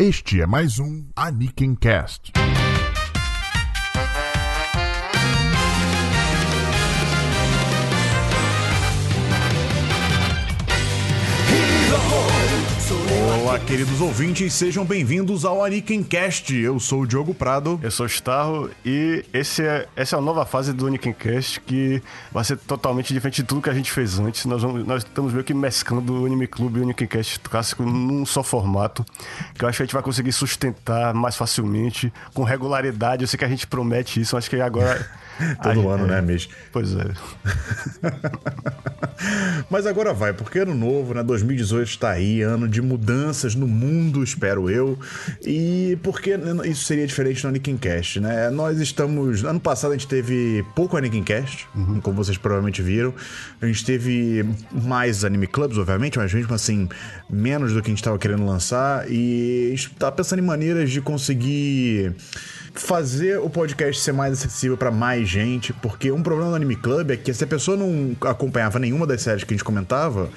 Este é mais um Aniken Cast. Olá, queridos ouvintes, sejam bem-vindos ao Aniken Cast. Eu sou o Diogo Prado. Eu sou o Starro e esse é, essa é a nova fase do Aniken Cast que vai ser totalmente diferente de tudo que a gente fez antes. Nós, vamos, nós estamos meio que mesclando o Anime Clube e o Aniken Cast clássico num só formato, que eu acho que a gente vai conseguir sustentar mais facilmente, com regularidade. Eu sei que a gente promete isso, acho que agora. Todo ano, né, mês? Pois é. Mas agora vai, porque ano novo, né? 2018 está aí, ano de mudanças no mundo, espero eu. E porque isso seria diferente no Anakin Cast, né? Nós estamos. Ano passado a gente teve pouco Anakin Cast, uhum. como vocês provavelmente viram. A gente teve mais anime clubs, obviamente, mas mesmo assim, menos do que a gente estava querendo lançar. E a gente tá pensando em maneiras de conseguir fazer o podcast ser mais acessível para mais gente, porque um problema do Anime Club é que se a pessoa não acompanhava nenhuma das séries que a gente comentava,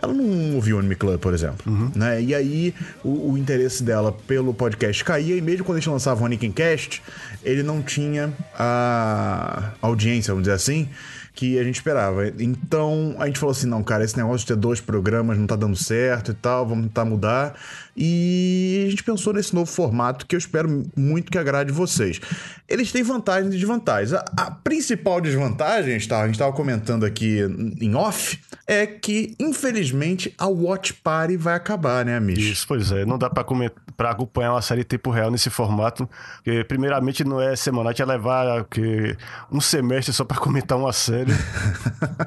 ela não ouvia o Anime Club, por exemplo. Uhum. Né? E aí o, o, interesse dela pelo podcast caía, e mesmo quando a gente lançava o Anakin Cast, ele não tinha a audiência, vamos dizer assim, que a gente esperava. Então a gente falou assim: não, cara, esse negócio de ter dois programas não tá dando certo e tal, vamos tentar mudar. E a gente pensou nesse novo formato que eu espero muito que agrade vocês. Eles têm vantagens e desvantagens. A, a principal desvantagem, tá, a gente estava comentando aqui em off, é que, infelizmente, a Watch Party vai acabar, né, amigo? Isso, pois é. Não dá para acompanhar uma série em tempo real nesse formato. Porque, primeiramente, não é semanal, tinha levar que, um semestre só para comentar uma série.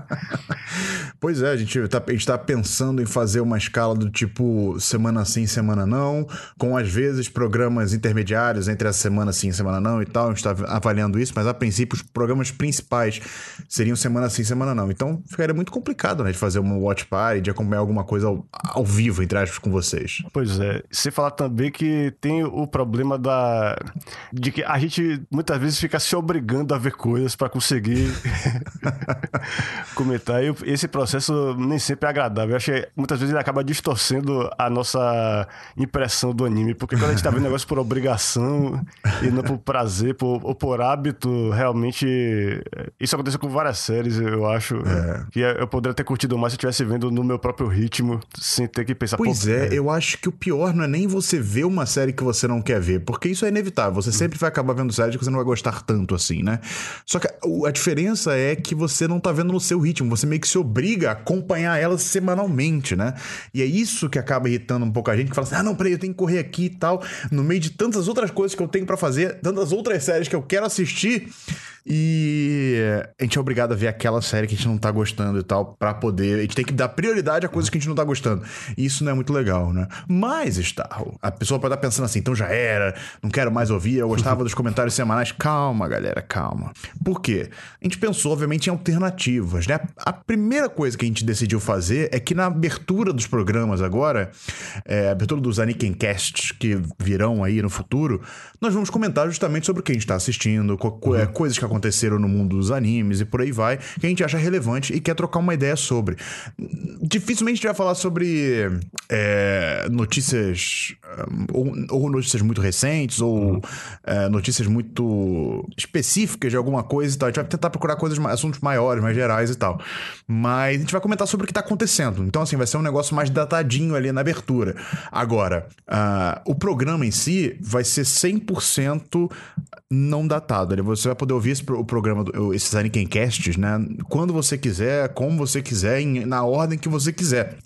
pois é, a gente, tá, a gente tá pensando em fazer uma escala do tipo semana sim, semana não, com às vezes programas intermediários entre a semana sim semana não e tal. A gente está avaliando isso, mas a princípio os programas principais seriam semana sim, semana não. Então ficaria muito complicado, né, de fazer uma watch party, de acompanhar alguma coisa ao, ao vivo, entre aspas, com vocês. Pois é. Você falar também que tem o problema da. de que a gente muitas vezes fica se obrigando a ver coisas para conseguir comentar. E esse processo nem sempre é agradável. Eu acho que muitas vezes ele acaba distorcendo a nossa impressão do anime. Porque quando a gente tá vendo negócio por obrigação e não por prazer, por, ou por hábito, realmente. Isso aconteceu com várias séries, eu acho. É. Que eu poderia ter curtido mais se eu estivesse vendo no meu próprio ritmo, sem ter que pensar. Pois é, é, eu acho que o pior não é nem você ver uma série que você não quer ver, porque isso é inevitável. Você sempre vai acabar vendo séries que você não vai gostar tanto assim, né? Só que a, diferença é que você não tá vendo no seu ritmo, você meio que se obriga a acompanhar elas semanalmente, né? E é isso que acaba irritando um pouco a gente, fala assim: ah, não, peraí, eu tenho que correr aqui e tal, no meio de tantas outras coisas que eu tenho para fazer, tantas outras séries que eu quero assistir. E a gente é obrigado a ver aquela série que a gente não tá gostando e tal, para poder. A gente tem que dar prioridade a coisas que a gente não tá gostando. E isso não é muito legal, né? Mas, Starro, a pessoa pode estar pensando assim, então já era, não quero mais ouvir, eu gostava dos comentários semanais. Calma, galera, calma. Por quê? A gente pensou, obviamente, em alternativas, né? A primeira coisa que a gente decidiu fazer é que na abertura dos programas agora, é, abertura dos Aniken Casts que virão aí no futuro, nós vamos comentar justamente sobre o que a gente tá assistindo, co uhum. coisas que aconteceram aconteceram no mundo dos animes e por aí vai, que a gente acha relevante e quer trocar uma ideia sobre. Dificilmente a gente vai falar sobre é, notícias ou, ou, notícias muito recentes ou uhum. é, notícias muito específicas de alguma coisa e tal. A gente vai tentar procurar coisas, assuntos maiores, mais gerais e tal. Mas a gente vai comentar sobre o que está acontecendo. Então, assim, vai ser um negócio mais datadinho ali na abertura. Agora, uh, o programa em si vai ser 100% não datado. Você vai poder ouvir esse, o programa, esses Anikencasts, né? Quando você quiser, como você quiser, em, na ordem que você quiser.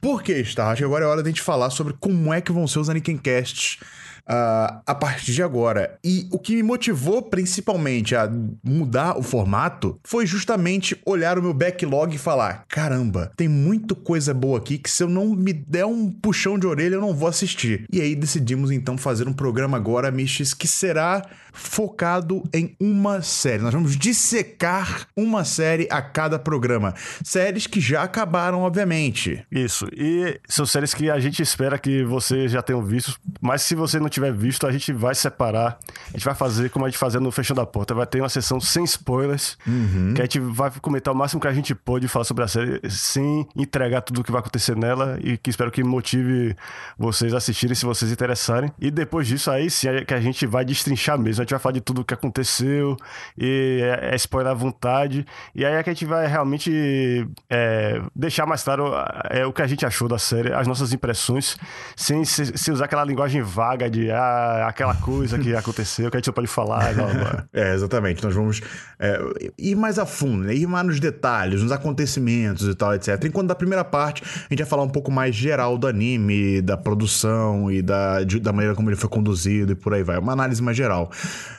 Por que, Star? Acho que agora é hora de a gente falar sobre como é que vão ser os Anikencasts uh, a partir de agora. E o que me motivou principalmente a mudar o formato foi justamente olhar o meu backlog e falar: caramba, tem muita coisa boa aqui que se eu não me der um puxão de orelha eu não vou assistir. E aí decidimos então fazer um programa agora, Michis, que será focado em uma série. Nós vamos dissecar uma série a cada programa. Séries que já acabaram, obviamente. Isso. E são séries que a gente espera que você já tenham visto, mas se você não tiver visto, a gente vai separar. A gente vai fazer como a gente fazia no Fechando a Porta. Vai ter uma sessão sem spoilers, uhum. que a gente vai comentar o máximo que a gente pode falar sobre a série, sem entregar tudo o que vai acontecer nela e que espero que motive vocês a assistirem se vocês interessarem. E depois disso, aí sim é que a gente vai destrinchar mesmo. A gente vai falar de tudo o que aconteceu e é, é spoiler à vontade. E aí é que a gente vai realmente é, deixar mais claro é, o que a gente achou da série, as nossas impressões, sem se, se usar aquela linguagem vaga de ah, aquela coisa que aconteceu, que a gente pode falar. É, exatamente. Nós vamos é, ir mais a fundo, né? ir mais nos detalhes, nos acontecimentos e tal, etc. Enquanto da primeira parte, a gente vai falar um pouco mais geral do anime, da produção e da, de, da maneira como ele foi conduzido e por aí vai. Uma análise mais geral.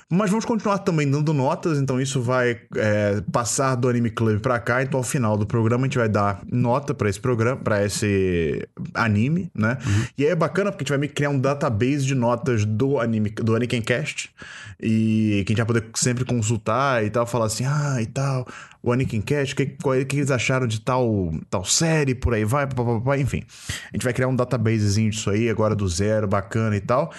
Mas vamos continuar também dando notas, então isso vai é, passar do Anime Club para cá. Então, ao final do programa, a gente vai dar nota para esse programa, para esse anime, né? Uhum. E aí é bacana porque a gente vai meio que criar um database de notas do anime, do Anikincast, e que a gente vai poder sempre consultar e tal, falar assim, ah, e tal, o Anakin Cast, o que, que, que, eles acharam de tal, tal série, por aí vai, papapá, enfim. A gente vai criar um databasezinho disso aí, agora do zero, bacana e tal.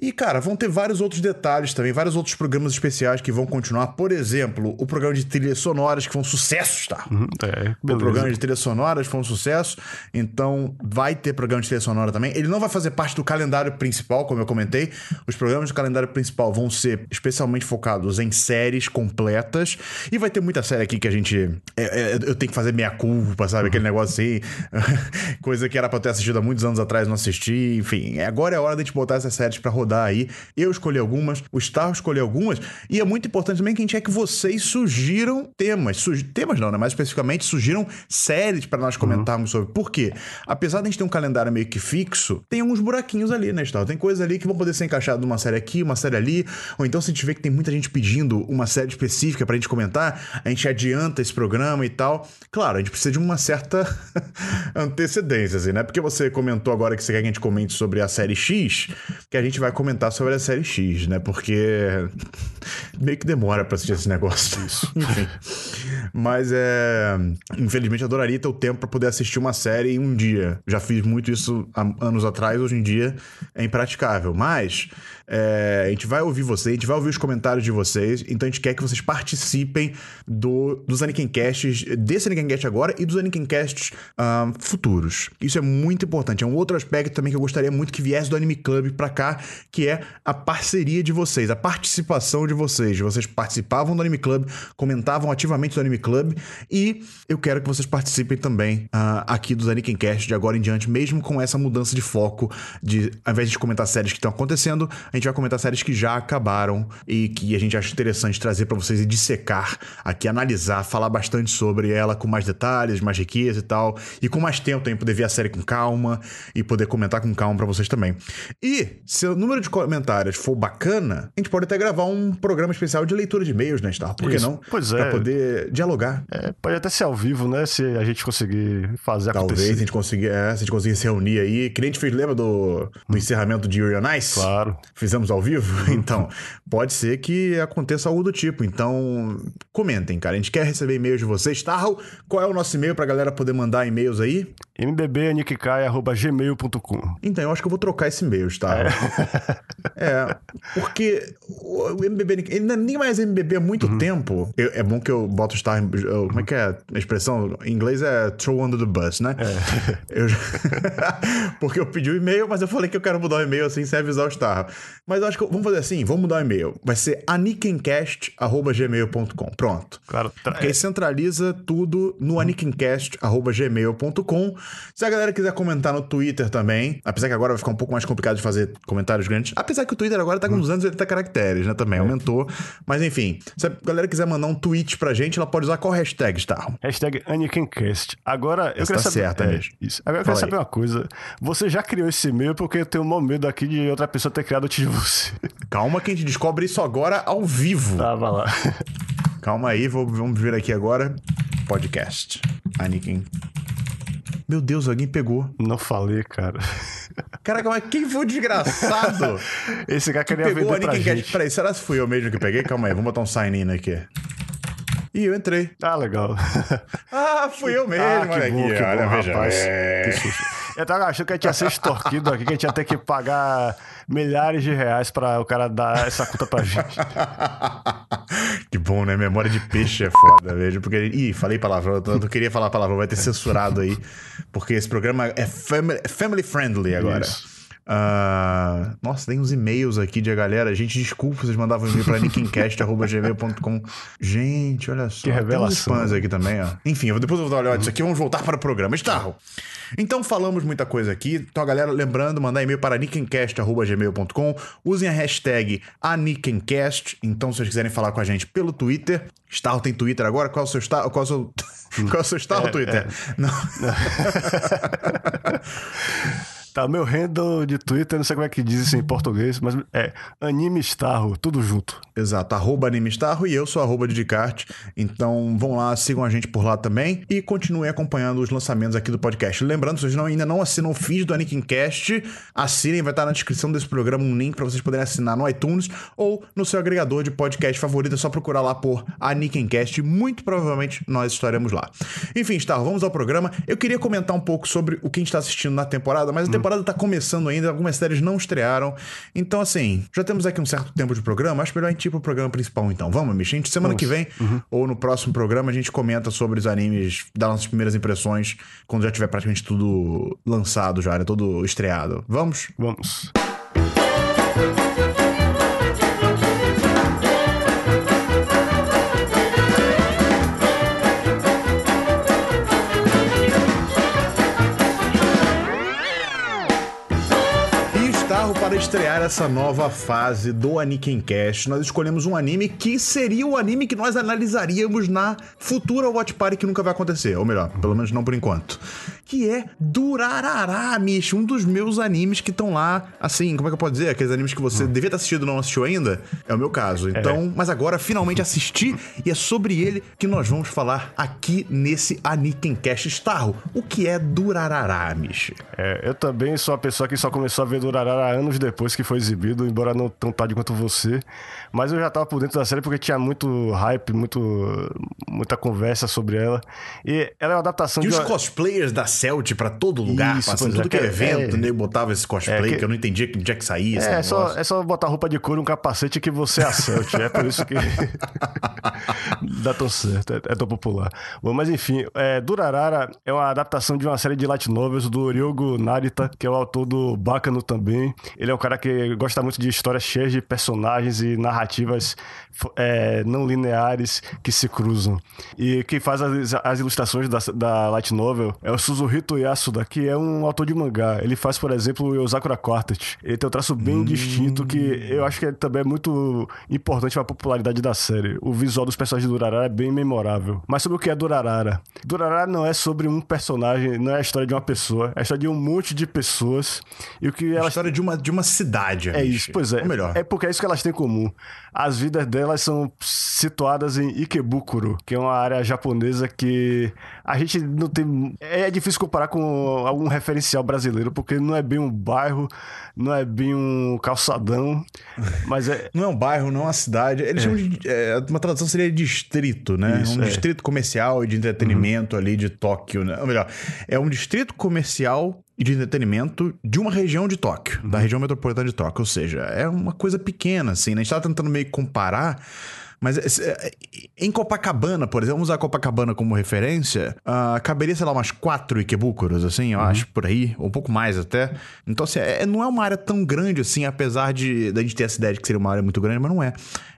E, cara, vão ter vários outros detalhes também, vários outros programas especiais que vão continuar. Por exemplo, o programa de trilhas sonoras, que foi um sucesso, tá? Uhum, é, o programa de trilhas sonoras foi um sucesso. Então, vai ter programa de trilha sonora também. Ele não vai fazer parte do calendário principal, como eu comentei. Os programas do calendário principal vão ser especialmente focados em séries completas. E vai ter muita série aqui que a gente. É, é, eu tenho que fazer meia culpa, sabe? Aquele negócio assim. coisa que era pra ter assistido há muitos anos atrás, não assisti. Enfim, agora é a hora de a gente botar essas séries pra rodar rodar aí. Eu escolhi algumas, o Star escolheu algumas, e é muito importante também que a gente é que vocês sugiram temas. Sugi temas não, né? Mais especificamente, sugiram séries para nós comentarmos uhum. sobre. Por quê? Apesar de a gente ter um calendário meio que fixo, tem alguns buraquinhos ali, né, Star? Tem coisas ali que vão poder ser encaixadas numa série aqui, uma série ali, ou então se a gente vê que tem muita gente pedindo uma série específica pra gente comentar, a gente adianta esse programa e tal. Claro, a gente precisa de uma certa antecedência, assim, né? Porque você comentou agora que você quer que a gente comente sobre a série X, que a gente vai comentar sobre a série X, né? Porque meio que demora para assistir esse negócio. Isso. Enfim. Mas é. Infelizmente, adoraria ter o tempo para poder assistir uma série em um dia. Já fiz muito isso há anos atrás, hoje em dia é impraticável. Mas é, a gente vai ouvir vocês, a gente vai ouvir os comentários de vocês, então a gente quer que vocês participem do, dos Anikencasts, desse Anikencast agora e dos Anikencasts um, futuros. Isso é muito importante. É um outro aspecto também que eu gostaria muito que viesse do Anime Club pra cá, que é a parceria de vocês, a participação de vocês. Vocês participavam do Anime Club, comentavam ativamente do Anime Club e eu quero que vocês participem também uh, aqui dos Anikencasts de agora em diante, mesmo com essa mudança de foco, de ao invés de comentar séries que estão acontecendo, a gente vai comentar séries que já acabaram e que a gente acha interessante trazer para vocês e dissecar aqui, analisar, falar bastante sobre ela com mais detalhes, mais riqueza e tal, e com mais tempo também poder ver a série com calma e poder comentar com calma para vocês também. E se o número de comentários for bacana, a gente pode até gravar um programa especial de leitura de e-mails, né, Star? Por que não? Pois é. Pra poder dialogar. É, pode até ser ao vivo, né? Se a gente conseguir fazer Talvez acontecer. a gente conseguir, é, se a gente conseguir se reunir aí. Que nem a gente fez, lembra do, do encerramento de Yuri? Claro fizemos ao vivo. Então, pode ser que aconteça algo do tipo. Então, comentem, cara. A gente quer receber e-mails de vocês. Tá, Qual é o nosso e-mail pra galera poder mandar e-mails aí? mdbanikikai.gmail.com Então, eu acho que eu vou trocar esse e-mail, tá? É. é, porque o MBB, ele não é nem mais MBB há muito uhum. tempo. Eu, é bom que eu boto Star. Eu, como é que é a expressão? Em inglês é throw under the bus, né? É. Eu, porque eu pedi o um e-mail, mas eu falei que eu quero mudar o e-mail assim sem avisar o Star. Mas eu acho que vamos fazer assim, vamos mudar o e-mail. Vai ser anikincast.gmail.com. Pronto. Claro. Tá. Porque aí centraliza tudo no anikincast.gmail.com. Se a galera quiser comentar no Twitter também, apesar que agora vai ficar um pouco mais complicado de fazer comentários grandes, apesar que o Twitter agora tá com 280 caracteres, né, também, é. aumentou. Mas enfim, se a galera quiser mandar um tweet pra gente, ela pode usar qual hashtag, tá? Hashtag AnikinCast. Agora, eu queria tá saber... Certo, é, mesmo. Isso. Agora eu quero saber uma coisa. Você já criou esse e-mail porque eu tenho um medo aqui de outra pessoa ter criado de você. Calma que a gente descobre isso agora ao vivo. Tá, vai lá. Calma aí, vou, vamos ver aqui agora. Podcast. Anakin. Meu Deus, alguém pegou. Não falei, cara. Caraca, mas quem foi o desgraçado? Esse cara queria que pegou vender pra gente. Peraí, será que fui eu mesmo que peguei? Calma aí, vamos botar um sign-in aqui. E eu entrei. Ah, legal. Ah, fui eu mesmo, ah, olha que bom, aqui, que olha, bom, veja. rapaz. É. Que susto. Eu tava achando que a gente ia ser extorquido aqui, que a gente ia ter que pagar milhares de reais pra o cara dar essa conta pra gente. que bom, né? Memória de peixe é foda, vejo. Porque. Ih, falei palavrão, eu não queria falar palavrão, vai ter censurado aí. Porque esse programa é family, family friendly agora. Isso. Ah, nossa, tem uns e-mails aqui de a galera. Gente, desculpa, vocês mandavam e-mail pra nickencast.gmail.com. Gente, olha só. Que revelação. Tem uns spams aqui também, ó. Enfim, eu vou- depois eu vou dar uma olhada nisso aqui. Vamos voltar para o programa. Starro. Então falamos muita coisa aqui. Então, galera, lembrando, mandar e-mail para nickencast.gmail.com. Usem a hashtag anickencast. Então, se vocês quiserem falar com a gente pelo Twitter. Starro tem Twitter agora? Qual é o seu Starro? Qual é o seu, qual é o seu Starro É, Twitter? Não. Tá, meu handle de Twitter, não sei como é que diz isso em português, mas é Anime Starro, tudo junto. Exato, arroba AnimeStarro e eu sou arroba Didicart. Então vão lá, sigam a gente por lá também e continuem acompanhando os lançamentos aqui do podcast. Lembrando, se vocês não, ainda não assinam o feed do Anikincast, assinem, vai estar na descrição desse programa um link para vocês poderem assinar no iTunes ou no seu agregador de podcast favorito. É só procurar lá por Anikincast muito provavelmente nós estaremos lá. Enfim, Starro, vamos ao programa. Eu queria comentar um pouco sobre o que a gente está assistindo na temporada, mas a temporada tá começando ainda, algumas séries não estrearam. Então, assim, já temos aqui um certo tempo de programa, acho melhor a gente ir pro programa principal então. Vamos, Michi? A gente, semana que vem, ou no próximo programa, a gente comenta sobre os animes, das nossas primeiras impressões, quando já tiver praticamente tudo lançado já, né? Todo estreado. Vamos? Vamos. Estrear essa nova fase do Anikencast, nós escolhemos um anime que seria o anime que nós analisaríamos na futura Watch Party que nunca vai acontecer. Ou melhor, pelo menos não por enquanto. Que é Durarará, Mish, um dos meus animes que estão lá, assim, como é que eu posso dizer? Aqueles animes que você devia ter assistido e não assistiu ainda. É o meu caso. Então, mas agora finalmente assisti e é sobre ele que nós vamos falar aqui nesse Anikencast. Starro, o que é Durarará, Mish? É, eu também sou uma pessoa que só começou a ver Durarara anos depois que foi exibido, embora não tão tarde quanto você. Mas eu já tava por dentro da série porque tinha muito hype, muito, muita conversa sobre ela. E ela é uma adaptação E de os uma... cosplayers da Celt pra todo lugar, Isso, passando pois é, tudo que é que é- evento, é- né? Botava esse cosplay É, que- que... eu não entendia que onde é que saía esse É, só, é só botar roupa de couro e um capacete que você é a Celt. é por isso que dá tão certo, é, é tão popular. Bom, mas enfim, é, Durarara é uma adaptação de uma série de light novels do Ryogo Narita, que é o autor do Bacano também. Ele é um cara que gosta muito de histórias cheias de personagens e narrativas f- é, não lineares que se cruzam. E quem faz as, as ilustrações da, da light novel é o Suzuhito Yasuda, que é um autor de mangá. Ele faz, por exemplo, o Yosakura Quartet. Ele tem um traço bem distinto que eu acho que é também é muito importante para a popularidade da série. O visual dos personagens de Durarara é bem memorável. Mas sobre o que é Durarara? Durarara não é sobre um personagem, não é a história de uma pessoa, é a história de um monte de pessoas. E o que É a elas história de uma, de uma cidade, é isso, pois é. Ou melhor. É porque é isso que elas têm em comum. As vidas delas são situadas em Ikebukuro, que é uma área japonesa que a gente não tem. É difícil comparar com algum referencial brasileiro, porque não é bem um bairro, não é bem um calçadão, mas é. Não é um bairro, não é uma cidade. Eles chamam de. é, uma tradução seria distrito, né? Isso, um é. distrito comercial e de entretenimento ali de Tóquio, né? Ou melhor, é um distrito comercial e de entretenimento de uma região de Tóquio, da região metropolitana de Tóquio. Ou seja, é uma coisa pequena, assim, né? A gente tava tentando meio que comparar. Mas é, é, em Copacabana, por exemplo, vamos usar Copacabana como referência, ah, caberia, sei lá, umas quatro Ikebukuros, assim, eu acho, por aí, ou um pouco mais até. Então, assim, é- não é uma área tão grande assim, apesar de da gente ter essa ideia de que seria uma área muito grande, mas não é.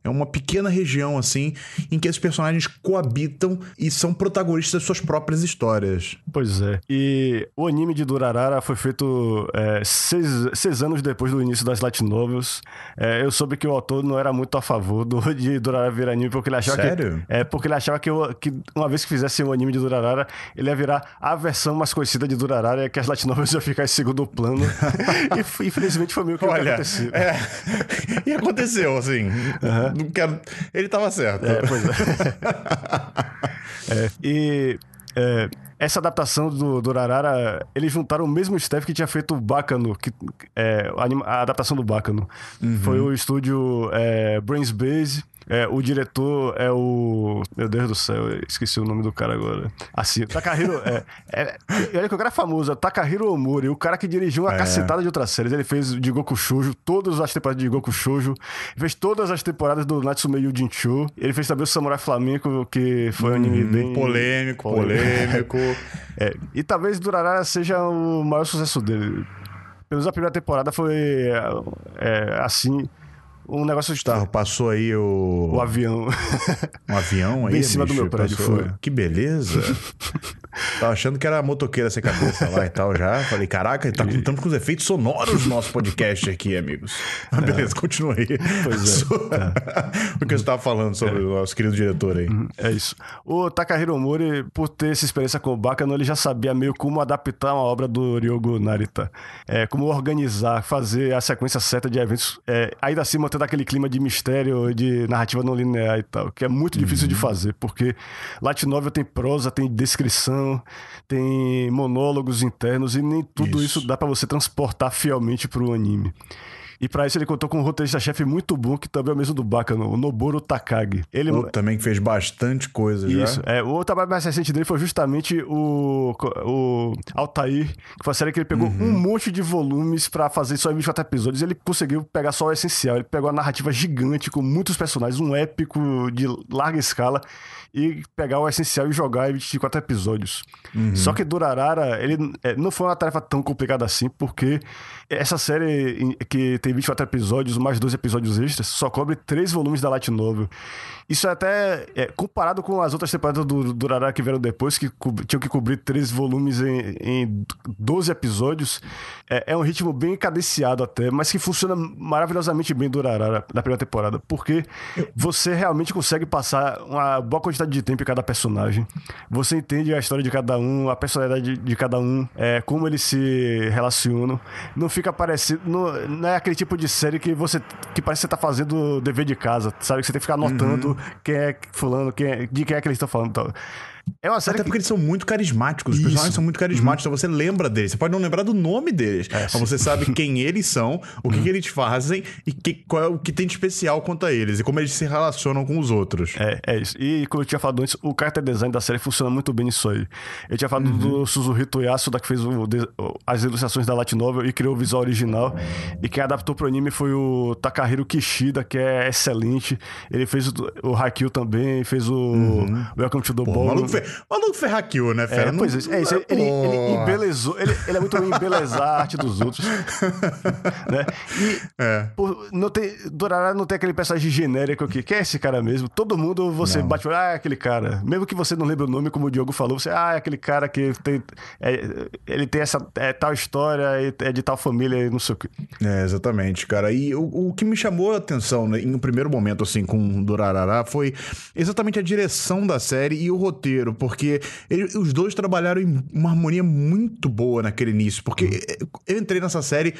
É uma pequena região, assim, em que esses personagens coabitam e são protagonistas das suas próprias histórias. Pois é. E o anime de Durarara foi feito é, seis, seis anos depois do início das light novels. É, eu soube que o autor não era muito a favor do, de Durarara virar anime, porque ele achava Sério? que. É, porque ele achava que, o- que uma vez que fizesse um anime de Durarara, ele ia virar a versão mais conhecida de Durarara, que as light novels iam ficar em segundo plano. e infelizmente foi meio que Olha, aconteceu. é. E aconteceu, assim. Não quero... Ele tava certo. É, pois é. É, e é, essa adaptação do Durarara, eles juntaram o mesmo staff que tinha feito o Bacano, que, é, a, adaptação do Bacano. Foi o estúdio é, Brains Base. É, o diretor é o. Meu Deus do céu, esqueci o nome do cara agora. Assim, Takahiro. é, é, olha que o cara é famoso, é Takahiro Omori, o cara que dirigiu uma É. cacetada de outras séries. Ele fez de Goku Shoujo, todas as temporadas de Goku Shoujo. Fez todas as temporadas do Natsume Yujincho. Ele fez também o Samurai Flamenco, que foi um anime bem. Hum, Polêmico, Polêmico. polêmico. É, e talvez Durarara seja o maior sucesso dele. Pelo menos a primeira temporada foi é, assim, um negócio de Tá, passou aí o, o avião. um avião aí. Bem em cima do bicho, meu prédio, passou. foi. Que beleza. Tava achando que era motoqueira sem cabeça lá e tal já. Falei, caraca, tá, estamos com os efeitos sonoros do nosso podcast aqui, amigos. Mas beleza, continua aí. Pois é. So- o que você tava falando sobre o nosso querido diretor aí. É isso. O Takahiro Omori, por ter essa experiência com o Bakano, ele já sabia meio como adaptar uma obra do Ryogo Narita. É, como organizar, fazer a sequência certa de eventos, é, ainda assim mantendo aquele clima de mistério de narrativa não linear e tal, que é muito difícil de fazer, porque Light Novel tem prosa, tem descrição, tem monólogos internos e nem tudo isso, Isso. dá pra você transportar fielmente pro anime. E pra isso ele contou com um roteirista-chefe muito bom, que também é o mesmo do Bakano, o Noboru Takagi. Ele, Outro também que fez bastante coisa já. isso. É, o trabalho mais recente dele foi justamente o, o Altair, que foi a série que ele pegou Uhum. um monte de volumes pra fazer só em 24 episódios. Ele conseguiu pegar só o essencial. Ele pegou a narrativa gigante com muitos personagens, um épico de larga escala, e pegar o essencial e jogar em 24 episódios. Uhum. Só que Durarara, ele é, não foi uma tarefa tão complicada assim, porque essa série que tem 24 episódios, mais dois episódios extras, só cobre três volumes da Light Novel. Isso é até é, comparado com as outras temporadas do Durarara que vieram depois, que tinham que cobrir três volumes em, em 12 episódios, é, é um ritmo bem cadenciado até, mas que funciona maravilhosamente bem Durarara na primeira temporada, porque você realmente consegue passar uma boa quantidade de tempo em cada personagem. Você entende a história de cada um, a personalidade de, de cada um, é, como eles se relacionam. Não fica parecendo. Não, não é aquele tipo de série que você. que parece que você tá fazendo dever de casa, sabe? Que você tem que ficar anotando quem é fulano, quem é- de quem é que eles estão falando tal. É uma série Até que. porque eles são muito carismáticos, os Isso. personagens são muito carismáticos, então você lembra deles. Você pode não lembrar do nome deles, mas você sabe quem eles são, o que, que eles fazem e que- qual é o que tem de especial quanto a eles e como eles se relacionam com os outros. É, é isso. E como eu tinha falado antes, o character design da série funciona muito bem nisso aí. Eu tinha falado do Suzuhito Yasuda, que fez o as ilustrações da Light Novel e criou o visual original. E quem adaptou pro anime foi o Takahiro Kishida, que é excelente. Ele fez o, o Haikyuu também, fez o Welcome to the Ball. Maluco, fe... o maluco hackeou, né, fera? É, pois é, é isso. Ele, ele, ele embelezou. Ele, ele é muito bom em embelezar a arte dos outros. né? E É. por, não tem, Dorará não tem aquele personagem genérico que, que é esse cara mesmo. Todo mundo você bate, ah, é aquele cara. Mesmo que você não lembre o nome, como o Diogo falou, você, ah, é aquele cara que tem. é, ele tem essa é, tal história, é de tal família e não sei o quê. É, exatamente, cara. E o, o que me chamou a atenção né, em um primeiro momento, assim, com Durarará, foi exatamente a direção da série e o roteiro, porque ele- os dois trabalharam em uma harmonia muito boa naquele início, porque eu entrei nessa série,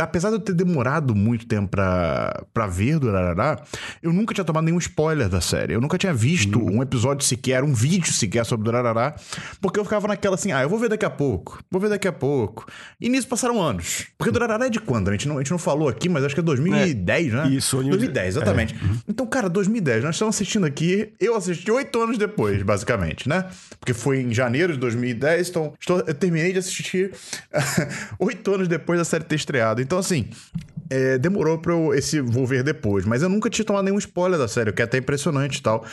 apesar de eu ter demorado muito tempo pra, pra ver Durarará, eu nunca tinha tomado nenhum spoiler da série, eu nunca tinha visto um episódio sequer, um vídeo sequer sobre Durarará, porque eu ficava naquela assim, ah, eu vou ver daqui a pouco, vou ver daqui a pouco. E nisso passaram anos. Porque Durarará é de quando? A gente, não, a gente não falou aqui, mas acho que é 2010, né? isso, anime- 2010, exatamente. Então, cara, 2010, nós estamos assistindo aqui, eu assisti oito anos depois, basicamente, né? Porque foi em janeiro de 2010, então estou- eu terminei de assistir oito anos depois da série ter estreado. Então, assim, é, demorou pra eu esse vou ver depois, mas eu nunca tinha tomado nenhum spoiler da série, o que é até impressionante e tal.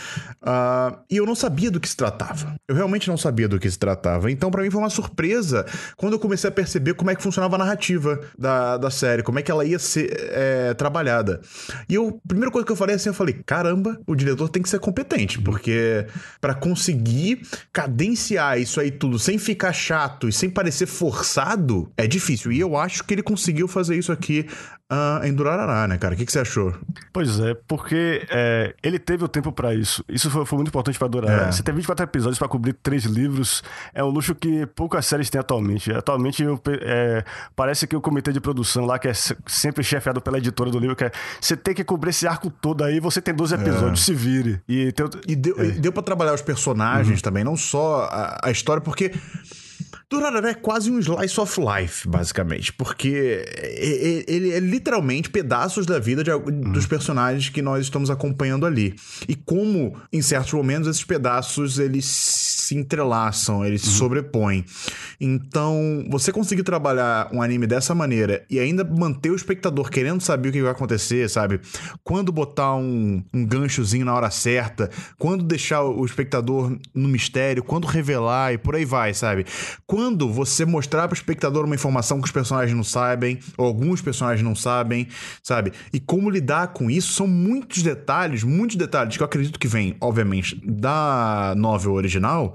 Ah, e eu não sabia do que se tratava. Eu realmente não sabia do que se tratava. Então, pra mim, foi uma surpresa quando eu comecei a perceber como é que funcionava a narrativa da, da série, como é que ela ia ser é, trabalhada. E eu, a primeira coisa que eu falei assim, eu falei: caramba, o diretor tem que ser competente, porque pra conseguir cadenciar isso aí tudo sem ficar chato e sem parecer forçado, é difícil. E eu acho que ele conseguiu fazer isso aqui ah, em Durarará, né, cara? O que, que você achou? Pois é, porque é, ele teve o tempo pra isso. Isso foi, foi muito importante pra durar. É. Você tem 24 episódios pra cobrir três livros. É um luxo que poucas séries têm atualmente. Atualmente eu é, parece que o comitê de produção lá, que é se- sempre chefiado pela editora do livro, que é, você tem que cobrir esse arco todo aí, você tem 12 episódios, se vire. E tem, E deu, e deu pra trabalhar os personagens também, não só a, a história, porque. Durarara é quase um slice of life, basicamente, porque ele é literalmente pedaços da vida de, dos personagens que nós estamos acompanhando ali. E como, em certos momentos, esses pedaços eles se entrelaçam, eles uhum. se sobrepõem. Então, você conseguir trabalhar um anime dessa maneira e ainda manter o espectador querendo saber o que vai acontecer, sabe? Quando botar um, um ganchozinho na hora certa, quando deixar o espectador no mistério, quando revelar e por aí vai, sabe? Quando você mostrar para o espectador uma informação que os personagens não sabem, ou alguns personagens não sabem, sabe? E como lidar com isso são muitos detalhes, muitos detalhes que eu acredito que vem, obviamente, da novel original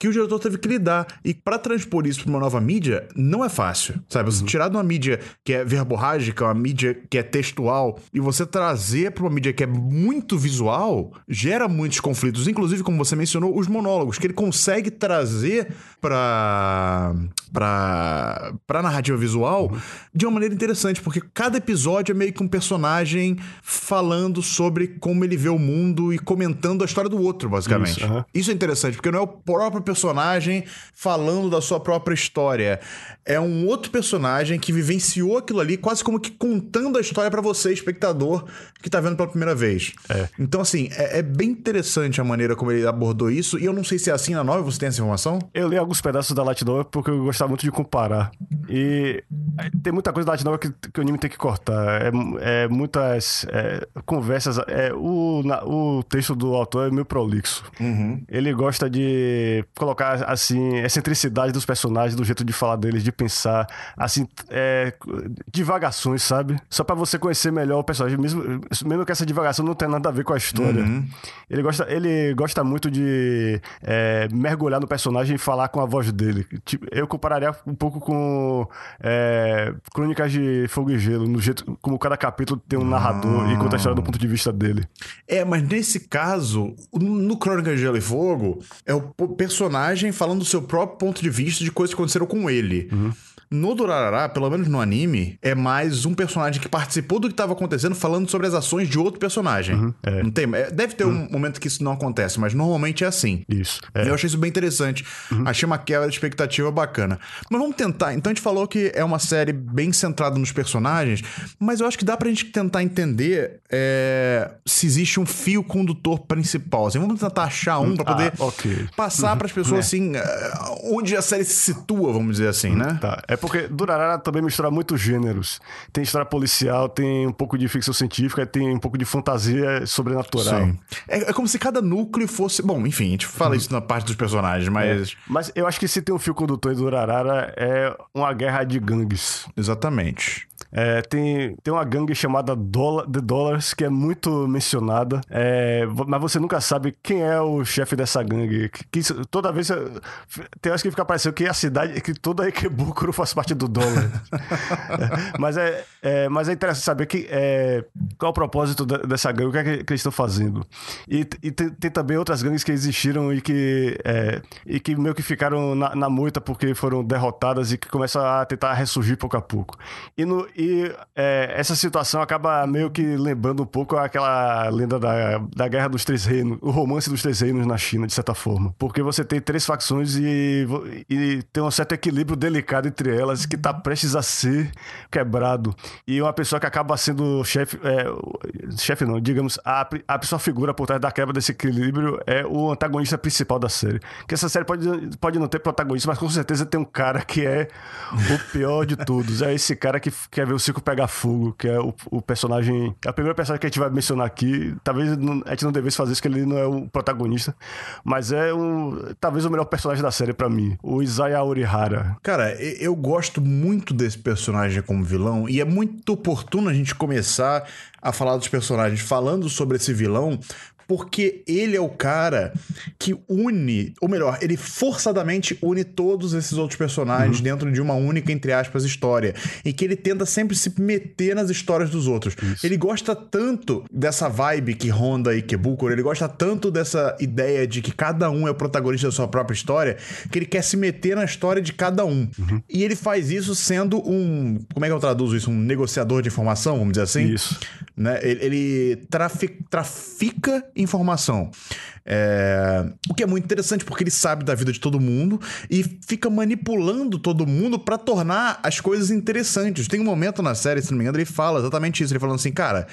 que o diretor teve que lidar. E para transpor isso para uma nova mídia, não é fácil. Sabe? Você uhum. tirar de uma mídia que é verborrágica, uma mídia que é textual, e você trazer para uma mídia que é muito visual, gera muitos conflitos. Inclusive, como você mencionou, os monólogos, que ele consegue trazer para para para narrativa visual uhum. de uma maneira interessante, porque cada episódio é meio que um personagem falando sobre como ele vê o mundo e comentando a história do outro, basicamente. Isso, uhum. Isso é interessante, porque não é o próprio personagem falando da sua própria história. É um outro personagem que vivenciou aquilo ali, quase como que contando a história para você, espectador, que tá vendo pela primeira vez. É. Então, assim, é, é, bem interessante a maneira como ele abordou isso, e eu não sei se é assim na nova, você tem essa informação? Eu li alguns pedaços da Light Novel porque eu gostava muito de comparar. E tem muita coisa da Light Novel que, que o anime tem que cortar. É, é muitas é, conversas. É, o, na, o texto do autor é meio prolixo. Uhum. Ele gosta de colocar, assim, excentricidade dos personagens, do jeito de falar deles, de pensar, assim, é, divagações, sabe? Só para você conhecer melhor o personagem, mesmo, mesmo que essa divagação não tenha nada a ver com a história. Uhum. Ele, gosta, ele gosta muito de é, mergulhar no personagem e falar com a voz dele. Tipo, eu compararia um pouco com é, Crônicas de Fogo e Gelo, no jeito como cada capítulo tem um narrador e conta a história do ponto de vista dele. É, mas nesse caso, no Crônicas de Gelo e Fogo, é o personagem personagem falando do seu próprio ponto de vista de coisas que aconteceram com ele. Uhum. No Durarará, pelo menos no anime, é mais um personagem que participou do que estava acontecendo falando sobre as ações de outro personagem. Uhum, é. Não tem, é, deve ter uhum. um momento que isso não acontece, mas normalmente é assim. Isso. É. Eu achei isso bem interessante. Uhum. Achei uma quebra de expectativa bacana. Mas vamos tentar. Então a gente falou que é uma série bem centrada nos personagens, mas eu acho que dá pra gente tentar entender é, se existe um fio condutor principal. Assim, vamos tentar achar um pra poder ah, okay. passar para as pessoas é. assim é, onde a série se situa, vamos dizer assim, né? Tá. É porque Durarara também mistura muitos gêneros. Tem história policial, tem um pouco de ficção científica, tem um pouco de fantasia sobrenatural. Sim. É, é como se cada núcleo fosse. Bom, enfim, a gente fala isso na parte dos personagens, mas. É. Mas eu acho que se tem um fio condutor em Durarara é uma guerra de gangues. Exatamente. É, tem, tem uma gangue chamada Dollar, The Dollars, que é muito mencionada, é, mas você nunca sabe quem é o chefe dessa gangue. Que, que toda vez tem horas que fica parecendo que a cidade, que toda Ikebukuro faz parte do dólar. é, mas, é, é, mas é interessante saber que, é, qual o propósito dessa gangue, o que, é que, que eles estão fazendo. E, e tem, tem, também outras gangues que existiram e que, é, e que meio que ficaram na, na moita porque foram derrotadas e que começam a tentar ressurgir pouco a pouco. E no, e é, essa situação acaba meio que lembrando um pouco aquela lenda da, da Guerra dos Três Reinos, o romance dos Três Reinos na China, de certa forma. Porque você tem três facções e, e tem um certo equilíbrio delicado entre elas que está prestes a ser quebrado. E uma pessoa que acaba sendo chefe, é, chefe não, digamos, a, a pessoa figura por trás da quebra desse equilíbrio é o antagonista principal da série. Que essa série pode, pode não ter protagonista, mas com certeza tem um cara que é o pior de todos. É esse cara que quer ver o circo pegar fogo, que é o, o personagem. É a primeira personagem que a gente vai mencionar aqui. Talvez não, a gente não devesse fazer isso, que ele não é o protagonista. Mas é um. Talvez o melhor personagem da série para mim. O Isaiah Orihara. Cara, eu gosto muito desse personagem como vilão. E é muito oportuno a gente começar a falar dos personagens falando sobre esse vilão, porque ele é o cara que une, ou melhor, ele forçadamente une todos esses outros personagens uhum. dentro de uma única, entre aspas, história. E que ele tenta sempre se meter nas histórias dos outros. Isso. Ele gosta tanto dessa vibe que Honda e Kebukuro, ele gosta tanto dessa ideia de que cada um é o protagonista da sua própria história, que ele quer se meter na história de cada um. Uhum. E ele faz isso sendo um. Como é que eu traduzo isso? Um negociador de informação, vamos dizer assim? Isso. né? Ele, ele trafica, trafica informação. É... O que é muito interessante porque ele sabe da vida de todo mundo e fica manipulando todo mundo para tornar as coisas interessantes. Tem um momento na série, se não me engano, ele fala exatamente isso. Ele falando assim, cara,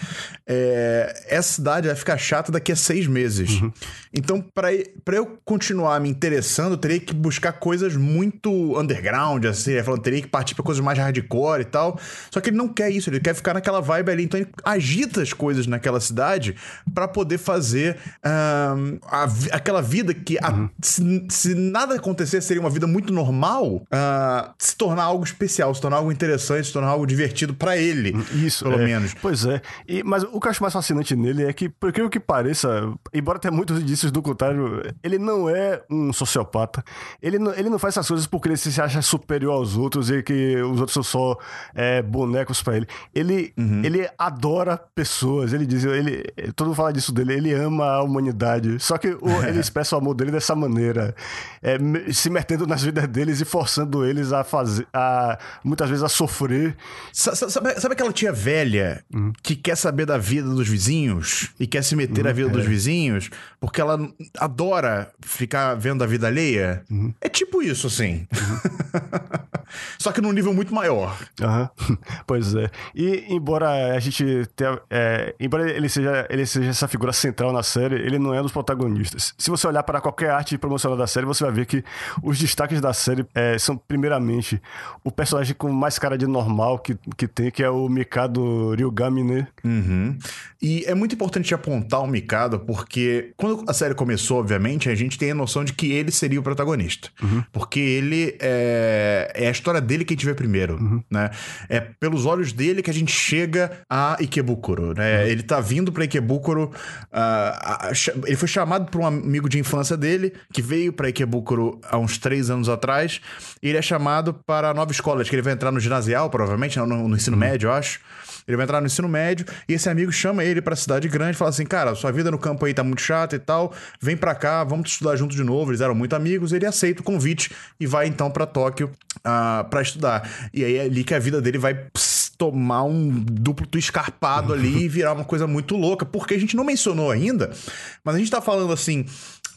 é... essa cidade vai ficar chata daqui a seis meses. Uhum. Então, para eu continuar me interessando, eu teria que buscar coisas muito underground, assim. Ele falando, teria que partir pra coisas mais hardcore e tal. Só que ele não quer isso, ele quer ficar naquela vibe ali. Então, ele agita as coisas naquela cidade para poder fazer. Um, a, aquela vida que, a, uhum. se, se, nada acontecer, seria uma vida muito normal, uh, se tornar algo especial, se tornar algo interessante, se tornar algo divertido para ele. Hum, isso, pelo é. menos. Pois é. E, mas o que eu acho mais fascinante nele é que, por aquilo que pareça, embora tenha muitos indícios do contrário, ele não é um sociopata. Ele não, ele não faz essas coisas porque ele se acha superior aos outros e que os outros são só é, bonecos para ele. Ele, uhum. ele adora pessoas. Ele diz, ele, todo mundo fala disso dele, ele ama a humanidade. Só que o, ele expressa o amor dele dessa maneira, é, se metendo nas vidas deles e forçando eles a fazer, a, muitas vezes a sofrer. Sabe, sabe aquela tia velha uhum. que quer saber da vida dos vizinhos e quer se meter uhum, na vida é. dos vizinhos porque ela adora ficar vendo a vida alheia? Uhum. É tipo isso, assim. Só que num nível muito maior. Pois é. E embora a gente tenha. É, embora ele seja, ele seja essa figura central na série, ele não é um dos protagonistas. Se você olhar para qualquer arte promocional da série, você vai ver que os destaques da série é, são, primeiramente, o personagem com mais cara de normal que, que tem, que é o Mikado Ryugami, né? Uhum. E é muito importante apontar o Mikado, porque quando a série começou, obviamente, a gente tem a noção de que ele seria o protagonista. Uhum. Porque ele é, é a história dele que a gente vê primeiro, uhum. né? É pelos olhos dele que a gente chega a Ikebukuro, né? Uhum. Ele tá vindo pra Ikebukuro, uh, ele foi chamado por um amigo de infância dele, que veio pra Ikebukuro há uns três anos atrás, e ele é chamado para a nova escola, acho que ele vai entrar no ginasial, provavelmente, no, no ensino uhum. médio, eu acho. Ele vai entrar no ensino médio e esse amigo chama ele pra cidade grande e fala assim: Cara, sua vida no campo aí tá muito chata e tal, vem pra cá, vamos estudar junto de novo. Eles eram muito amigos, ele aceita o convite e vai então para Tóquio uh, para estudar. E aí é ali que a vida dele vai tomar um duplo escarpado ali e virar uma coisa muito louca, porque a gente não mencionou ainda, mas a gente tá falando assim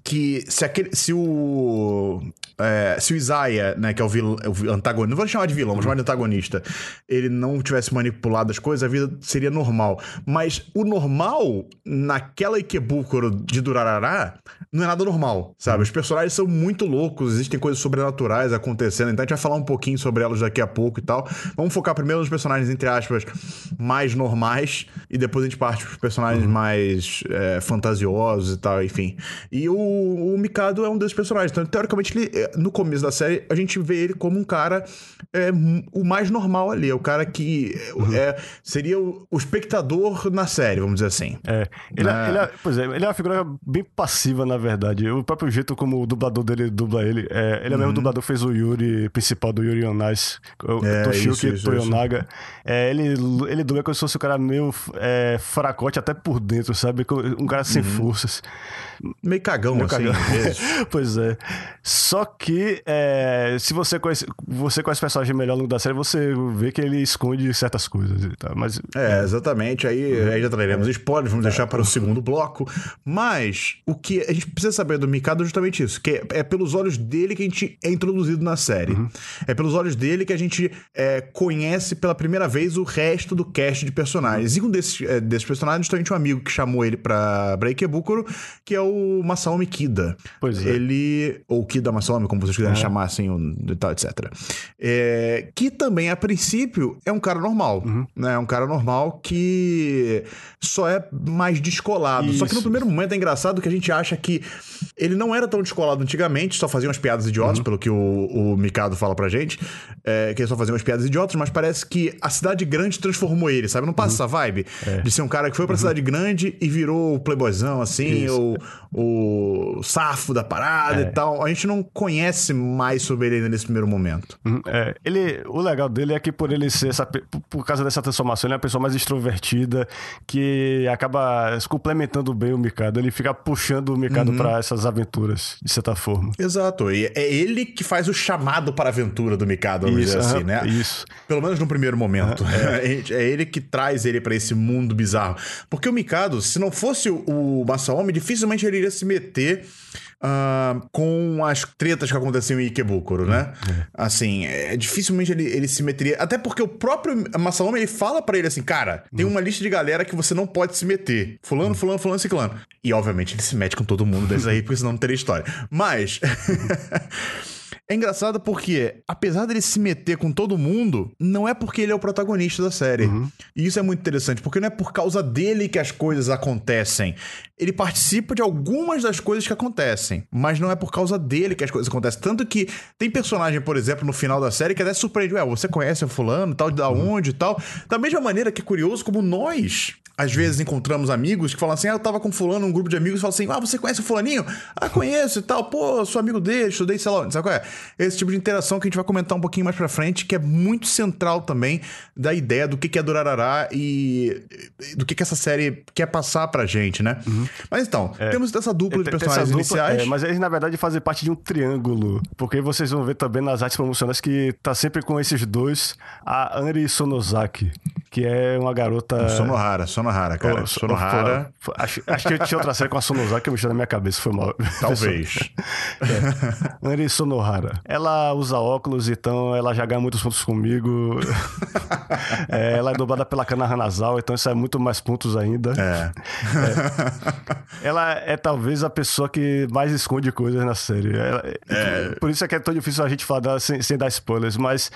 que se, aquele, se o é, se o Isaiah, né, que é o, vil, o antagonista, não vou chamar de vilão, vou chamar de antagonista, ele não tivesse manipulado as coisas, a vida seria normal. Mas o normal, naquela Ikebukuro de Durarará, não é nada normal, sabe? Os personagens são muito loucos, existem coisas sobrenaturais acontecendo, então a gente vai falar um pouquinho sobre elas daqui a pouco e tal. Vamos focar primeiro nos personagens, entre aspas, mais normais, e depois a gente parte pros personagens uhum. mais é, fantasiosos e tal, enfim. E o, o Mikado é um desses personagens, então teoricamente ele é, no começo da série, a gente vê ele como um cara é, o mais normal ali. É o cara que uhum. é, seria o, o, espectador na série, vamos dizer assim. É. Ele, é, ele é, pois é, ele é uma figura bem passiva, na verdade. O próprio jeito como o dublador dele dubla ele. É, ele é o mesmo uhum. dublador que fez o Yuri principal do Yuri on Ice, o é, Toshiyuki isso, Toyonaga. É, ele, ele dubla como se fosse um cara meio é, fracote até por dentro, sabe? Um cara sem uhum. forças. Meio cagão, meio assim. Cagão. pois é. Só que é, se você conhece, você conhece o personagem melhor no da série, você vê que ele esconde certas coisas e tal. Mas, é, exatamente. Aí, uhum. aí já traremos é. spoilers, vamos deixar para o segundo bloco. Mas o que a gente precisa saber do Mikado é justamente isso: que é, é pelos olhos dele que a gente é introduzido na série. Uhum. É pelos olhos dele que a gente é, conhece pela primeira vez o resto do cast de personagens. E um desses, é, desses personagens, justamente um amigo que chamou ele pra Breakebukuro, que é o Masaomi Kida. Pois é. Ele. Ou Kida Masaomi, como vocês quiserem é. chamar assim, o, tal, etc. É, que também, a princípio, é um cara normal. Uhum. Né? É um cara normal que só é mais descolado. Isso. Só que no primeiro momento é engraçado que a gente acha que ele não era tão descolado antigamente, só fazia umas piadas idiotas, uhum. pelo que o, o Mikado fala pra gente. É, que ele só fazia umas piadas idiotas, mas parece que a cidade grande transformou ele, sabe? Não passa uhum. essa vibe é. de ser um cara que foi pra uhum. cidade grande e virou o playboyzão, assim, ou, o safo da parada É. e tal. A gente não conhece mais sobre ele ainda nesse primeiro momento. Uhum, É, ele, o legal dele é que por ele ser essa, por- causa dessa transformação, ele é uma pessoa mais extrovertida que acaba se complementando bem o Mikado. Ele fica puxando o Mikado pra essas aventuras, de certa forma. Exato. E é ele que faz o chamado para a aventura do Mikado, vamos dizer assim, aham, né? Isso. Pelo menos no primeiro momento. É. ele que traz ele pra esse mundo bizarro. Porque o Mikado, se não fosse o, Masaomi, dificilmente ele iria se meter ah, com as tretas que aconteciam em Ikebukuro, né? Assim, é, dificilmente ele, ele se meteria. Até porque o próprio Masaomi ele fala pra ele assim: cara, tem uma lista de galera que você não pode se meter. Fulano, fulano, fulano, ciclano. E obviamente ele se mete com todo mundo desses aí, porque senão não teria história. Mas. É engraçado porque, apesar dele se meter com todo mundo, não é porque ele é o protagonista da série. E isso é muito interessante, porque não é por causa dele que as coisas acontecem. Ele participa de algumas das coisas que acontecem, mas não é por causa dele que as coisas acontecem. Tanto que tem personagem, por exemplo, no final da série que até surpreende. Ué, você conhece o fulano, tal, da onde e tal. Da mesma maneira que é curioso como nós, às vezes, encontramos amigos que falam assim: ah, eu tava com fulano, um grupo de amigos, falam assim: ah, você conhece o fulaninho? Ah, conheço e tal. Pô, sou amigo dele, estudei, sei lá. Sabe qual é? Esse tipo de interação que a gente vai comentar um pouquinho mais pra frente, que é muito central também da ideia do que é Durarará e do que que essa série quer passar pra gente, né? Mas então, temos essa dupla de Tem- tem personagens dupla, iniciais. é, mas eles, na verdade, fazem parte de um triângulo. Porque vocês vão ver também nas artes promocionais que tá sempre com esses dois, a Anri Sonozaki, que é uma garota. Sonohara, Sonohara, cara. Pô, Sonohara, pô, Acho, acho que tinha outra série com a Sonozaki que eu mexi na minha cabeça, foi mal. talvez. É. Anri Sonohara. Ela usa óculos, então ela já ganha muitos pontos comigo. É, ela é dublada pela Kana Hanazal, então isso é muito mais pontos ainda. É. Ela é talvez a pessoa que mais esconde coisas na série. Ela- Por isso é que é tão difícil a gente falar dela sem, sem dar spoilers, mas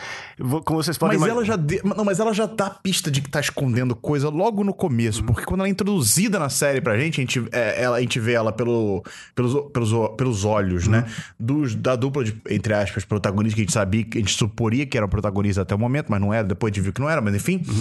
como vocês podem Mas ela já de- não, mas ela já dá a pista de que tá escondendo coisa logo no começo, Uhum. porque quando ela é introduzida na série pra gente, a gente, é, ela, a gente vê ela pelo, pelos, pelos, pelos olhos, né? Uhum. Dos, da dupla de, entre aspas, protagonistas que a gente sabia, que a gente suporia que era o protagonista até o momento, mas não era, depois a gente viu que não era, mas enfim. Uhum.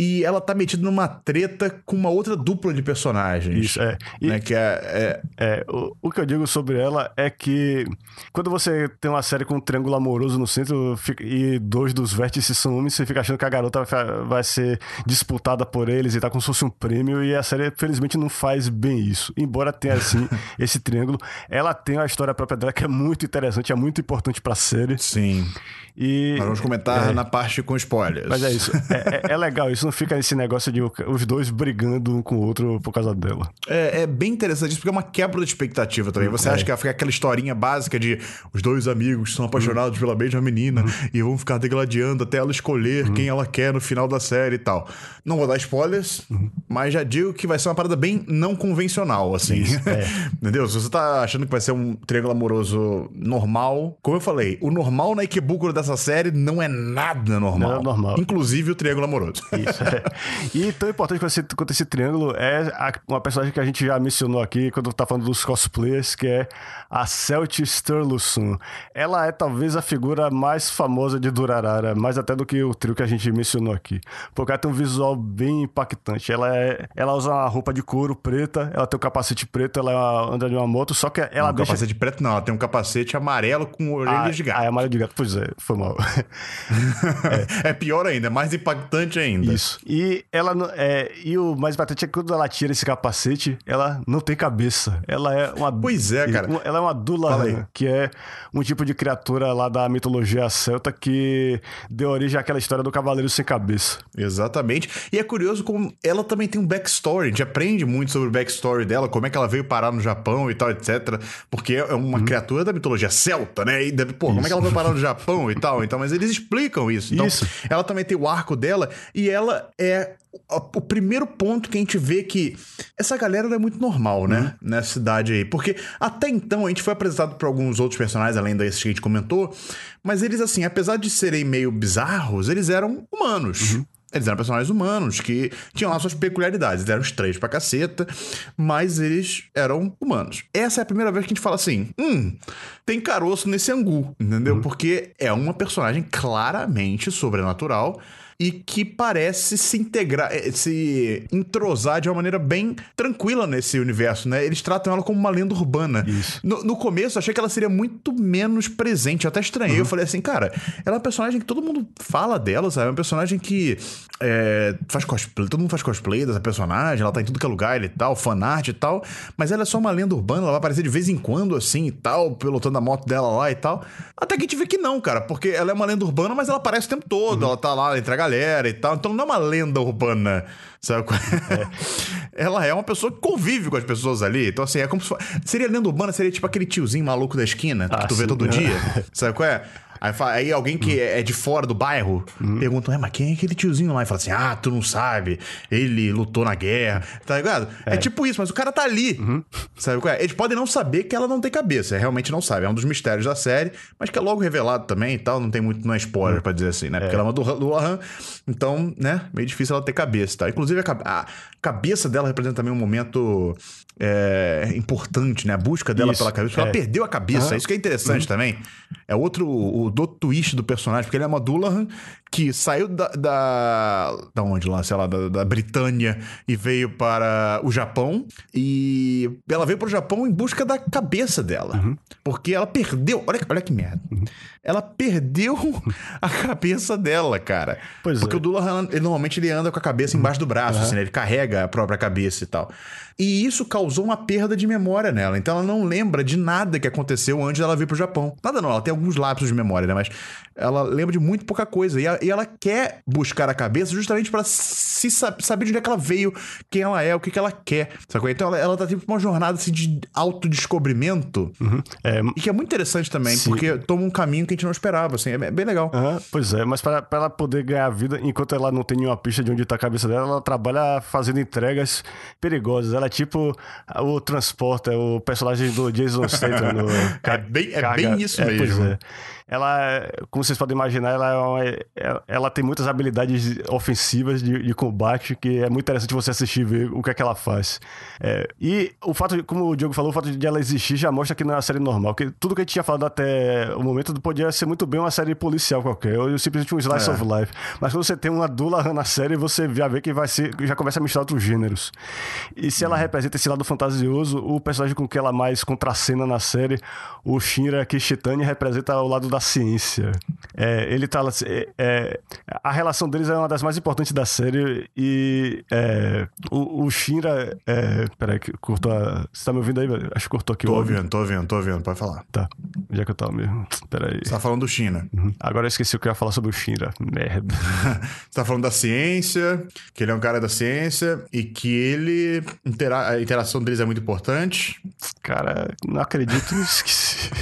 E ela tá metida numa treta com uma outra dupla de personagens. Isso, é. E- Né, que é, é- É, o, o que eu digo sobre ela é que quando você tem uma série com um triângulo amoroso no centro fica- e dois dos vértices são homens, você fica achando que a garota vai, vai ser disputada por eles e tá como se fosse um prêmio, e a série, felizmente, não faz bem isso. Embora tenha, assim, esse triângulo, ela tem uma história própria dela que é muito interessante, é muito importante pra série. sim. E. Nós vamos comentar na parte com spoilers. Mas é isso. É, é- é legal, isso não fica nesse negócio de os dois brigando um com o outro por causa dela. É, é bem interessante isso, porque é uma quebra de expectativa também. É. Você acha que fica aquela historinha básica de os dois amigos são apaixonados pela mesma menina Uhum. e vão ficar degladiando até ela escolher quem ela quer no final da série e tal. Não vou dar spoilers, Uhum. mas já digo que vai ser uma parada bem não convencional, assim. é. Entendeu? Se você tá achando que vai ser um triângulo amoroso normal, como eu falei, o normal na Ikebukuro dessa série não é nada normal. Não é normal. Inclusive o triângulo amoroso. Isso, é. E tão importante quanto esse, quanto esse triângulo é a- uma personagem que a gente já mencionou aqui quando tá falando dos cosplayers, que é a Celt Sturluson. Ela é talvez a figura mais famosa de Durarara, mais até do que o trio que a gente mencionou aqui. Porque ela tem um visual bem impactante. Ela, é, ela usa uma roupa de couro preta, ela tem um capacete preto, ela anda de uma moto, só que ela um deixa... capacete preto não, ela tem um capacete amarelo com orelhas de gato. Ah, é amarelo de gato. Pois é, foi mal. É. pior ainda, é mais impactante ainda. Isso. E ela é, e o mais importante é que quando ela tira esse capacete, ela não tem cabeça. Ela é uma Pois é, cara. Ela é uma. Dulahan, que é um tipo de criatura lá da mitologia celta que deu origem àquela história do cavaleiro sem cabeça. Exatamente. E é curioso como ela também tem um backstory. A gente aprende muito sobre o backstory dela, como é que ela veio parar no Japão e tal, etc. Porque é uma criatura da mitologia celta, né? E deve, pô, como é que ela veio parar no Japão e tal? Então, mas eles explicam isso. Então, Isso. ela também tem o arco dela e ela é o o primeiro ponto que a gente vê que essa galera é muito normal, né? Uhum. Nessa cidade aí. Porque até então a gente foi apresentado por alguns outros personagens, além desses que a gente comentou, mas eles, assim, apesar de serem meio bizarros, eles eram humanos. Uhum. Eles eram personagens humanos que tinham lá suas peculiaridades. Eles eram estranhos pra caceta, mas eles eram humanos. Essa é a primeira vez que a gente fala assim: hum, tem caroço nesse angu, entendeu? Porque é uma personagem claramente sobrenatural e que parece se integrar, eh, se entrosar de uma maneira bem tranquila nesse universo, né? Eles tratam ela como uma lenda urbana. No, no começo, eu achei que ela seria muito menos presente. Eu até estranhei. Uhum. Eu falei assim, cara, ela é uma personagem que todo mundo fala dela, sabe? É uma personagem que é, faz cosplay, todo mundo faz cosplay dessa personagem, ela tá em tudo que é lugar e tal, fanart e tal, mas ela é só uma lenda urbana, ela vai aparecer de vez em quando, assim e tal, pilotando a moto dela lá e tal. Até que a gente vê que não, cara, porque ela é uma lenda urbana, mas ela aparece o tempo todo, ela tá lá entre a galera e tal, então não é uma lenda urbana. Sabe? qual é? Ela é uma pessoa que convive com as pessoas ali. Então, assim, é como se fosse. Seria lenda urbana, seria tipo aquele tiozinho maluco da esquina que Ah, tu vê sim. todo dia. Sabe qual é? Aí, fa- aí alguém que é de fora do bairro pergunta, é, mas quem é aquele tiozinho lá? E fala assim, ah, tu não sabe, ele lutou na guerra, tá ligado? É, tipo isso, mas o cara tá ali, sabe qual é? Eles podem não saber que ela não tem cabeça, realmente não sabe, é um dos mistérios da série, mas que é logo revelado também e tal, não tem muito, não é spoiler pra dizer assim, né? Porque ela é uma do Lohan, então, né, meio difícil ela ter cabeça tal. Inclusive, a, a cabeça dela representa também um momento é, importante, né? A busca dela Isso, pela cabeça, porque ela é. perdeu a cabeça, isso que é interessante também. É outro, o do twist do personagem, porque ele é uma Dullahan que saiu da, da. Da onde lá? Sei lá, da, da Britânia e veio para o Japão. E ela veio para o Japão em busca da cabeça dela. Porque ela perdeu. Olha, olha que merda. Ela perdeu a cabeça dela, cara. Pois porque é. o Dullahan, ele, normalmente ele anda com a cabeça embaixo do braço, assim, né? Ele carrega a própria cabeça e tal. E isso causou uma perda de memória nela. Então ela não lembra de nada que aconteceu antes dela vir pro Japão. Nada não, ela tem alguns lapsos de memória, né? Mas ela lembra de muito pouca coisa. E, a- e ela quer buscar a cabeça justamente pra se sa- saber de onde é que ela veio, quem ela é, o que, que ela quer. Sacou? Então ela, ela tá tipo uma jornada assim, de autodescobrimento. É, E que é muito interessante também, Sim. porque toma um caminho que a gente não esperava. Assim, é bem legal. Aham, pois é, mas para ela poder ganhar vida, enquanto ela não tem nenhuma pista de onde tá a cabeça dela, ela trabalha fazendo entregas perigosas. Ela é tipo o transporte, é o personagem do Jason Statham. No É bem- é bem isso Pois mesmo. é. Ela, como vocês podem imaginar, ela, é uma- ela- ela tem muitas habilidades ofensivas de, de combate que é muito interessante você assistir e ver o que é que ela faz. É, e o fato, de, como o Diogo falou, o fato de ela existir já mostra que não é uma série normal. Que tudo que a gente tinha falado até o momento podia ser muito bem uma série policial qualquer, ou simplesmente um slice É. of life. Mas quando você tem uma Dula na série, você já vê que vai ser, já começa a misturar outros gêneros. E se ela Uhum. representa esse lado fantasioso, o personagem com que ela mais contracena na série, o Shinra Kishitani, representa o lado da ciência. É, ele tá. é, é, a relação deles é uma das mais importantes da série e é, o, o Shinra. É, peraí, que cortou a. Você tá me ouvindo aí? Acho que cortou aqui Tô o áudio. ouvindo, tô ouvindo, tô ouvindo, pode falar. Tá. Onde é que eu tava mesmo? Peraí. Você tá falando do China. Uhum. Agora eu esqueci o que eu ia falar sobre o Shinra. Merda. Você tá falando da ciência, que ele é um cara da ciência e que ele. intera- a interação deles é muito importante. Cara, não acredito. Esqueci.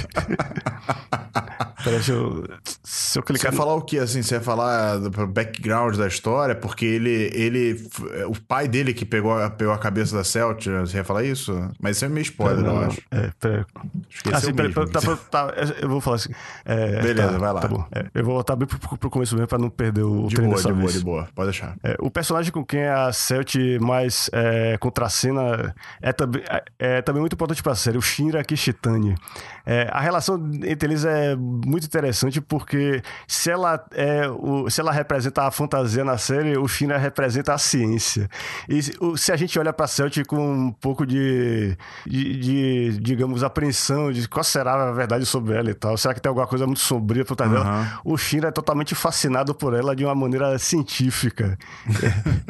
Peraí, deixa eu. Se eu Você clicar ia falar o que, assim? Você ia falar do background da história? Porque ele. ele o pai dele que pegou, a- pegou a cabeça da Celt, você ia falar isso? Mas isso é meio spoiler, eu acho. É, pera. Esqueceu Ah, sim, pera, mesmo. tá, tá, tá, eu vou falar assim. é, Beleza, tá, vai lá. Tá bom. É, eu vou voltar bem pro, pro começo mesmo pra não perder o De trem boa, de boa, vez. de boa. Pode deixar. É, o personagem com quem a Celt mais é, contracena é também, é, é também muito importante pra série, o Shinra Kishitani. É, a relação entre eles é muito interessante porque se ela, é, o, se ela representa a fantasia na série, o Shinra representa a ciência. E se, a gente olha pra Celt com um pouco de, de, de, digamos, apreensão de qual será a verdade sobre ela e tal, será que tem alguma coisa muito sombria por trás dela? O Shinra é totalmente fascinado por ela de uma maneira científica.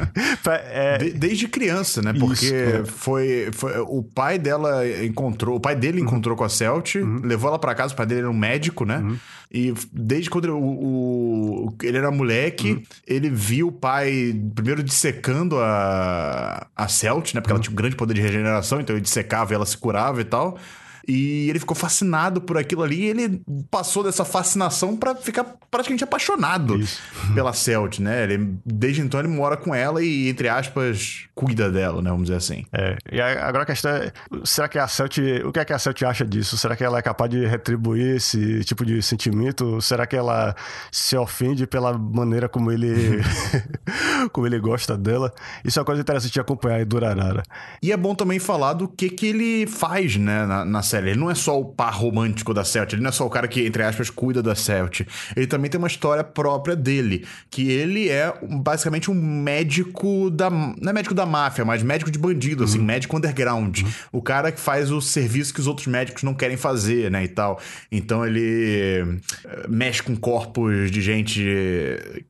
É, De- desde criança, né? Isso, Porque é. foi, foi. O pai dela encontrou. O pai dele encontrou com a Celt, levou ela pra casa, o pai dele era um médico, né? E desde quando o, o- ele era moleque, ele viu o pai primeiro dissecando a, a Celt, né? Porque ela tinha um grande poder de regeneração, então ele dissecava e ela se curava e tal. E ele ficou fascinado por aquilo ali e ele passou dessa fascinação pra ficar praticamente apaixonado Isso. pela Celt, né? Ele, desde então ele mora com ela e, entre aspas, cuida dela, né? Vamos dizer assim. É, e agora a questão é, será que a Celt, o que é que a Celt acha disso? Será que ela é capaz de retribuir esse tipo de sentimento? Será que ela se ofende pela maneira como ele como ele gosta dela? Isso é uma coisa interessante de acompanhar em Durarara. E é bom também falar do que que ele faz, né, na, na série. Ele não é só o par romântico da Celt, ele não é só o cara que, entre aspas, cuida da Celt. Ele também tem uma história própria dele, que ele é basicamente um médico da... não é médico da máfia, mas médico de bandido, assim, uhum. assim, médico underground. Uhum. O cara que faz o serviço que os outros médicos não querem fazer, né, e tal. Então ele eh, mexe com corpos de gente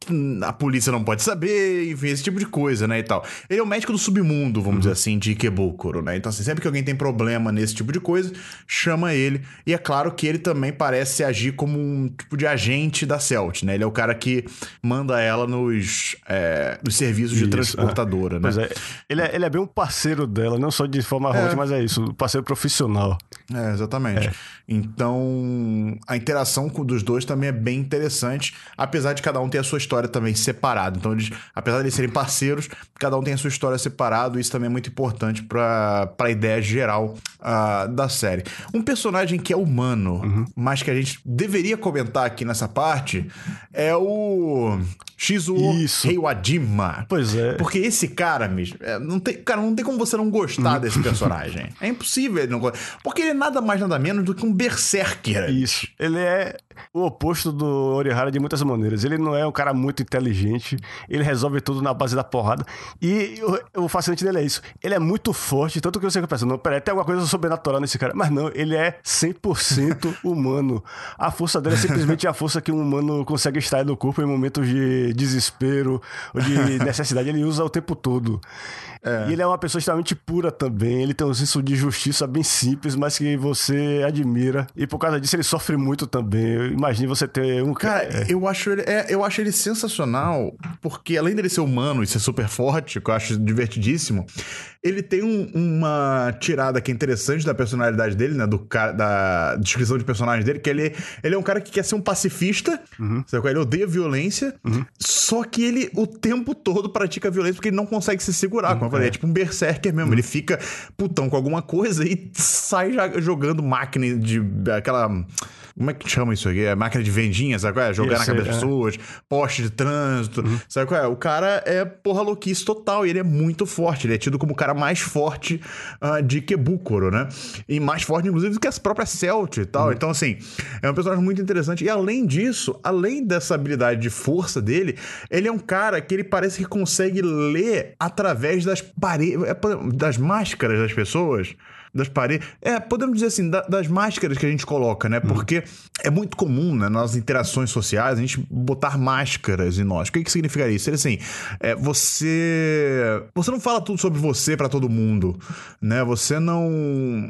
que a polícia não pode saber, enfim, esse tipo de coisa, né, e tal. Ele é o médico do submundo, vamos uhum. dizer assim, de Ikebukuro, né? Então, assim, sempre que alguém tem problema nesse tipo de coisa, chama ele. E é claro que ele também parece agir como um tipo de agente da Celt, né? Ele é o cara que manda ela nos, é, nos serviços Isso, de transportadora, é. né? Pois é. Ele, é, ele é bem um parceiro dela, não só de forma é. mas é isso, parceiro profissional. É, exatamente. É. Então, a interação dos dois também é bem interessante, apesar de cada um ter a sua história também separada. Então, eles, apesar de eles serem parceiros, cada um tem a sua história separada, e isso também é muito importante para a ideia geral uh, da série. Um personagem que é humano, uhum. mas que a gente deveria comentar aqui nessa parte, é o Shizuo Heiwadima. Pois é. Porque esse cara, é, não tem, cara, não tem como você não gostar uhum. desse personagem. É impossível ele não gostar. Porque ele é nada mais, nada menos do que um berserker. Isso. Ele é o oposto do Orihara de muitas maneiras. Ele não é um cara muito inteligente, ele resolve tudo na base da porrada. E o, o fascinante dele é isso. Ele é muito forte, tanto que você pensa, não, peraí, tem alguma coisa sobrenatural nesse cara. Mas não, ele é 100% humano. A força dele é simplesmente a força que um humano consegue extrair do corpo em momentos de desespero ou de necessidade. Ele usa o tempo todo. É. E ele é uma pessoa extremamente pura também. Ele tem um senso de justiça bem simples, mas que você admira. E por causa disso ele sofre muito também. Imagine você ter um cara. É. Eu acho ele, é, eu acho ele sensacional, porque além dele ser humano e ser super forte, que eu acho divertidíssimo, ele tem um, uma tirada que é interessante da personalidade dele, né? Do, da descrição de personagem dele, que ele, ele é um cara que quer ser um pacifista, uhum. sabe? ele odeia violência, uhum. só que ele o tempo todo pratica violência porque ele não consegue se segurar. Uhum. Como eu falei, é. é tipo um berserker mesmo. Ele fica putão com alguma coisa e sai jogando máquina de aquela como é que chama isso aqui? É máquina de vendinha, sabe qual é? Jogar na cabeça das é. pessoas, poste de trânsito, uhum. sabe qual é? O cara é porra louquice total e ele é muito forte. Ele é tido como o cara mais forte uh, de Kebukuro, né? E mais forte, inclusive, do que a própria Celt e tal. Uhum. Então, assim, é um personagem muito interessante. E além disso, além dessa habilidade de força dele, ele é um cara que ele parece que consegue ler através das paredes, é, das máscaras das pessoas das paredes. É, podemos dizer assim, da, das máscaras que a gente coloca, né? Porque é muito comum, né, nas interações sociais, a gente botar máscaras em nós. O que, que significa isso? Seria assim, é, você. Você não fala tudo sobre você para todo mundo, né? Você não,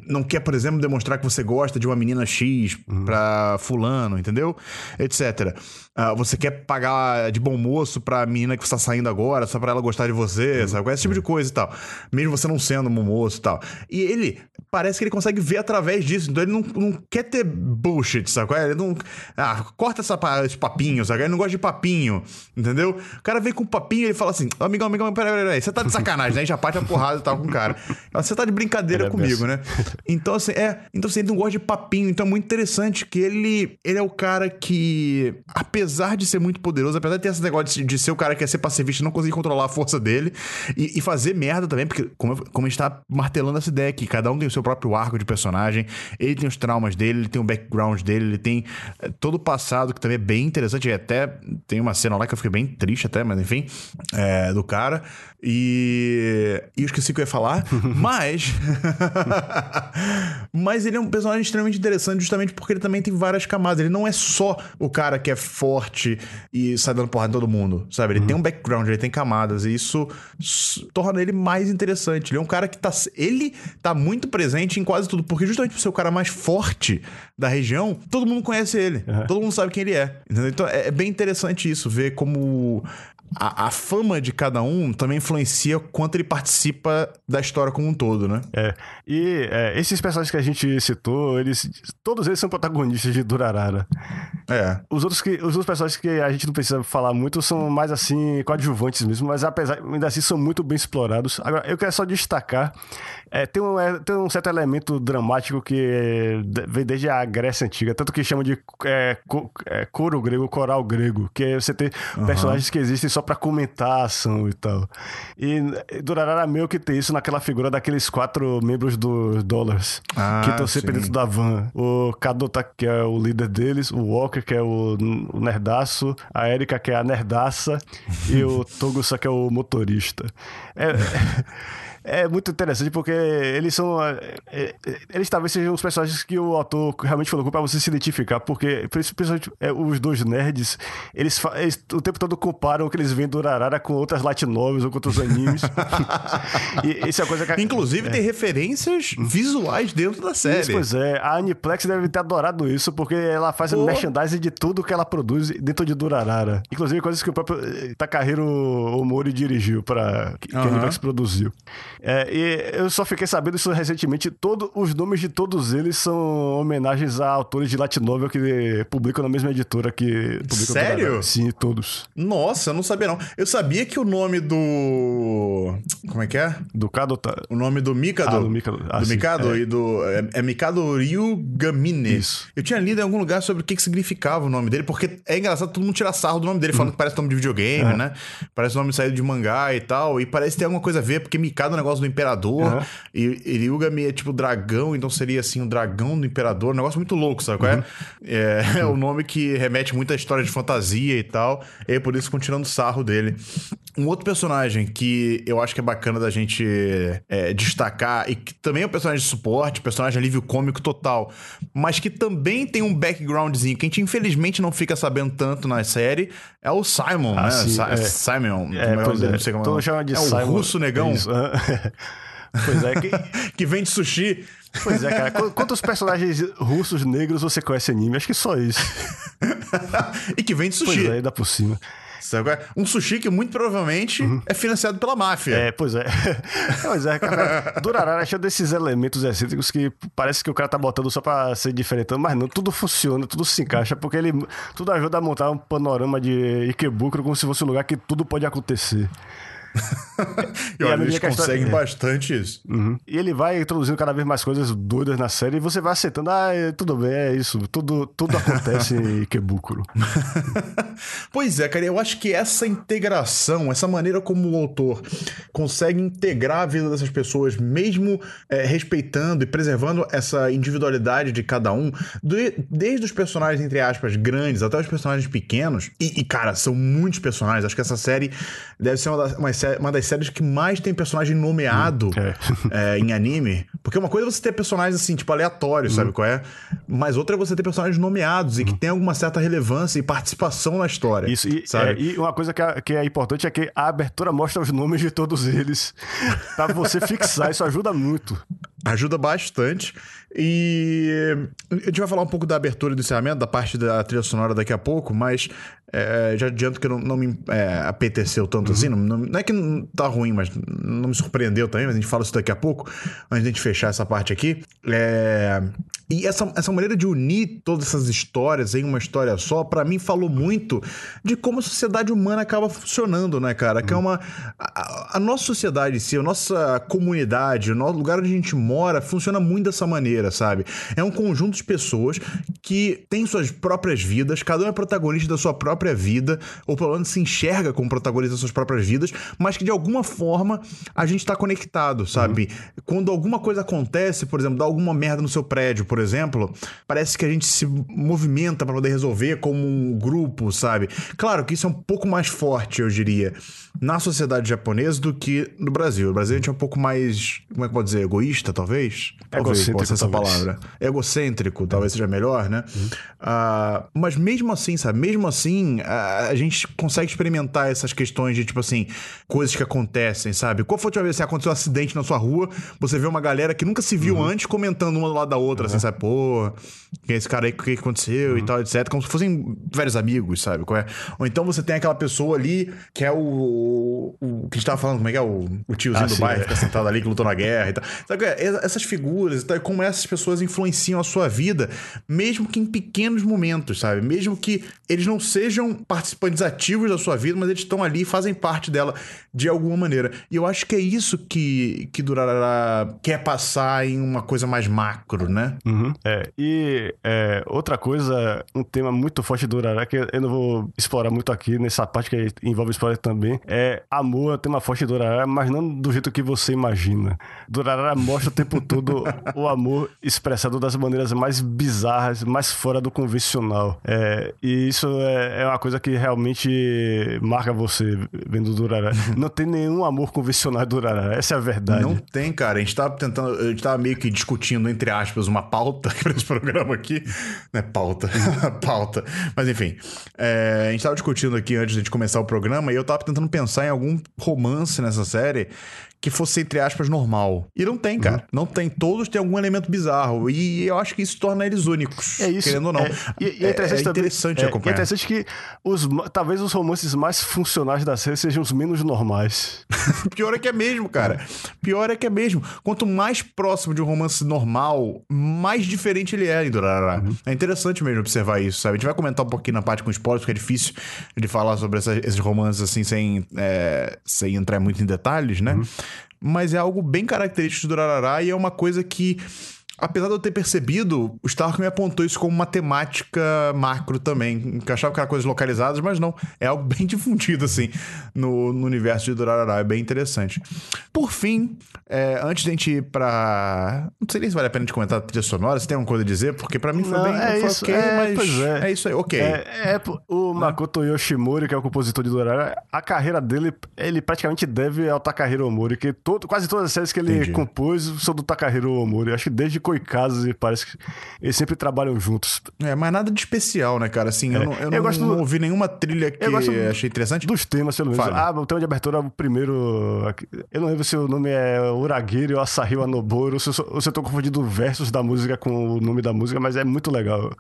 não quer, por exemplo, demonstrar que você gosta de uma menina X uhum. pra fulano, entendeu? Etc. Uh, você quer pagar de bom moço pra menina que você tá saindo agora, só pra ela gostar de você, uhum. sabe? Esse tipo de coisa e tal. Mesmo você não sendo um moço e tal. E ele parece que ele consegue ver através disso. Então ele não, não quer ter bullshit, sabe? Ele não. Ah, corta essa, esse papinho, sabe? Ele não gosta de papinho, entendeu? O cara vem com papinho e ele fala assim: amigão, amigão, peraí, peraí, peraí. Você tá de sacanagem, né? Já parte a porrada e tal com o cara. Você tá de brincadeira é comigo, né? Então, assim, é. Então, assim, ele não gosta de papinho. Então é muito interessante que ele, ele é o cara que, apesar de ser muito poderoso, apesar de ter esse negócio de, de ser o cara que quer ser pacifista, não conseguir controlar a força dele e, e fazer merda também, porque, como, como a gente tá martelando essa ideia aqui, cada um tem o seu próprio arco de personagem, ele tem os traumas dele, ele tem o background dele, ele tem eh, todo o passado que também é bem interessante. E até tem uma cena lá que eu fiquei bem triste, até, mas enfim, é, do cara. E, e eu esqueci o que eu ia falar, mas. mas ele é um personagem extremamente interessante, justamente porque ele também tem várias camadas. Ele não é só o cara que é forte e sai dando porrada em todo mundo, sabe? Ele uhum. tem um background, ele tem camadas, e isso torna ele mais interessante. Ele é um cara que tá. Ele tá muito presente em quase tudo, porque justamente por ser o cara mais forte da região, todo mundo conhece ele. Uhum. Todo mundo sabe quem ele é. Entendeu? Então é, é bem interessante isso, ver como a, a, fama de cada um também influencia quanto ele participa da história como um todo, né? É. E é, esses personagens que a gente citou, eles. Todos eles são protagonistas de Durarara. É. Os outros, que, os outros personagens que a gente não precisa falar muito são mais assim, coadjuvantes mesmo, mas apesar, ainda assim são muito bem explorados. Agora, eu quero só destacar. É, tem, um, é, tem um certo elemento dramático que vem desde a Grécia Antiga, tanto que chama de é, co, é, coro grego, coral grego, que é você ter uhum. personagens que existem só para comentar a ação e tal. E Durarara meio que tem isso naquela figura daqueles quatro membros dos Dollars, ah, que estão sempre dentro da van. O Kadota, que é o líder deles, o Walker, que é o, o nerdaço, a Erika, que é a nerdaça, e o Togusa, que é o motorista. É, é muito interessante porque eles são. É, é, eles talvez sejam os personagens que o autor realmente colocou pra você se identificar, porque principalmente é, os dois nerds, eles, eles, o tempo todo comparam o que eles veem do Urarara com outras light novels ou com outros animes. e isso é coisa que. Inclusive, é. tem referências visuais dentro da série. Isso, pois é. A Aniplex deve ter adorado isso, porque ela faz Pô. merchandising de tudo que ela produz dentro de Durarara. Inclusive, coisas que o próprio eh, Takahiro Omori dirigiu para que uhum. a Aniplex produziu. É, e eu só fiquei sabendo isso recentemente. Todo, os nomes de todos eles são homenagens a autores de Latin Novel que publicam na mesma editora que publicam Sério? Sim, todos. Nossa, eu não sabia não. Eu sabia que o nome do. Como é que é? Do Kado. Tá... O nome do Mikado. Ah, do Mikado. Ah, do sim, Mikado é. e do. É, é Mikado Ryugamine. Isso. Eu tinha lido em algum lugar sobre o que, que significava o nome dele, porque é engraçado todo mundo tirar sarro do nome dele, falando hum. que parece nome de videogame, é. né? Parece nome saído de mangá e tal. E parece ter alguma coisa a ver, porque Mikado é um negócio do imperador. Uhum. E, Ryugami é tipo dragão, então seria assim, o dragão do imperador. Um negócio muito louco, sabe qual é? Uhum. É, é o nome que remete muito à história de fantasia e tal. E é por isso continuando sarro dele. Um outro personagem que eu acho que é bacana da gente é, destacar, e que também é um personagem de suporte, personagem alívio cômico total, mas que também tem um backgroundzinho que a gente infelizmente não fica sabendo tanto na série, é o Simon, ah, né? Sim, é. Simon. É, é. Não sei como é. de é Simon. o russo negão. Isso. Pois é. Que... que vende sushi. Pois é, cara. Quantos personagens russos negros você conhece anime? Acho que só isso. e que vende sushi. Pois é, ainda por cima. Um sushi que muito provavelmente uhum. é financiado pela máfia. É, pois é. pois é, cara. Durarara achou desses elementos excêntricos que parece que o cara tá botando só pra ser diferente, mas não, tudo funciona, tudo se encaixa, porque ele tudo ajuda a montar um panorama de Ikebukuro como se fosse um lugar que tudo pode acontecer. e, e olha, eles conseguem história... bastante isso. Uhum. E ele vai introduzindo cada vez mais coisas doidas na série e você vai aceitando. Ah, é, tudo bem, é isso. Tudo, tudo acontece em Ikebukuro. pois é, cara. Eu acho que essa integração, essa maneira como o autor consegue integrar a vida dessas pessoas, mesmo é, respeitando e preservando essa individualidade de cada um, desde os personagens, entre aspas, grandes até os personagens pequenos. E, e cara, são muitos personagens. Acho que essa série deve ser uma das, uma uma das séries que mais tem personagem nomeado hum, é. É, em anime. Porque uma coisa é você ter personagens assim, tipo, aleatórios, hum. sabe qual é? Mas outra é você ter personagens nomeados hum. e que hum. tem alguma certa relevância e participação na história. Isso, e, sabe? É, e uma coisa que é, que é importante é que a abertura mostra os nomes de todos eles. pra você fixar, isso ajuda muito. Ajuda bastante. E a gente vai falar um pouco da abertura e do encerramento, da parte da trilha sonora daqui a pouco, mas é, já adianto que não, não me é, apeteceu tanto uhum. assim. Não, não, não, é que não tá ruim, mas não me surpreendeu também, mas a gente fala isso daqui a pouco, antes de a gente fechar essa parte aqui. É, e essa, essa maneira de unir todas essas histórias em uma história só, para mim falou muito de como a sociedade humana acaba funcionando, né, cara? Que é uma. A, a, nossa sociedade em si, a nossa comunidade, o nosso lugar onde a gente mora, funciona muito dessa maneira, sabe? É um conjunto de pessoas que têm suas próprias vidas, cada um é protagonista da sua própria vida, ou pelo menos se enxerga como protagonista das suas próprias vidas, mas que de alguma forma a gente tá conectado, sabe? Uhum. Quando alguma coisa acontece, por exemplo, dá alguma merda no seu prédio, por por exemplo, parece que a gente se movimenta para poder resolver como um grupo, sabe? Claro que isso é um pouco mais forte, eu diria, na sociedade japonesa do que no Brasil. O Brasil a gente é um pouco mais, como é que pode dizer, egoísta, talvez? Talvez possa essa palavra. Egocêntrico, talvez seja melhor, né? né? Uh, mas mesmo assim, sabe? Mesmo assim, a, a gente consegue experimentar essas questões de, tipo assim, coisas que acontecem, sabe? Qual foi a última vez que aconteceu um acidente na sua rua, você vê uma galera que nunca se viu uhum. antes comentando uma do lado da outra, assim, uhum. assim, sabe? Pô, quem é esse cara aí, o que aconteceu uhum. e tal, etc. Como se fossem velhos amigos, sabe? É? Ou então você tem aquela pessoa ali que é o. o que a gente tava falando, como é que é? O, o tiozinho ah, do sim, bairro, é. que tá sentado ali, que lutou na guerra e tal. Sabe? É? Essas figuras e tal, como essas pessoas influenciam a sua vida, mesmo que em pequenos momentos, sabe? Mesmo que eles não sejam participantes ativos da sua vida, mas eles estão ali e fazem parte dela de alguma maneira. E eu acho que é isso que, que Durará quer passar em uma coisa mais macro, né? Uhum. É, e é, outra coisa, um tema muito forte do Durará, que eu não vou explorar muito aqui, nessa parte que envolve spoiler também, é amor, é um tema forte do Durará, mas não do jeito que você imagina. Durará mostra o tempo todo o amor expressado das maneiras mais bizarras, mais fora do convencional. É, e isso é, é uma coisa que realmente marca você vendo Durará. Não tem nenhum amor convencional do Durará, essa é a verdade. Não tem, cara. A gente tava tentando, a gente tava meio que discutindo, entre aspas, uma pauta para esse programa aqui. Não é pauta, pauta. Mas enfim, é, a gente tava discutindo aqui antes de começar o programa e eu tava tentando pensar em algum romance nessa série que fosse, entre aspas, normal. E não tem, cara. Uhum. Não tem. Todos têm algum elemento bizarro. E eu acho que isso torna eles únicos. É isso. Querendo ou não. É, e, e é interessante, é, é interessante é, acompanhar. É interessante que os, talvez os romances mais funcionais da série sejam os menos normais. Pior é que é mesmo, cara. Pior é que é mesmo. Quanto mais próximo de um romance normal, mais diferente ele é em Durará. Uhum. É interessante mesmo observar isso, sabe? A gente vai comentar um pouquinho na parte com spoilers, porque é difícil de falar sobre essa, esses romances assim, sem, é, sem entrar muito em detalhes, né? Uhum mas é algo bem característico do Durarará e é uma coisa que Apesar de eu ter percebido, o Stark me apontou isso como uma temática macro também. Que eu achava que eram coisas localizadas, mas não. É algo bem difundido, assim, no, no universo de Durarará. É bem interessante. Por fim, é, antes de a gente ir pra. Não sei nem se vale a pena a gente comentar a trilha sonora, se tem alguma coisa a dizer, porque pra mim foi não, bem. É foi isso, ok, é, mas. Pois é. é isso aí, ok. É, é o Makoto Yoshimori, que é o compositor de Durarará, a carreira dele, ele praticamente deve ao Takahiro Omori, que todo, quase todas as séries que ele Entendi. compôs são do Takahiro Omori. Acho que desde Koikaze, parece que eles sempre trabalham juntos. É, mas nada de especial, né, cara? Assim, é. eu não, eu, eu não, não ouvi nenhuma trilha que eu achei interessante. Dos temas, pelo menos. Fala. Ah, o tema de abertura, é o primeiro. Eu não lembro se o nome é Uragiri ou Asahio Anoboro, ou se, ou se eu tô confundindo versos da música com o nome da música, mas é muito legal.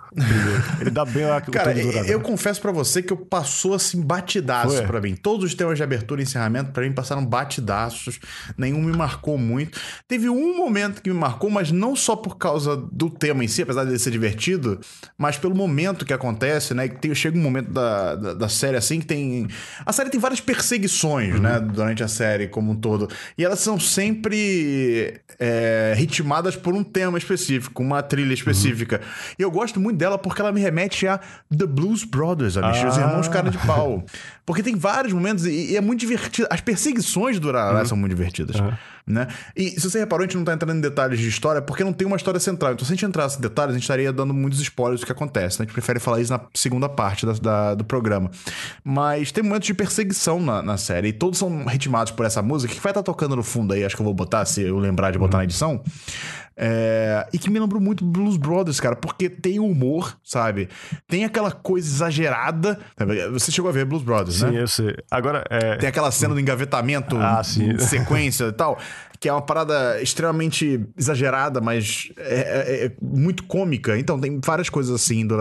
Ele dá bem a Cara, eu confesso para você que eu passou assim batidaço para mim. Todos os temas de abertura e encerramento para mim passaram batidaços. Nenhum me marcou muito. Teve um momento que me marcou, mas não só por causa do tema em si, apesar de ser divertido, mas pelo momento que acontece, né? Que tem, chega um momento da, da, da, série assim que tem. A série tem várias perseguições, uhum. né? Durante a série como um todo. E elas são sempre é, ritmadas por um tema específico, uma trilha específica. Uhum. E eu gosto muito dela porque ela me remete a The Blues Brothers, amigo, ah. os irmãos cara de pau. Porque tem vários momentos e, e é muito divertido. As perseguições do Urará uhum. são muito divertidas. Uhum. Né? E se você reparou, a gente não tá entrando em detalhes de história porque não tem uma história central. Então, se a gente entrasse em detalhes, a gente estaria dando muitos spoilers do que acontece. Né? A gente prefere falar isso na segunda parte da, da, do programa. Mas tem momentos de perseguição na, na, série e todos são ritmados por essa música que vai estar tá tocando no fundo aí. Acho que eu vou botar, se eu lembrar de botar uhum. na edição. É, e que me lembrou muito Blues Brothers, cara, porque tem humor, sabe? Tem aquela coisa exagerada. Você chegou a ver Blues Brothers, sim, né? Sim, eu sei. Agora. É... Tem aquela cena do engavetamento, ah, sequência e tal que é uma parada extremamente exagerada, mas é, é, é muito cômica. Então, tem várias coisas assim do.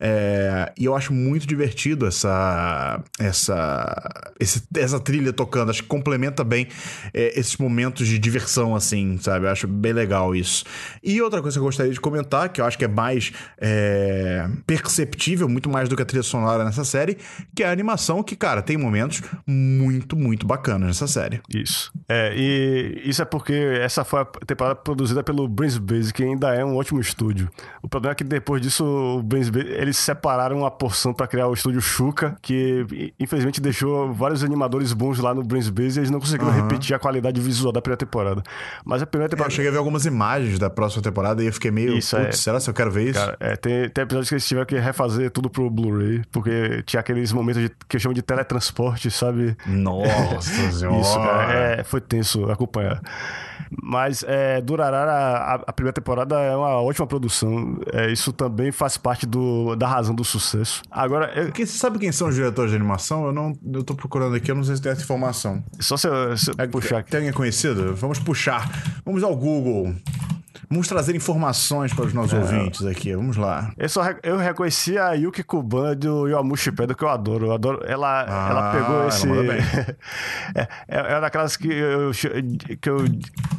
É, e eu acho muito divertido essa, essa, esse, essa trilha tocando. Acho que complementa bem é, esses momentos de diversão, assim, sabe? Eu acho bem legal isso. E outra coisa que eu gostaria de comentar, que eu acho que é mais é, perceptível, muito mais do que a trilha sonora nessa série, que é a animação, que, cara, tem momentos muito, muito bacanas nessa série. Isso. É, e isso é porque essa foi a temporada produzida pelo Brains Base, que ainda é um ótimo estúdio. O problema é que depois disso, o Brains Base, eles separaram uma porção para criar o estúdio Shuka, que infelizmente deixou vários animadores bons lá no Brains Base e eles não conseguiram uhum. repetir a qualidade visual da primeira temporada. Mas a primeira temporada. Eu cheguei a ver algumas imagens da próxima temporada e eu fiquei meio. Isso, é... será que eu quero ver isso? Cara, é, tem, tem episódios que eles tiveram que refazer tudo pro Blu-ray, porque tinha aqueles momentos de, que eu chamo de teletransporte, sabe? Nossa senhora! Isso, cara, é, foi tenso acompanhar. Mas é, Durarara, a, a, primeira temporada é uma ótima produção. É, isso também faz parte do, da razão do sucesso. Agora. Eu... Porque você sabe quem são os diretores de animação? Eu não eu tô procurando aqui, eu não sei se tem essa informação. Só se eu, se é, puxar aqui. Tem alguém conhecido? Vamos puxar. Vamos ao Google. Vamos trazer informações para os nossos é. ouvintes aqui. Vamos lá. Eu, só, eu reconheci a Yuki Kuban do Yomushi Pedro, que eu adoro. Eu adoro. Ela, ah, ela pegou esse. é, é, é daquelas que eu, que, eu,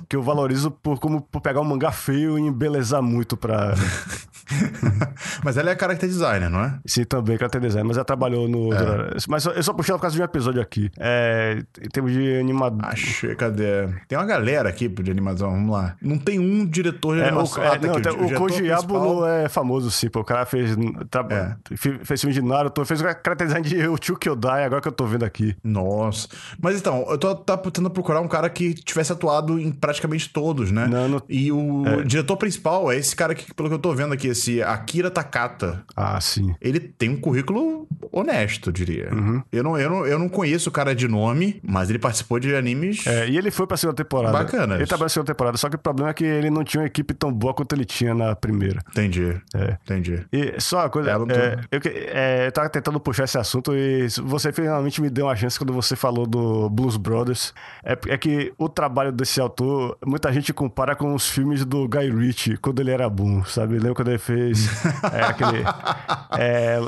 que eu valorizo por, como, por pegar um mangá feio e embelezar muito para mas ela é character designer, não é? Sim, também character designer, mas ela trabalhou no. É. Mas eu só puxei por causa de um episódio aqui. É, em termos de animador. Achei, cadê? Tem uma galera aqui de animação, vamos lá. Não tem um diretor de é, animação. O, é, ah, tá não, aqui, o, o, o Koji Yabu é famoso, sim, pô. O cara fez. É. Fez filme de Naruto, fez o character design de o Tio Kyodai, agora que eu tô vendo aqui. Nossa. Mas então, eu tô tá, tentando procurar um cara que tivesse atuado em praticamente todos, né? Não, não... E o é. diretor principal é esse cara que, pelo que eu tô vendo aqui, esse Akira Takata. Ah, sim. Ele tem um currículo honesto, eu diria. Uhum. Eu, não, eu, não, eu não conheço o cara de nome, mas ele participou de animes. É, e ele foi pra segunda temporada. Bacana. Ele trabalhou na segunda temporada, só que o problema é que ele não tinha uma equipe tão boa quanto ele tinha na primeira. Entendi. É. Entendi. E só uma coisa, é, é, eu, é, eu tava tentando puxar esse assunto e você finalmente me deu uma chance quando você falou do Blues Brothers. É, é que o trabalho desse autor, muita gente compara com os filmes do Guy Ritchie, quando ele era bom, sabe? Lembra quando ele fez é, aquele, é,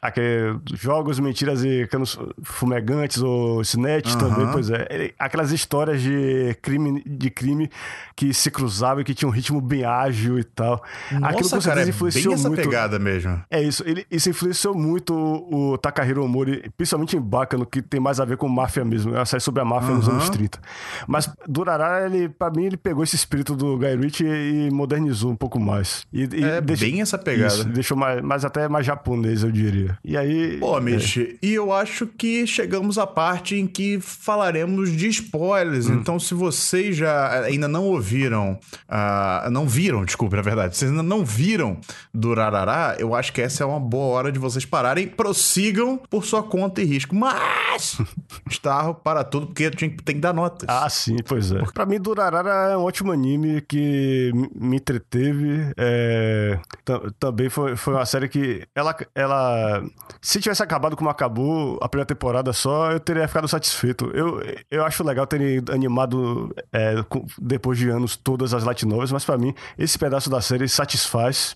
aquele jogos, mentiras e canos fumegantes ou snatch uhum. também, pois é. Aquelas histórias de crime, de crime que se cruzavam e que tinham um ritmo bem ágil e tal. Nossa, Aquilo com cara, é influenciou bem essa muito. pegada mesmo. É isso. Ele, isso influenciou muito o, o Takahiro Omori, principalmente em Bakano, que tem mais a ver com máfia mesmo. É uma série sobre a máfia uhum. nos anos 30. Mas Durarara, ele, pra mim, ele pegou esse espírito do Guy Ritchie e modernizou um pouco mais. E, e é deixou, bem essa pegada. Isso, deixou mais, mais até mais japonês, eu diria. E aí. Pô, Mitch, é. e eu acho que chegamos à parte em que falaremos de spoilers. Hum. Então, se vocês já ainda não ouviram, uh, não viram, desculpe, na verdade, vocês ainda não viram do Rarará, eu acho que essa é uma boa hora de vocês pararem. Prossigam por sua conta e risco. Mas, Starro, para tudo, porque tem que dar notas. Ah, sim, pois é. Pra mim, Durarara é um ótimo anime que me entreteve. É também foi, foi uma série que ela, ela. Se tivesse acabado como acabou a primeira temporada só, eu teria ficado satisfeito. Eu, eu acho legal terem animado é, depois de anos todas as light novels, mas para mim esse pedaço da série satisfaz.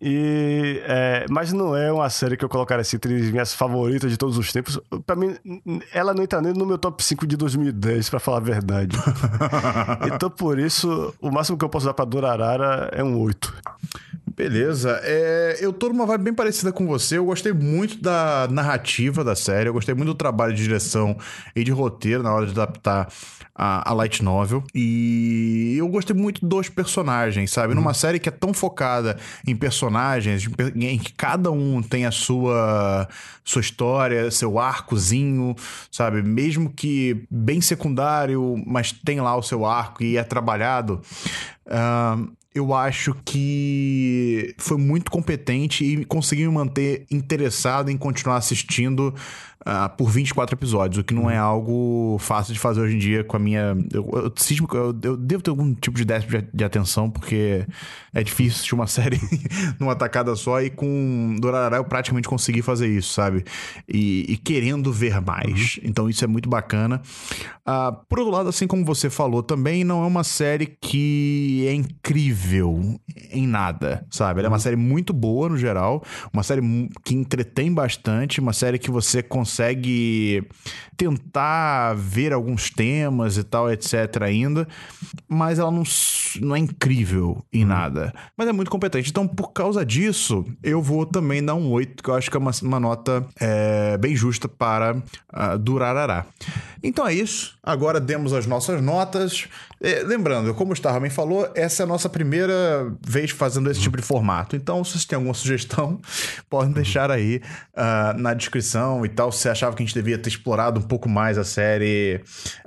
E, é, mas não é uma série que eu colocaria assim, entre as minhas favoritas de todos os tempos. Para mim, ela não entra nem no meu top 5 de 2010, para falar a verdade. então, por isso, o máximo que eu posso dar pra Durarara é um 8. Beleza. É, eu tô numa vibe bem parecida com você. Eu gostei muito da narrativa da série. Eu gostei muito do trabalho de direção e de roteiro na hora de adaptar a, a light novel. E eu gostei muito dos personagens, sabe? Uhum. Numa série que é tão focada em personagens, em que cada um tem a sua, sua história, seu arcozinho, sabe? Mesmo que bem secundário, mas tem lá o seu arco e é trabalhado. Uh, eu acho que foi muito competente e conseguiu me manter interessado em continuar assistindo uh, por 24 episódios, o que não é algo fácil de fazer hoje em dia com a minha. Eu, eu, eu, eu devo ter algum tipo de déficit de, de, atenção, porque é difícil assistir uma série numa tacada só e com Dorará eu praticamente consegui fazer isso, sabe? E, e querendo ver mais. Uhum. Então isso é muito bacana. Uh, por outro lado, assim como você falou, também não é uma série que é incrível em nada, sabe? Ela é uma uhum. série muito boa no geral, uma série que entretém bastante, uma série que você consegue consegue tentar ver alguns temas e tal, etc. ainda, mas ela não, não é incrível em uhum. nada. Mas é muito competente. Então, por causa disso, eu vou também dar um 8, que eu acho que é uma, uma nota é, bem justa para uh, Durarará. Então é isso. Agora demos as nossas notas. É, lembrando, como o Starman falou, essa é a nossa primeira vez fazendo esse tipo de formato. Então, se vocês têm alguma sugestão, podem deixar aí uh, na descrição e tal. Você achava que a gente devia ter explorado um pouco mais a série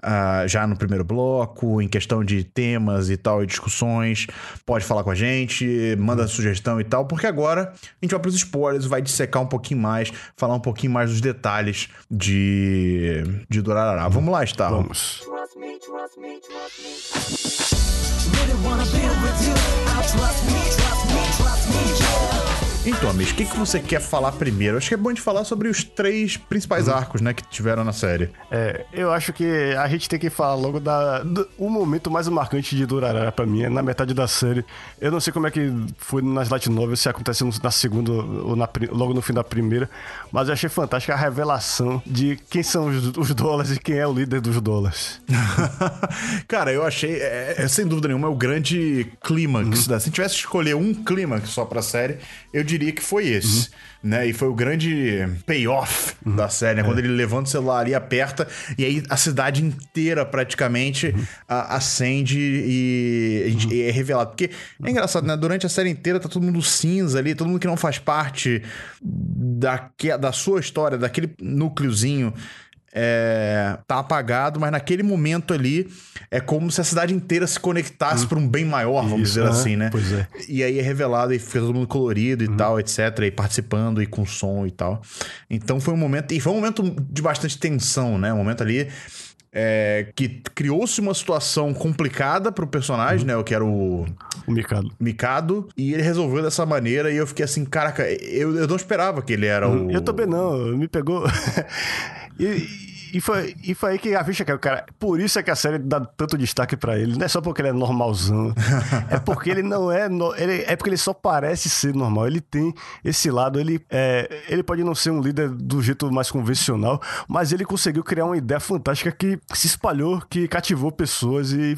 uh, já no primeiro bloco, em questão de temas e tal, e discussões, pode falar com a gente, manda sugestão e tal, porque agora a gente vai para os spoilers, vai dissecar um pouquinho mais, falar um pouquinho mais dos detalhes de, de Dorarará. Vamos lá, Star. Vamos. Trust Então, Amish, o que, que você quer falar primeiro? Acho que é bom de falar sobre os três principais arcos, né, que tiveram na série. É, eu acho que a gente tem que falar logo da. Do, o momento mais marcante de Durarara pra mim é na metade da série. Eu não sei como é que foi nas Light Novels, se acontece na segunda ou na, logo no fim da primeira, mas eu achei fantástica a revelação de quem são os, os dólares e quem é o líder dos dólares. Cara, eu achei, é, é, sem dúvida nenhuma, é o grande clímax uhum. da. Se tivesse que escolher um clímax só pra série, eu diria diria que foi esse. Uhum. Né? E foi o grande payoff uhum. da série, né? Quando é. ele levanta o celular e aperta, e aí a cidade inteira praticamente uhum. acende e, e, é revelado. Porque é engraçado, né? Durante a série inteira tá todo mundo cinza ali, todo mundo que não faz parte da, da sua história, daquele núcleozinho é, tá apagado, mas naquele momento ali é como se a cidade inteira se conectasse hum. para um bem maior, vamos Isso, dizer assim, né? Pois é. E aí é revelado e fica todo mundo colorido e hum. tal, etc. E participando e com som e tal. Então foi um momento. E foi um momento de bastante tensão, né? Um momento ali. É, que criou-se uma situação complicada pro personagem, uhum. né? Eu que era o. O Mikado. Mikado. E ele resolveu dessa maneira. E eu fiquei assim, caraca, eu, eu não esperava que ele era uhum. o. Eu também não, me pegou. e, e foi, e foi aí que a ficha caiu, cara. Por isso é que a série dá tanto destaque para ele. Não é só porque ele é normalzão. é porque ele não é. No, ele, é porque ele só parece ser normal. Ele tem esse lado. Ele, é, ele pode não ser um líder do jeito mais convencional, mas ele conseguiu criar uma ideia fantástica que se espalhou, que cativou pessoas. E,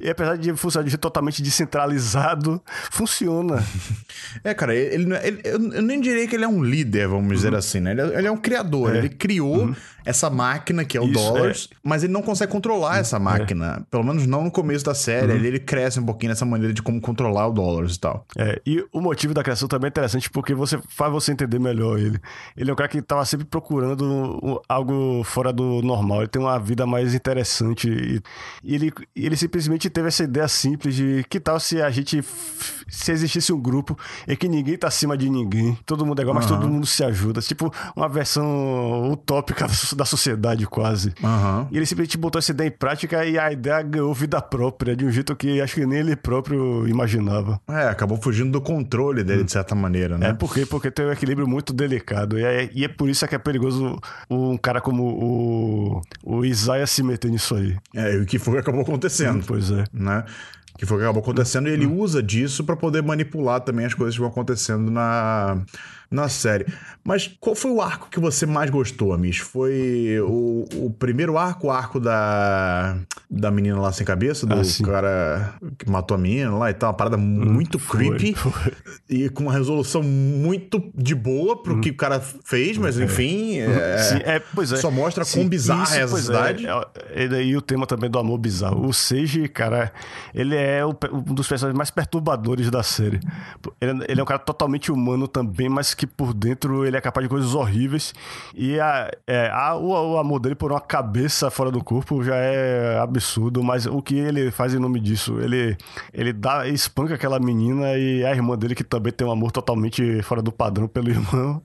e apesar de funcionar de jeito totalmente descentralizado, funciona. É, cara, ele, é, ele, eu nem diria que ele é um líder, vamos dizer uhum. assim, né? Ele é, ele é um criador. É. Ele criou uhum. Essa máquina máquina, que é o Isso, Dollars, é. mas ele não consegue controlar hum, essa é. máquina. É. Pelo menos não no começo da série. Uhum. Ele, cresce um pouquinho nessa maneira de como controlar o Dollars e tal. É, e o motivo da criação também é interessante porque você faz você entender melhor ele. Ele é um cara que tava sempre procurando algo fora do normal. Ele tem uma vida mais interessante. E, e ele, ele simplesmente teve essa ideia simples de que tal se a gente. Se existisse um grupo em que ninguém tá acima de ninguém, todo mundo é igual, uhum. mas todo mundo se ajuda. Tipo, uma versão utópica da sociedade quase. Uhum. E ele simplesmente botou essa ideia em prática e a ideia ganhou vida própria, de um jeito que acho que nem ele próprio imaginava. É, acabou fugindo do controle dele, hum. de certa maneira, né? É, porque, porque tem um equilíbrio muito delicado. E é, e é por isso que é perigoso um cara como o, o Isaiah se meter nisso aí. É, e o que foi que acabou acontecendo. Hum, pois é. Né? que foi o que acabou acontecendo, e ele hum. usa disso para poder manipular também as coisas que vão acontecendo na, na série. Mas qual foi o arco que você mais gostou, Amish? Foi o, o primeiro arco, o arco da, da menina lá sem cabeça, do ah, cara que matou a menina lá e tal, uma parada hum, muito foi, creepy foi. e com uma resolução muito de boa pro hum. que o cara fez, mas é. enfim, é, Sim, é, pois é. só mostra Sim, quão bizarra isso, é essa é. cidade. É, e daí o tema também do amor bizarro. O Seiji, cara, ele é um dos personagens mais perturbadores da série. Ele, ele é um cara totalmente humano também, mas que por dentro ele é capaz de coisas horríveis. E a, é, a, o, o, amor dele por uma cabeça fora do corpo já é absurdo, mas o que ele faz em nome disso? Ele, ele dá, espanca aquela menina e a irmã dele, que também tem um amor totalmente fora do padrão pelo irmão.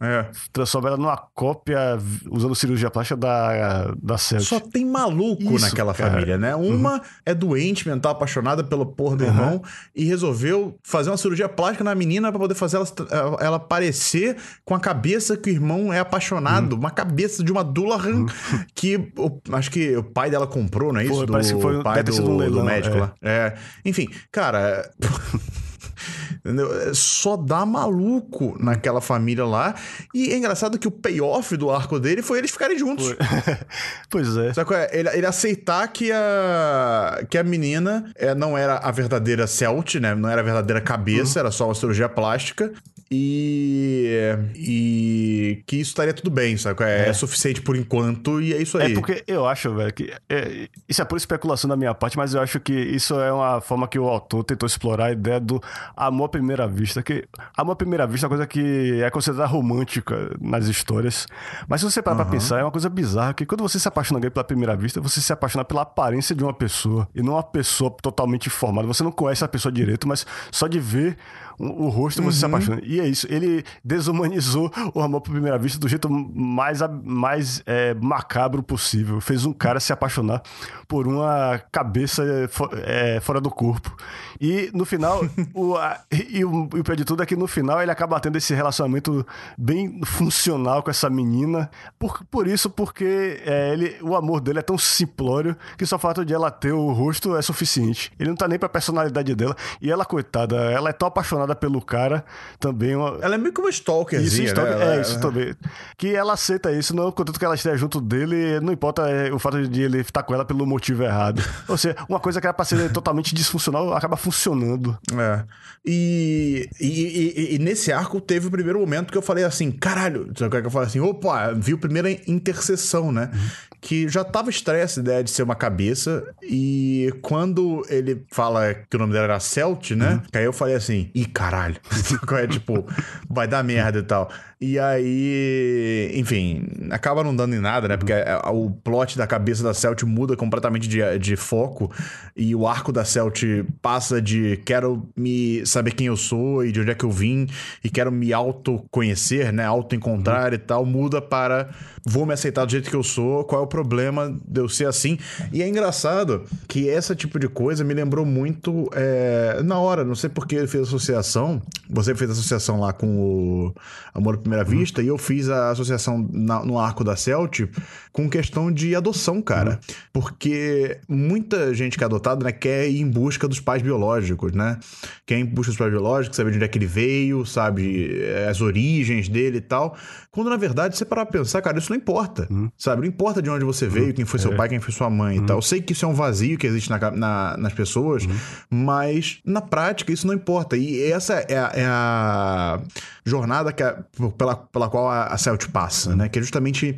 É. Transforma ela numa cópia usando cirurgia plástica da, da Celt. Só tem maluco Isso, naquela cara. família, né? Uma uhum. é doente mental, apaixonada pelo porra do uhum. irmão e resolveu fazer uma cirurgia plástica na menina para poder fazer ela, ela parecer com a cabeça que o irmão é apaixonado. Uhum. Uma cabeça de uma Dullahan uhum. que o, acho que o pai dela comprou, não é isso? Foi, do, foi, pai do, um leilão, do médico é. lá. É. Enfim, cara. Entendeu? É, só dá maluco naquela família lá. E é engraçado que o payoff do arco dele foi eles ficarem juntos. pois é. Só que é? Ele, ele, aceitar que a, que a menina é, não era a verdadeira Celt, né? Não era a verdadeira cabeça, uhum. era só uma cirurgia plástica e, e que isso estaria tudo bem, sabe? É, é, suficiente por enquanto e é isso aí. É porque eu acho, velho, que é, isso é por especulação da minha parte, mas eu acho que isso é uma forma que o autor tentou explorar a ideia do amor à primeira vista. Que amor à primeira vista é uma coisa que é considerada romântica nas histórias, mas se você parar uhum. pra pensar, é uma coisa bizarra que quando você se apaixona pela primeira vista, você se apaixona pela aparência de uma pessoa e não uma pessoa totalmente formada. Você não conhece a pessoa direito, mas só de ver o, rosto você uhum. se apaixona. E E é isso, ele desumanizou o amor por primeira vista do jeito mais, mais é, macabro possível. Fez um cara se apaixonar por uma cabeça é, fora do corpo. E no final, o, a, e, o, e o pior de tudo é que no final ele acaba tendo esse relacionamento bem funcional com essa menina. Por, por isso, porque é, ele, o amor dele é tão simplório que só o fato de ela ter o rosto é suficiente. Ele não tá nem pra personalidade dela. E ela, coitada, ela é tão apaixonada pelo cara também. Uma... Ela é meio que uma stalkerzinha, isso, stalker, né? É, isso também. Que ela aceita isso, não contanto que ela esteja junto dele, não importa é, o fato de ele estar com ela pelo motivo errado. Ou seja, uma coisa que era pra ser totalmente disfuncional acaba funcionando. É. E, e, e, e, nesse arco teve o primeiro momento que eu falei assim, caralho, que eu falei assim, opa, vi a primeira interseção, né? Uhum. Que já tava estranha essa ideia de ser uma cabeça. E quando ele fala que o nome dela era Celt, né? Uhum. Que aí eu falei assim, ih, caralho. é tipo, vai dar merda e tal. E aí, enfim, acaba não dando em nada, né? Porque o plot da cabeça da Celt muda completamente de, de foco. E o arco da Celt passa de quero me saber quem eu sou e de onde é que eu vim e quero me autoconhecer, né? Auto-encontrar uhum. e tal, muda para vou me aceitar do jeito que eu sou, qual é o problema de eu ser assim? E é engraçado que esse tipo de coisa me lembrou muito é, na hora, não sei porque ele fez associação, você fez associação lá com o Amor Primeira uhum. Vista, e eu fiz a associação na, no arco da Celt com questão de adoção, cara. Uhum. Porque muita gente que é adotada, né, quer ir em busca dos pais biológicos, né? Quer ir em busca dos pais biológicos, saber de onde é que ele veio, sabe, as origens dele e tal. Quando na verdade, você parar pra pensar, cara, isso não importa, uhum. sabe? Não importa de onde você veio, quem foi seu é. pai, quem foi sua mãe e tal. Eu sei que isso é um vazio que existe na, na, nas pessoas, mas na prática isso não importa. E essa é a, é a jornada a, pela, pela qual a, a Celt passa, né? Que é justamente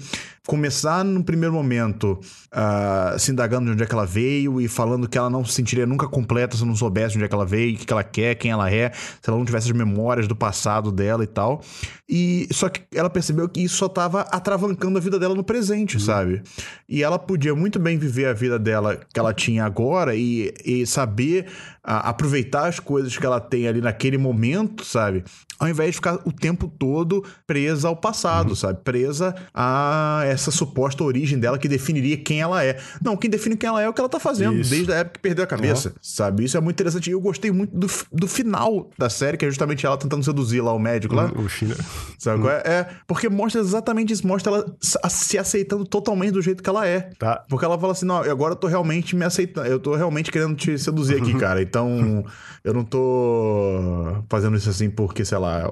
começar no primeiro momento uh, se indagando de onde é que ela veio e falando que ela não se sentiria nunca completa se não soubesse de onde é que ela veio, o que ela quer, quem ela é, se ela não tivesse as memórias do passado dela e tal. E só que ela percebeu que isso só estava atravancando a vida dela no presente, uhum. sabe? E ela podia muito bem viver a vida dela que ela tinha agora e, e saber uh, aproveitar as coisas que ela tem ali naquele momento, sabe? Ao invés de ficar o tempo todo presa ao passado, uhum. sabe? Presa a essa suposta origem dela que definiria quem ela é. Não, quem define quem ela é é o que ela tá fazendo, Isso. desde a época que perdeu a cabeça, uhum. sabe? Isso é muito interessante. E eu gostei muito do, do final da série, que é justamente ela tentando seduzir lá o médico lá. O China. Sabe qual é? é? Porque mostra exatamente isso, mostra ela se aceitando totalmente do jeito que ela é. Tá. Porque ela fala assim: não, agora eu tô realmente me aceitando, eu tô realmente querendo te seduzir aqui, cara. Então, eu não tô fazendo isso assim porque, sei lá,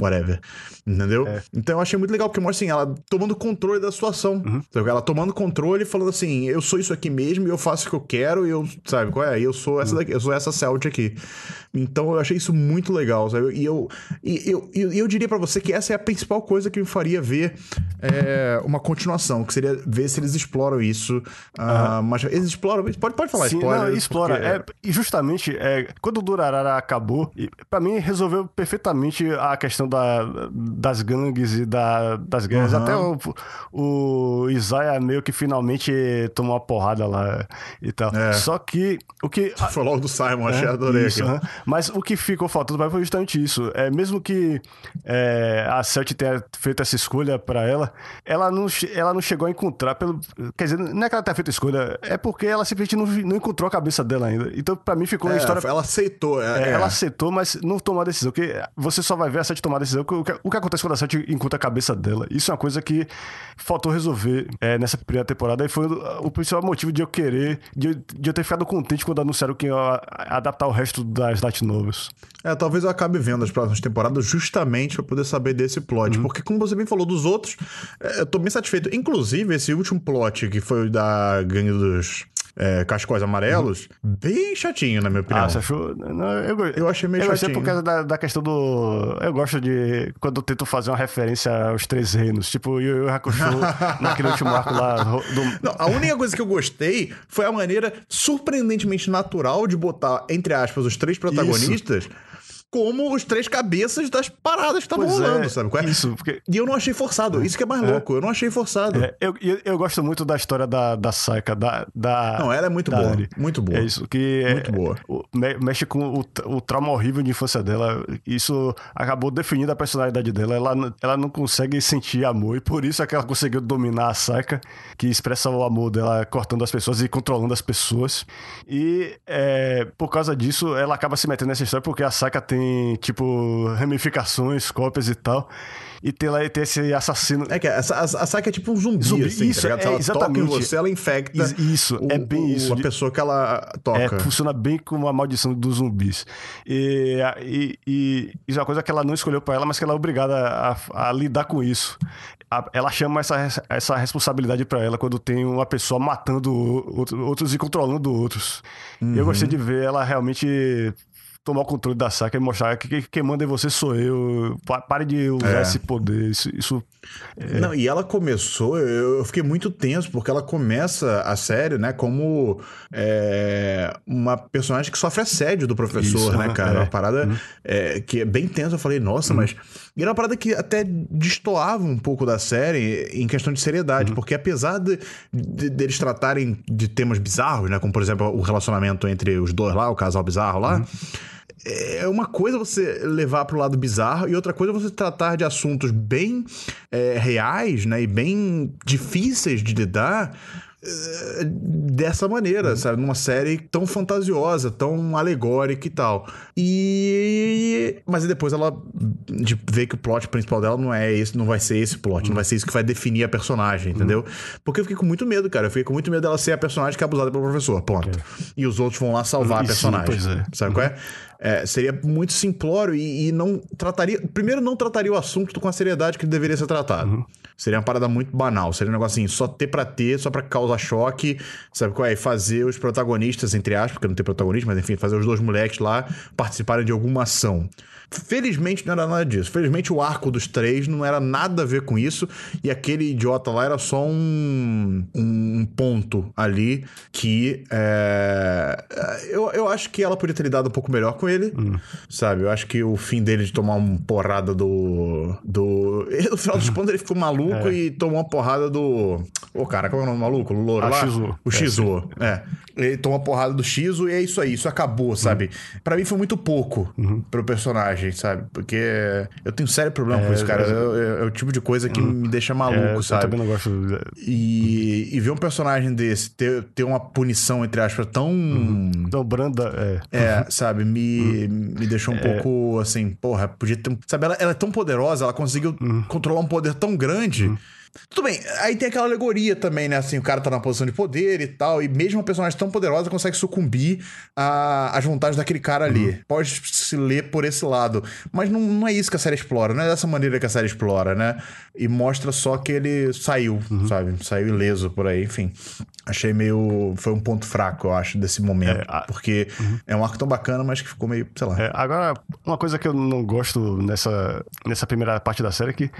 whatever. Entendeu? É. Então eu achei muito legal, porque mostra assim, ela tomando controle da situação. Uhum. Ela tomando controle e falando assim: eu sou isso aqui mesmo, e eu faço o que eu quero, e eu, sabe, qual é? Eu sou essa uhum. daqui, eu sou essa Celt aqui. Então eu achei isso muito legal, sabe? E eu, e eu, eu, eu diria para você que essa é a principal coisa que me faria ver é, uma continuação, que seria ver se eles exploram isso. Uhum. Uh, mas eles exploram. Pode, pode falar Sim, spoiler. Não, explora. Porque... É, e justamente, é, quando o Durarara acabou, para mim resolveu perfeitamente a questão da, das gangues e da, das guerras. Uhum. Até o, o Isaiah meio que finalmente tomou uma porrada lá e tal. É. Só que o que. Foi logo do Simon, achei, é, adorei isso, uhum. Mas o que ficou faltando foi justamente isso. É, mesmo que é, a Celtic tenha feito essa escolha para ela, ela não, ela não chegou a encontrar. Pelo, quer dizer, não é que ela tenha feito a escolha, é porque ela simplesmente não, não encontrou a cabeça dela ainda. Então, para mim, ficou uma é, história. Ela aceitou, é, é, Ela aceitou, mas não tomou a decisão. Porque você só vai ver a Celtic tomar a decisão. O que, o que acontece quando a Celtic encontra a cabeça dela? Isso é uma coisa que faltou resolver é, nessa primeira temporada e foi o, o principal motivo de eu querer, de, de, eu ter ficado contente quando anunciaram que ia adaptar o resto das novels. É, talvez eu acabe vendo as próximas temporadas justamente para poder saber desse plot. Uhum. Porque, como você bem falou dos outros, é, eu tô bem satisfeito. Inclusive, esse último plot que foi da gangue dos é, cascóis amarelos, uhum. bem chatinho, na minha opinião. Ah, você achou? Não, eu, eu achei meio eu chatinho. Eu por causa da, da, questão do. Eu gosto de. Quando eu tento fazer uma referência aos três reinos, tipo Yu Yu Hakusho, naquele último arco lá. Do... Não, a única coisa que eu gostei foi a maneira surpreendentemente natural de botar, entre aspas, os três protagonistas. Isso como os três cabeças das paradas que estavam é, rolando, sabe? qual é? Isso, porque E eu não achei forçado. Isso que é mais louco. Eu não achei forçado. é, eu, eu, eu gosto muito da história da, da Saika, da, da. Não, ela é muito boa. Ari. Muito boa. É isso, que é- Muito boa. mexe com o, o trauma horrível de infância dela. Isso acabou definindo a personalidade dela. Ela, ela não consegue sentir amor, e por isso é que ela conseguiu dominar a Saika, que expressa o amor dela cortando as pessoas e controlando as pessoas. E é, por causa disso, ela acaba se metendo nessa história porque a Saika tem, tipo, ramificações, cópias e tal. E tem lá tem esse assassino. É que a, a Saika é tipo um zumbi, Zumbi, assim, isso, tá ligado? Se é, ela toca em exatamente. você, ela infecta Is- isso, o- é bem o- isso, a pessoa que ela É, toca. funciona bem como a maldição dos zumbis. E, e, e isso é uma coisa que ela não escolheu pra ela, mas que ela é obrigada a, a lidar com isso. A- ela chama essa, essa responsabilidade pra ela quando tem uma pessoa matando outro- outros e controlando outros. E Eu gostei de ver ela realmente tomar o controle da saca e mostrar que que- quem manda em você sou eu. Pa- Pare de usar É. esse poder. Isso, isso Não, e ela começou, eu, fiquei muito tenso, porque ela começa a série, né, como é, uma personagem que sofre assédio do professor, Isso, né, né? cara? É. Uma parada é, que é bem tensa. Eu falei, nossa, mas. E era uma parada que até destoava um pouco da série em questão de seriedade, porque apesar de, de- deles tratarem de temas bizarros, né, como por exemplo o relacionamento entre os dois lá, o casal bizarro lá. É uma coisa você levar pro lado bizarro e outra coisa você tratar de assuntos bem é, reais, né? E bem difíceis de lidar é, dessa maneira, sabe? Numa série tão fantasiosa, tão alegórica e tal. E... Mas depois ela de vê que o plot principal dela não é esse, não vai ser esse plot, não vai ser isso que vai definir a personagem, entendeu? Porque eu fiquei com muito medo, cara. Eu fiquei com muito medo dela ser a personagem que é abusada pelo professor, ponto. E os outros vão lá salvar a E sim, personagem. pois é. Sabe qual é? É, seria muito simplório e, e não trataria. Primeiro, não trataria o assunto com a seriedade que ele deveria ser tratado. Seria uma parada muito banal. Seria um negócio assim, só ter pra ter, só pra causar choque. Sabe qual é? E fazer os protagonistas, entre aspas, porque não tem protagonista, mas enfim, fazer os dois moleques lá participarem de alguma ação. Felizmente não era nada disso. Felizmente o arco dos três não era nada a ver com isso. E aquele idiota lá era só um, um ponto ali que. é, eu, eu acho que ela podia ter lidado um pouco melhor com ele. Sabe? Eu acho que o fim dele de tomar uma porrada do. do... No final dos contos ele ficou maluco e tomou uma porrada do. Ô, cara, qual é o nome do maluco? O louro Ah, lá? O É, Shizuo. É. Ele tomou uma porrada do Shizu e é isso aí. Isso acabou, sabe? Pra mim foi muito pouco pro personagem, sabe? Porque eu tenho sério problema com isso, cara. É, é o tipo de coisa que me deixa maluco, é, eu sabe? também não gosto. E, e ver um personagem desse ter, ter uma punição, entre aspas, tão. Então, Branda, é. É, sabe, me, me deixou um pouco assim, porra, podia ter. Sabe, ela, ela é tão poderosa, ela conseguiu controlar um poder tão grande. Tudo bem, aí tem aquela alegoria também, né? Assim, o cara tá na posição de poder e tal, e mesmo uma personagem tão poderosa consegue sucumbir às vontades daquele cara ali. Pode se ler por esse lado. Mas não, não é isso que a série explora, não é dessa maneira que a série explora, né? E mostra só que ele saiu, sabe? Saiu ileso por aí, enfim. Achei meio. Foi um ponto fraco, eu acho, desse momento. É, a- Porque é um arco tão bacana, mas que ficou meio, sei lá. É, agora, uma coisa que eu não gosto nessa, nessa primeira parte da série é que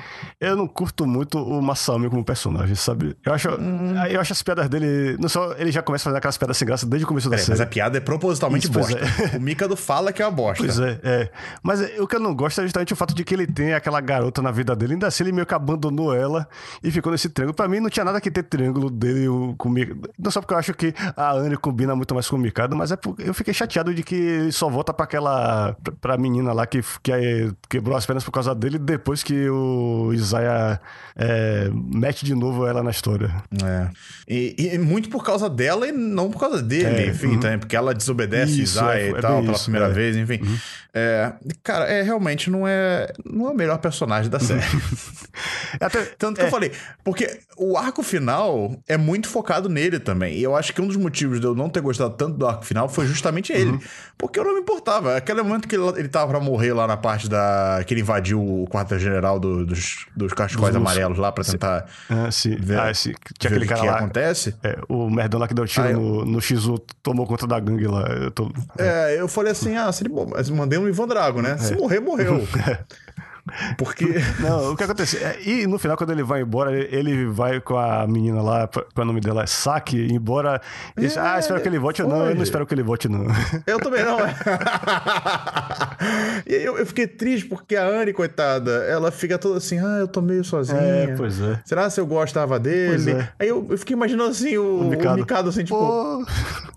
eu não curto muito o Masami como personagem, sabe? Eu acho, Uhum. eu acho as piadas dele. Não só ele já começa a fazer aquelas piadas sem graça desde o começo da Peraí, série. mas a piada é propositalmente Isso, bosta. O Mikado fala que é uma bosta. Pois é, é. Mas é, o que eu não gosto é justamente o fato de que ele tem aquela garota na vida dele. Ainda assim, ele meio que abandonou ela e ficou nesse triângulo. Pra mim, não tinha nada que ter triângulo dele com o. Não só porque eu acho que a Anne combina muito mais com o Mikado, mas é porque eu fiquei chateado de que só volta pra aquela. pra- menina lá que, que é- quebrou as pernas por causa dele depois que o Isaiah é, mete de novo ela na história. É. E, e muito por causa dela e não por causa dele, É, enfim, também, porque ela desobedece Isso, Isaiah é, e é tal bem pela isso, primeira vez, enfim. É, cara, é realmente não é, não é o melhor personagem da série. Até, Tanto que eu falei, porque o arco final é muito focado nele também. E eu acho que um dos motivos de eu não ter gostado tanto do arco final foi justamente ele. Porque eu não me importava. Aquele momento que ele, ele tava pra morrer lá na parte da. que ele invadiu o quartel-general do- dos, dos cachecóis Dos- amarelos lá pra tentar ah, sim. ver, Ah, sim. Tinha ver aquele cara que lá. acontece. É, o merdão lá que deu tiro Ah, eu- no, no X1 tomou conta da gangue lá. Eu tô... É, eu falei assim, ah, se ele, mas mandei um Ivan Drago, né? Se morrer, morreu. Porque. Não, o que acontece? É, e no final, quando ele vai embora, ele- vai com a menina lá, qual é o nome dela? É Saki, embora. Ele diz, É, ah, espero que ele volte. Não, eu foi. não espero que ele volte, não. Eu também não. E aí eu, eu fiquei triste porque a Anne, coitada, ela fica toda assim, ah, eu tô meio sozinha. É, pois é. Será se eu gostava dele? É. Aí eu, eu fiquei imaginando assim, o, o, Mikado. Mikado. assim, tipo, Pô,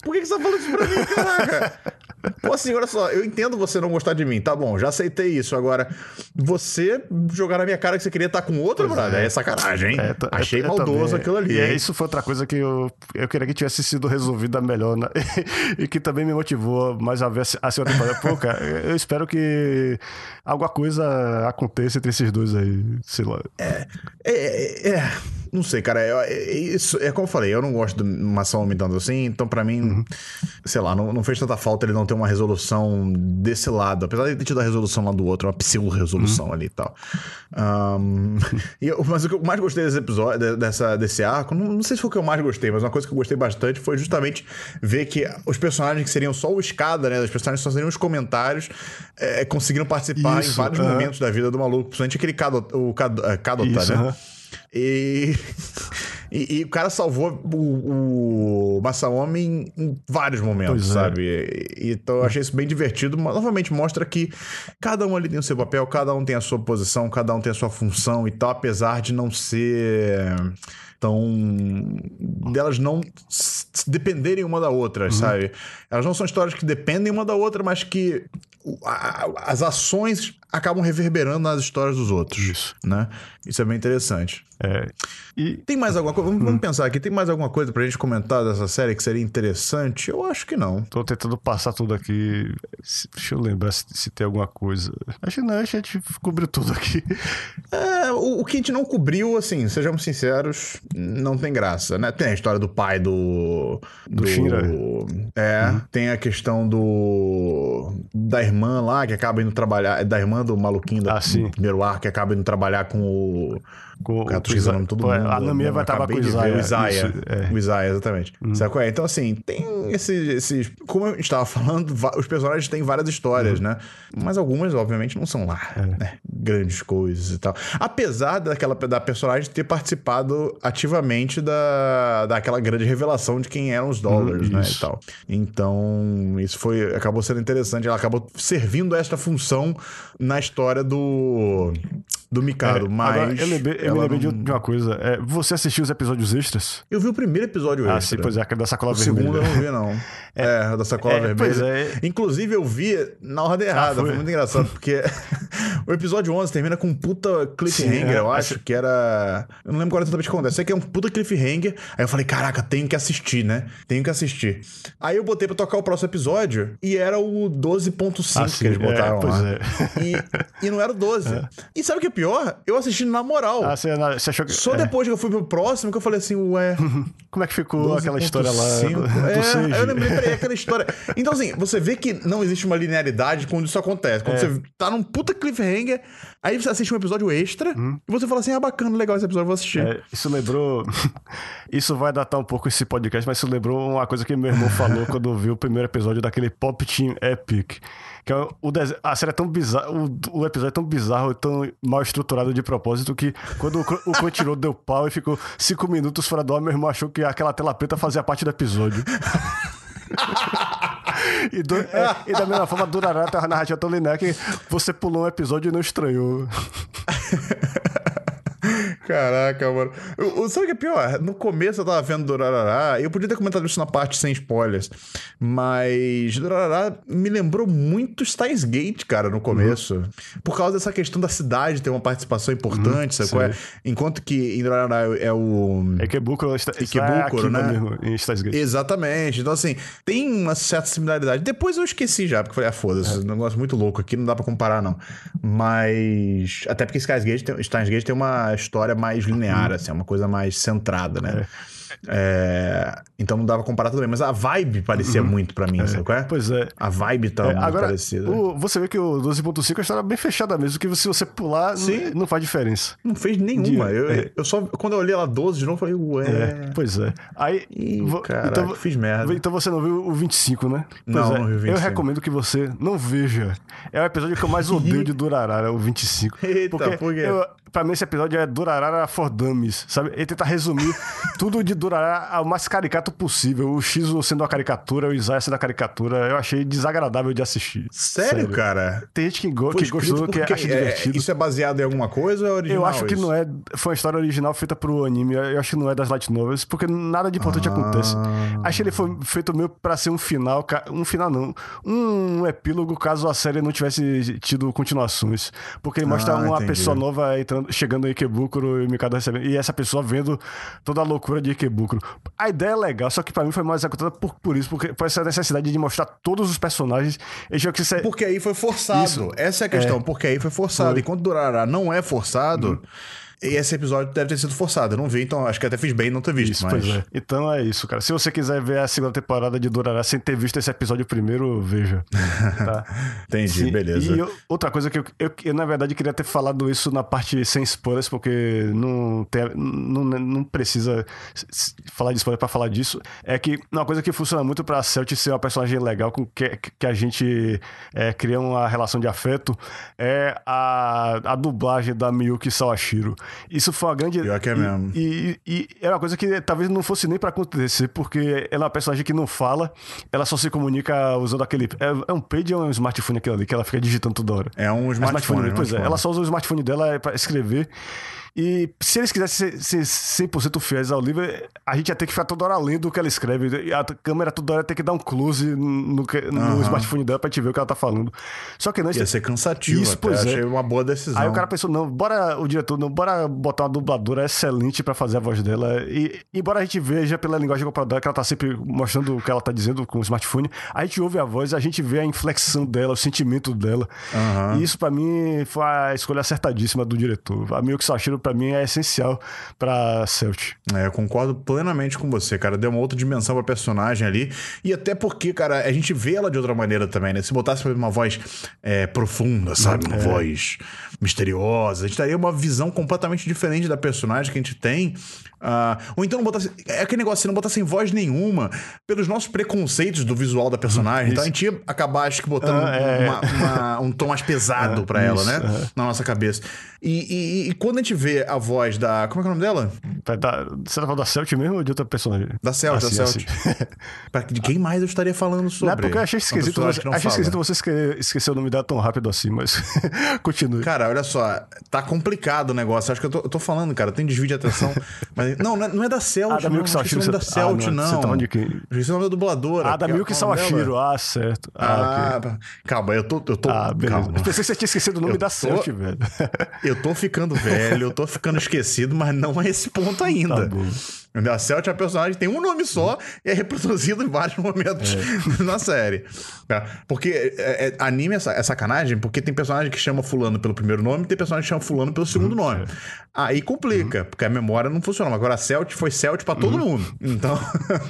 por que, que você tá falando isso pra mim, caraca? Pô, assim, olha só, eu entendo você não gostar de mim, tá bom, já aceitei isso. Agora, você jogar na minha cara que você queria estar com outro, Pois brother, é. é sacanagem, hein? é, t- Achei eu maldoso também- aquilo ali. E é, isso foi outra coisa que eu, eu queria que tivesse sido resolvida melhor. né? e que também me motivou mais a ver a segunda temporada. Pô, cara, eu espero que alguma coisa aconteça entre esses dois aí. Sei lá. É, é, é, não sei, cara. É, é- isso, é como eu falei, eu não gosto do Massaomi tanto assim, então pra mim, Uhum. sei lá, não, não fez tanta falta ele não ter uma resolução desse lado. Apesar de ter tido a resolução lá do outro, uma pseudo-resolução Uhum. ali e tal. Ahn, e eu- mas o que eu mais gostei desse episódio, de- dessa, desse arco, não, não sei se foi o que eu mais gostei, mas uma coisa que eu gostei bastante foi justamente ver que os personagens que seriam só o escada, né? Os personagens que só seriam os comentários, é, conseguiram participar em Isso, vários aham. momentos da vida do maluco, principalmente aquele Kadota, o Kado- Kadota, Isso, né? E, e, e o cara salvou o, o Masaomi em, em vários momentos, é. sabe? E- então eu achei isso bem divertido. Mas, novamente mostra que cada um ali tem o seu papel, cada um tem a sua posição, cada um tem a sua função e tal, apesar de não ser tão. delas não dependerem uma da outra, Uhum. sabe? Elas não são histórias que dependem uma da outra, mas que as ações acabam reverberando nas histórias dos outros. Isso. Né? Isso é bem interessante. É, e Tem mais alguma coisa? Vamos, Hum. vamos pensar aqui. Tem mais alguma coisa pra gente comentar dessa série que seria interessante? Eu acho que não. tô tentando passar tudo aqui. Deixa eu lembrar se, se tem alguma coisa. Acho que não, acho que a gente cobriu tudo aqui. É, o, o que a gente não cobriu, assim, sejamos sinceros, não tem graça, né? Tem a história do pai do. Do Shinra. É, Uhum. tem a questão do. Da irmã lá, que acaba indo trabalhar. Da irmã do maluquinho do Ah, sim. primeiro ar, que acaba indo trabalhar com o. Com, Cara, o Isa- nome todo Pô, mundo. A estar com o Isaiah. O Isaiah. Isso, é. O Isaiah, exatamente. Sabe qual é? Então, assim, tem esses, esses. Como eu estava falando, os personagens têm várias histórias, né? Mas algumas, obviamente, não são lá, né? Grandes coisas e tal. Apesar daquela da personagem ter participado ativamente da, daquela grande revelação de quem eram os dólares, né? E tal. Então, isso foi. Acabou sendo interessante. Ela acabou servindo esta função na história do. Do Mikado, É, mas. Agora, eu, lembrei, eu me lembrei de não- de uma coisa. É, você assistiu os episódios extras? Eu vi o primeiro episódio Ah, extra. sim, pois é, aquele da sacola O vermelha. segundo eu não vi, não. É, da sacola É, vermelha. é. Inclusive, eu vi na ordem errada. foi? foi? muito engraçado, porque o episódio 11 termina com um puta cliffhanger, Sim, é. eu acho, que era... Eu não lembro agora exatamente o que acontece. Sei que é um puta cliffhanger. Aí eu falei, caraca, tenho que assistir, né? Tenho que assistir. Aí eu botei pra tocar o próximo episódio e era o 12.5 Ah, que eles é, botaram pois lá. é. E, e não era o 12. E sabe o que é pior? Eu assisti na moral. Ah, você, você achou que. Só é. depois que eu fui pro próximo que eu falei assim, ué... Como é que ficou aquela história lá 12.5. do, É, eu lembrei, peraí, aquela história. Então, assim, você vê que não existe uma linearidade quando isso acontece. Quando É. você tá num puta cliffhanger, aí você assiste um episódio extra e você fala assim: ah, bacana, legal esse episódio, vou assistir. Hum. É, isso lembrou. Isso vai datar um pouco esse podcast, mas isso lembrou uma coisa que meu irmão falou quando viu o primeiro episódio daquele Pop Team Epic. Que é o dese- a série é tão bizarra, o, o episódio é tão bizarro e tão mal estruturado de propósito que quando o, o Crunchyroll deu pau e ficou cinco minutos fora do ar, meu irmão achou que aquela tela preta fazia parte do episódio. E, do- é, e da mesma forma, Durará uma narrativa tão linear que você pulou um episódio e não estranhou. Caraca, mano. O, o- sabe o que é pior? No começo eu tava vendo Durarará, eu podia ter comentado isso na parte sem spoilers, mas Durarará me lembrou muito Steins Gate, cara, no começo. Por causa dessa questão da cidade ter uma participação importante, sabe qual é? Enquanto que em Durarará é o. Ikebukuro está, Ikebukuro, aqui né? mesmo, em Steins Gate. Exatamente. Então, assim, tem uma certa similaridade. Depois eu esqueci já, porque falei, ah, foda-se, um negócio muito louco aqui, não dá pra comparar, não. Mas. Até porque Steins Gate tem, Steins Gate tem uma história mais linear, assim, é uma coisa mais centrada, né? É, Então não dava pra comparar tudo bem, mas a vibe parecia muito pra mim, sabe qual é? Pois é. A vibe tá É, muito agora, parecida. o- você vê que o 12.5 é história bem fechada mesmo, que se você pular, Sim. não faz diferença. Não fez nenhuma. Eu, é. eu só. Quando eu olhei lá 12 de novo, eu falei, ué. É, pois é. Aí. Ih, vo- caraca, vo- fiz merda. Então você não viu o 25, né? Não, é, não vi o Eu 25. recomendo que você não veja. É o episódio que eu mais odeio de Durarara, o 25. Eita, porque por quê? eu- pra mim esse episódio é Durarara for Dummies, sabe? Ele tenta resumir tudo de O mais caricato possível. O Shizu sendo uma caricatura, o Isaiah sendo a caricatura, eu achei desagradável de assistir. Sério, Sério. cara? Tem gente que, go que gostou, que acha é, divertido. Isso é baseado em alguma coisa ou é original? Eu acho que isso? não é. Foi uma história original feita pro anime. Eu acho que não é das light novels, porque nada de importante ah. acontece. Acho que ele foi feito meio pra ser um final. Um final não. Um epílogo caso a série não tivesse tido continuações. Porque ele mostra ah, uma entendi. pessoa nova entrando, chegando em Ikebukuro e o Mikado recebendo. E essa pessoa vendo toda a loucura de Ikebukuro. A ideia é legal, só que pra mim foi mais executada por, por isso, porque foi essa necessidade de mostrar todos os personagens. Que ser... Porque aí foi forçado. Isso. Essa é a questão, é. porque aí foi forçado. Foi. Enquanto Durará não é forçado. Uhum. E esse episódio deve ter sido forçado. Eu não vi, então acho que até fiz bem não ter visto. Isso, mas... pois é. Então é isso, cara. Se você quiser ver a segunda temporada de Durará sem ter visto esse episódio primeiro, veja. Tá? Entendi, Sim. beleza. E eu, outra coisa que eu, eu, eu, na verdade, queria ter falado isso na parte sem spoilers, porque não, tem, não, não precisa falar de spoiler pra falar disso. É que uma coisa que funciona muito pra Celt ser uma personagem legal com que, que a gente é, cria uma relação de afeto é a, a dublagem da Miyuki Sawashiro. Isso foi uma grande. Pior que é mesmo. E, e, e é uma coisa que talvez não fosse nem para acontecer, porque ela é uma personagem que não fala, ela só se comunica usando aquele. É, é um page ou é um smartphone aquilo ali, que ela fica digitando toda hora? É um smartphone. É smartphone. Pois é, ela só usa o smartphone dela para escrever. E se eles quisessem ser, ser 100% fiéis ao livro, a gente ia ter que ficar toda hora lendo o que ela escreve. E a câmera toda hora ia ter que dar um close no, no uhum. smartphone dela pra gente ver o que ela tá falando. Só que não... Ia ser cansativo Isso, até. É. Achei uma boa decisão. Aí o cara pensou, não, bora, o diretor, não, bora botar uma dubladora excelente pra fazer a voz dela. E embora a gente veja pela linguagem computadora que ela tá sempre mostrando o que ela tá dizendo com o smartphone, a gente ouve a voz, a gente vê a inflexão dela, o sentimento dela. Uhum. E isso pra mim foi a escolha acertadíssima do diretor. A Miyuki Sashiro pra mim é essencial para Celt. É, eu concordo plenamente com você, cara. Deu uma outra dimensão pra personagem ali. E até porque, cara, a gente vê ela de outra maneira também, né? Se botasse uma voz é, profunda, sabe? Uma é. voz misteriosa, a gente teria uma visão completamente diferente da personagem que a gente tem. Uh, ou então não botasse. É aquele negócio, se não botasse voz nenhuma, pelos nossos preconceitos do visual da personagem, então a gente ia acabar, acho que, botando ah, é. uma, uma, um tom mais pesado é, pra ela, né? É. Na nossa cabeça. E, e, e, quando a gente vê a voz da. Como é que é o nome dela? Da, você tá falando da Celt mesmo ou de outra personagem? Da Celt, ah, da Celt. Assim. de quem mais eu estaria falando sobre? Não é porque eu achei esquisito, você, achei esquisito você esquecer o nome dela tão rápido assim, mas continue. Cara, olha só, tá complicado o negócio. Acho que eu tô, eu tô falando, cara, tem desvio de atenção. mas, não, não é da Celt, ah, da não. Milk não esqueci o nome da Celt, ah, não. Você tá onde que... Esqueci o nome da dubladora. Ah, da Milk Sawashiro. Ah, certo. Ah, ah okay. calma, eu tô... Eu tô ah, beleza. Calma. Eu pensei que você tinha esquecido o nome eu da tô... Velho. eu tô ficando velho, eu tô ficando esquecido, mas não é esse ponto ainda. Tá bom. A Celt é a personagem tem um nome só e é reproduzido em vários momentos é. na série. É, porque é, é, anime é, sacanagem, porque tem personagem que chama fulano pelo primeiro nome e tem personagem que chama fulano pelo segundo uhum. nome. Aí complica, uhum. porque a memória não funciona. Agora a Celt foi Celt pra todo uhum. mundo. Então,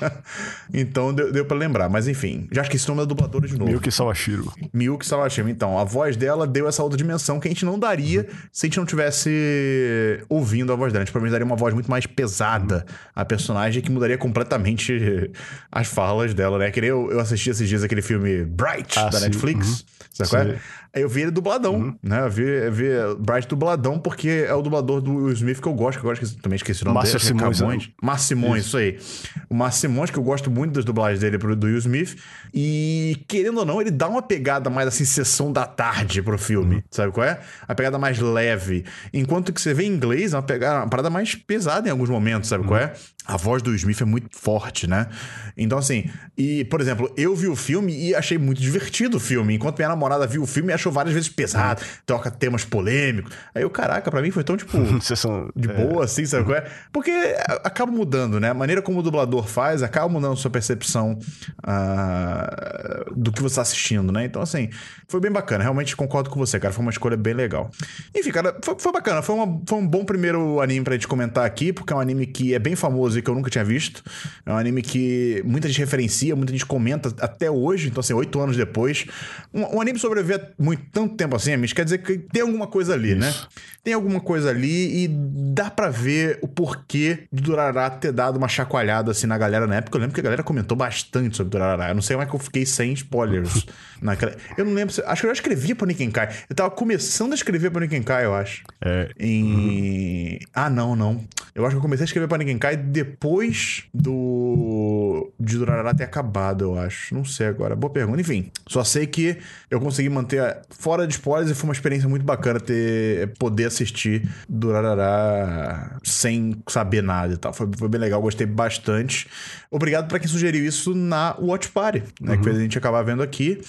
então deu, deu pra lembrar. Mas enfim, já acho que esse nome é dubladora de novo. Miyuki Sawashiro. Miyuki Sawashiro. Então, a voz dela deu essa outra dimensão que a gente não daria se a gente não tivesse ouvindo a voz dela. A gente provavelmente daria uma voz muito mais pesada a personagem que mudaria completamente as falas dela, né? Que nem eu, eu assisti esses dias aquele filme Bright, ah, da sim. Netflix. Uhum. Sabe qual é? Aí eu vi ele dubladão, uhum. né? Eu vi, eu vi Bright dubladão porque é o dublador do Will Smith que eu gosto, que eu gosto, também esqueci o nome Márcio dele. Simões. Né? Márcio Simões, isso. isso. aí. O Márcio Simões, que eu gosto muito das dublagens dele pro, do Will Smith. E, querendo ou não, ele dá uma pegada mais assim, sessão da tarde pro filme. Uhum. Sabe qual é? A pegada mais leve. Enquanto que você vê em inglês, é uma, pegada, uma parada mais pesada em alguns momentos, sabe uhum. qual é? A voz do Will Smith é muito forte, né? Então, assim, e, por exemplo, eu vi o filme e achei muito divertido o filme. Enquanto minha namorada viu o filme e achou várias vezes pesado, uhum. toca temas polêmicos. Aí eu, caraca, pra mim foi tão, tipo, de boa, é. assim, sabe qual é? Porque acaba mudando, né? A maneira como o dublador faz acaba mudando sua percepção uh, do que você tá assistindo, né? Então, assim, foi bem bacana. Realmente concordo com você, cara. Foi uma escolha bem legal. Enfim, cara, foi, foi bacana. Foi, uma, foi um bom primeiro anime pra gente comentar aqui, porque é um anime que é bem famoso que eu nunca tinha visto. É um anime que muita gente referencia, muita gente comenta até hoje, então assim, oito anos depois. Um, um anime sobreviver muito tanto tempo assim, Amish, quer dizer que tem alguma coisa ali, né? Isso. Tem alguma coisa ali e dá pra ver o porquê de Durará ter dado uma chacoalhada assim na galera na época. Eu lembro que a galera comentou bastante sobre Durará. Eu não sei como é que eu fiquei sem spoilers naquela. Eu não lembro. se- Acho que eu já escrevia pro Nikenkai. Eu tava começando a escrever pro Nikenkai, eu acho. É, Em. Ah, não, não. Eu acho que eu comecei a escrever pra Nikenkai depois do. de Durará ter acabado, eu acho. Não sei agora. Boa pergunta. Enfim, só sei que eu consegui manter fora de spoilers e foi uma experiência muito bacana ter poder assistir Durará sem saber nada e tal. Foi, foi bem legal, gostei bastante. Obrigado pra quem sugeriu isso na Watch Party, né? Que fez a gente acabar vendo aqui.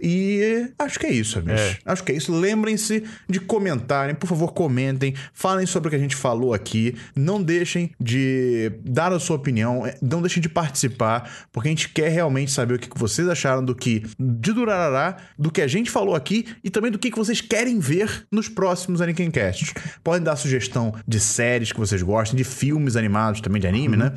E acho que é isso, amigos. É. Acho que é isso. Lembrem-se de comentarem, por favor, comentem, falem sobre o que a gente falou aqui. Não deixem de dar a sua opinião, eh, não deixem de participar, porque a gente quer realmente saber o que vocês acharam do que de Durarará, do que a gente falou aqui e também do que vocês querem ver nos próximos Anikencasts. Podem dar sugestão de séries que vocês gostem, de filmes animados também de anime, né?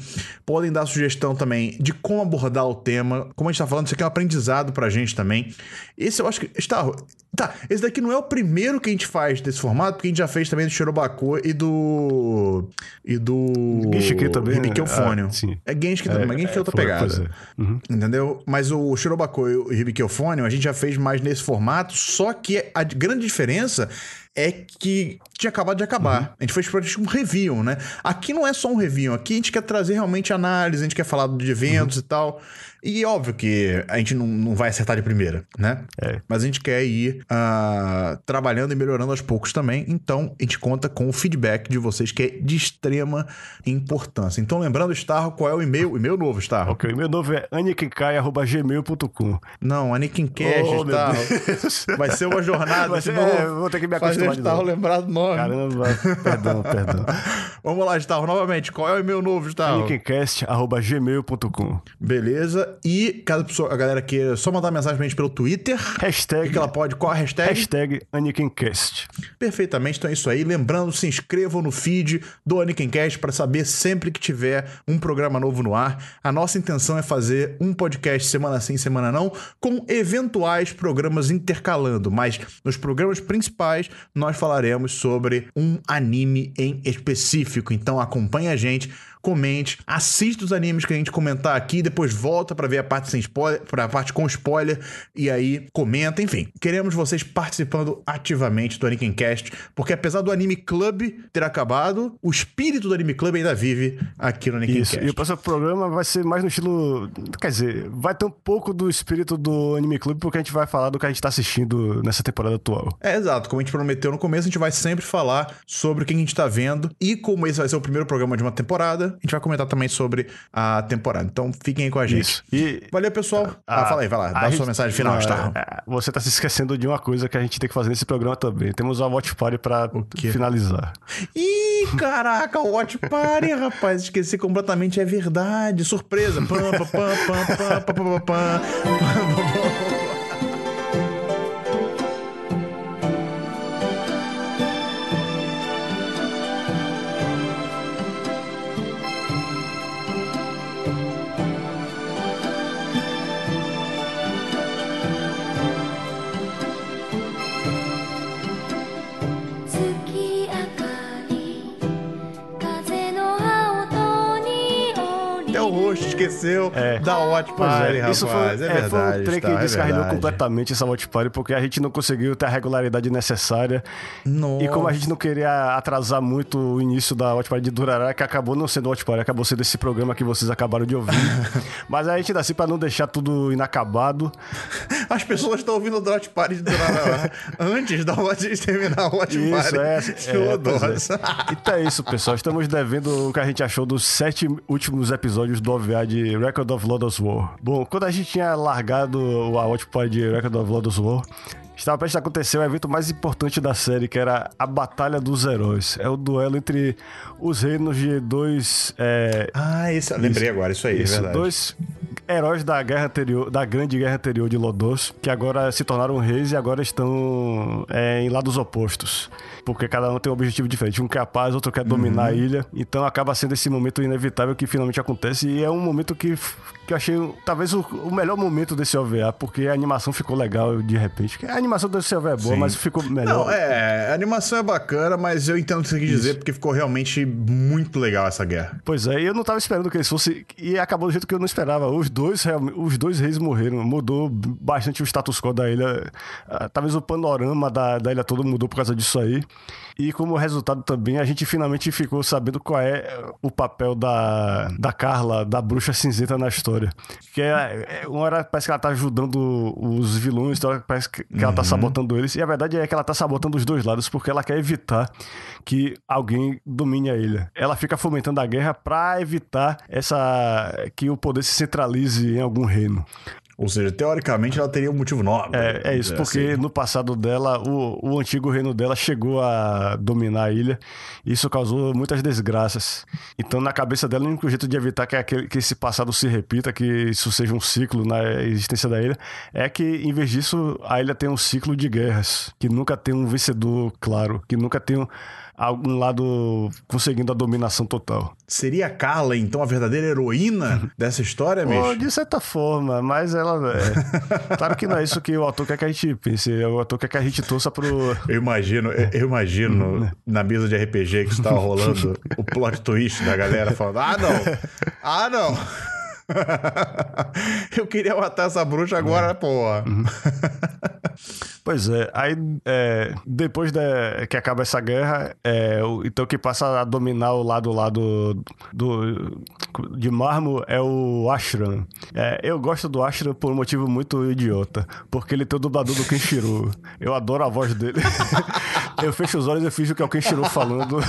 Podem dar sugestão também de como abordar o tema. Como a gente tá falando, isso aqui é um aprendizado pra gente também. Esse eu acho que. Está, tá, esse daqui não é o primeiro que a gente faz desse formato, porque a gente já fez também do Shirobako e do. E do. Genshiki também, né? Hibiki Euphonium. Ah, sim. É Genshiki também, mas Genshiki é outra foi, pegada. é. Uhum. Entendeu? Mas o Shirobako e o Euphonium a gente já fez mais nesse formato, só que a grande diferença é que tinha acabado de acabar. A gente fez praticamente um review, né? Aqui não é só um review, aqui a gente quer trazer realmente análise, a gente quer falar de eventos e tal. E óbvio que a gente não, não vai acertar de primeira, né? É. Mas a gente quer ir ah, trabalhando e melhorando aos poucos também. Então, a gente conta com o feedback de vocês, que é de extrema importância. Então, lembrando, Starro, qual é o e-mail? O e-mail novo, Starro. Ok, meu novo é anikenkai.gmail.com. Não, Anakin Cash, Oh, Starro. Vai ser uma jornada ser- novo. é, vou ter que me acostumar o de Starro novo. lembrar do nome. Caramba, perdão, perdão. Vamos lá, Starro, novamente. Qual é o e-mail novo, Starro? Anikencast.gmail.com. Beleza. E caso a pessoa- a galera queira só mandar mensagem pra gente pelo Twitter, o que, Hashtag, que ela pode? Qual a hashtag? hashtag Anikencast. Perfeitamente, então é isso aí. Lembrando, se inscrevam no feed do Anikincast para saber sempre que tiver um programa novo no ar. A nossa intenção é fazer um podcast semana sim, semana não, com eventuais programas intercalando, mas nos programas principais nós falaremos sobre um anime em específico. Então acompanhe a gente. Comente, assista os animes que a gente comentar aqui, depois volta para ver a parte sem spoiler, para a parte com spoiler e aí comenta, enfim. Queremos vocês participando ativamente do Anikencast, porque apesar do Anime Club ter acabado, o espírito do Anime Club ainda vive aqui no Anikencast. Isso, e o próximo programa vai ser mais no estilo. Quer dizer, vai ter um pouco do espírito do Anime Club, porque a gente vai falar do que a gente tá assistindo nessa temporada atual. É, exato. Como a gente prometeu no começo, a gente vai sempre falar sobre o que a gente tá vendo. E como esse vai ser o primeiro programa de uma temporada, a gente vai comentar também sobre a temporada. Então fiquem aí com a gente. Isso. E. Valeu, pessoal. Ah, fala aí, vai lá. Dá a, sua gente- mensagem final, Não, Starro. é, Você tá se esquecendo de uma coisa que a gente tem que fazer nesse programa também. Temos uma watch party pra finalizar. Ih, caraca, o Watch Party, rapaz. Esqueci completamente, é verdade. Surpresa. Pam, pam, pam, pam, pam, pam, pam, pam, pam. Esqueceu É. da Watch Party, é, rapaz. isso foi, é é, verdade. foi um trem que tá, é descarrilhou verdade. completamente essa watch party, porque a gente não conseguiu ter a regularidade necessária. Nossa. E como a gente não queria atrasar muito o início da watch party de Durará, que acabou não sendo watch party, acabou sendo esse programa que vocês acabaram de ouvir. Mas a gente ainda assim, pra não deixar tudo inacabado, As pessoas estão ouvindo o Watch Party antes da Watch de terminar o Watch Isso, Party. é. Eu é, é. Então é isso, pessoal. Estamos devendo o que a gente achou dos sete últimos episódios do OVA de Record of Lodoss War. Bom, quando a gente tinha largado a Watch Party de Record of Lodoss War, estava prestes a acontecer o evento mais importante da série, que era a Batalha dos Heróis. É o duelo entre os reinos de dois... é, Ah, esse, lembrei agora, isso aí, isso, é verdade. dois heróis da guerra anterior, da grande guerra anterior de Lodos, que agora se tornaram reis e agora estão é, em lados opostos. Porque cada um tem um objetivo diferente. Um quer a paz, outro quer dominar Uhum. a ilha. Então acaba sendo esse momento inevitável que finalmente acontece. E é um momento que, que eu achei talvez o, o, melhor momento desse OVA, porque a animação ficou legal de repente. A animação desse OVA é boa, Sim. mas ficou melhor. Não, é, a animação é bacana, mas eu entendo o que você quis dizer, porque ficou realmente muito legal essa guerra. Pois é, eu não tava esperando que eles fossem, e acabou do jeito que eu não esperava. Os dois, os dois reis morreram, mudou bastante o status quo da ilha. Ah, talvez o panorama da, da ilha toda mudou por causa disso aí. E como resultado também, a gente finalmente ficou sabendo qual é o papel da, da Carla, da bruxa cinzenta na história. Que é, é uma hora parece que ela tá ajudando os vilões, outra hora parece que ela tá uhum. sabotando eles. E a verdade é que ela tá sabotando os dois lados, porque ela quer evitar que alguém domine a ilha. Ela fica fomentando a guerra para evitar essa que o poder se centralize em algum reino. Ou seja, teoricamente ela teria um motivo nobre. É, é isso, porque assim. no passado dela, o, o antigo reino dela chegou a dominar a ilha. E isso causou muitas desgraças. Então, na cabeça dela, o único jeito de evitar que, aquele, que esse passado se repita, que isso seja um ciclo na existência da ilha, é que, em vez disso, a ilha tem um ciclo de guerras. Que nunca tem um vencedor claro. Que nunca tem um algum lado conseguindo a dominação total. Seria a Carla, então, a verdadeira heroína dessa história, mesmo? De certa forma, mas ela é. claro que não é isso que o autor quer que a gente pense. O autor quer que a gente torça pro. Eu imagino, eu imagino hum. na mesa de RPG que estava rolando o plot twist da galera falando: ah, não! Ah, não! eu queria matar essa bruxa agora, é. porra. Uhum. Pois é, aí é, depois de, que acaba essa guerra, é, o, então que passa a dominar o lado lá do, do de Marmo é o Ashram. É, eu gosto do Ashram por um motivo muito idiota, porque ele tem o dublador do Kenshiro. Eu adoro a voz dele. eu fecho os olhos e fiz o que é o Kenshiro falando.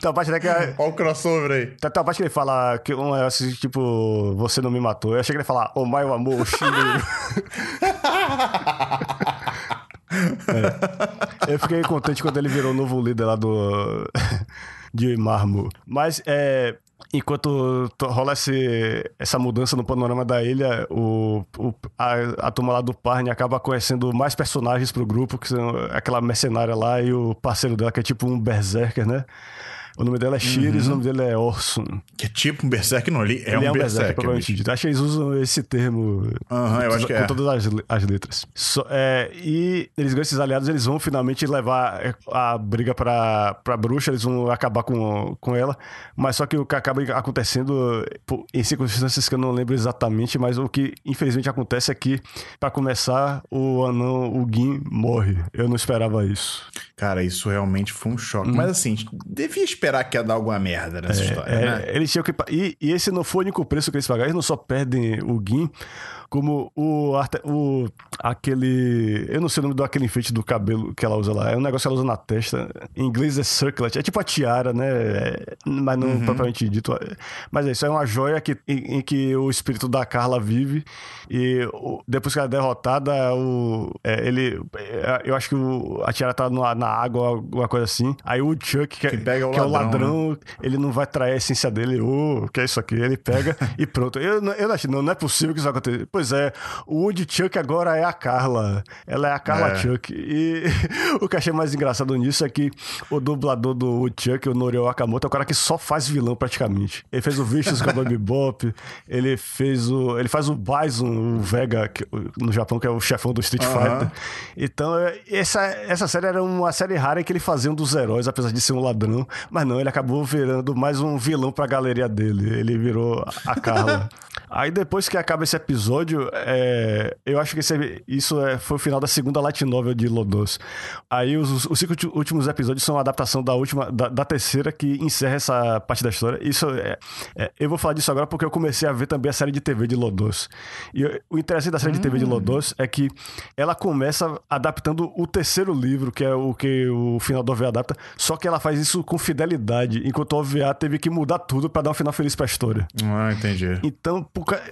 Tá a parte né, que é... Olha o crossover aí. Tá, tá a parte que ele fala que um é assim, tipo, você não me matou. Eu achei que ele ia falar, oh my amor, é. Eu fiquei contente quando ele virou o novo líder lá do de Marmo. Mas é, enquanto rola esse, essa mudança no panorama da ilha, o, o a, a turma lá do Parne acaba conhecendo mais personagens pro grupo, que são aquela mercenária lá e o parceiro dela, que é tipo um berserker, né? O nome dela é Shiris, uhum. o nome dele é Orson. Que é tipo um berserk, não, ele é ele um, é um berserk. provavelmente dito. Acho que eles usam esse termo uhum, eu acho que com é. todas as, as letras. So, é, e eles ganham esses aliados, eles vão finalmente levar a briga pra, pra bruxa, eles vão acabar com, com ela. Mas só que o que acaba acontecendo, em circunstâncias que eu não lembro exatamente, mas o que infelizmente acontece é que, pra começar, o anão, o Gin, morre. Eu não esperava isso. Cara, isso realmente foi um choque. Hum. Mas assim, devia esperar esperar que ia dar alguma merda nessa é, história, é, né? Eles tinham que. E, e, esse não foi o único preço que eles pagaram. Eles não só perdem o Gin, como o, o aquele. Eu não sei o nome do aquele enfeite do cabelo que ela usa lá. É um negócio que ela usa na testa. Em inglês é circlet. É tipo a tiara, né? É, mas não uhum. propriamente dito. Mas é isso. É uma joia que, em, em, que o espírito da Carla vive. E o, depois que ela é derrotada, o, é, ele. É, eu acho que o, a tiara tá na, na água, alguma coisa assim. Aí o Chuck, que, é, que, pega o que ladrão, é o ladrão, né? ele não vai trair a essência dele. Ô, oh, que é isso aqui? Ele pega e pronto. Eu, eu acho, não, não é possível que isso aconteça. Pois é, o Woody Chuck agora é a Carla. Ela é a Carla é. Chuck. E o que achei mais engraçado nisso é que o dublador do Woody Chuck, o Norio Wakamoto, é o cara que só faz vilão praticamente. Ele fez o Vicious com a Bebop, ele fez o. Ele faz o Bison, o Vega, que, no Japão, que é o chefão do Street Fighter. Então, é, essa, essa série era uma série rara em que ele fazia um dos heróis, apesar de ser um ladrão. Mas não, ele acabou virando mais um vilão pra galeria dele. Ele virou a Carla. Aí depois que acaba esse episódio, é, eu acho que esse, isso é, foi o final da segunda light novel de Lodos. Aí os, os cinco últimos episódios são a adaptação da última, da, da terceira que encerra essa parte da história. Isso é, é, eu vou falar disso agora porque eu comecei a ver também a série de TV de Lodos. E o interessante da série hum. de TV de Lodos é que ela começa adaptando o terceiro livro, que é o que o final do OVA adapta, só que ela faz isso com fidelidade, enquanto o OVA teve que mudar tudo para dar um final feliz para a história. Ah, entendi. Então,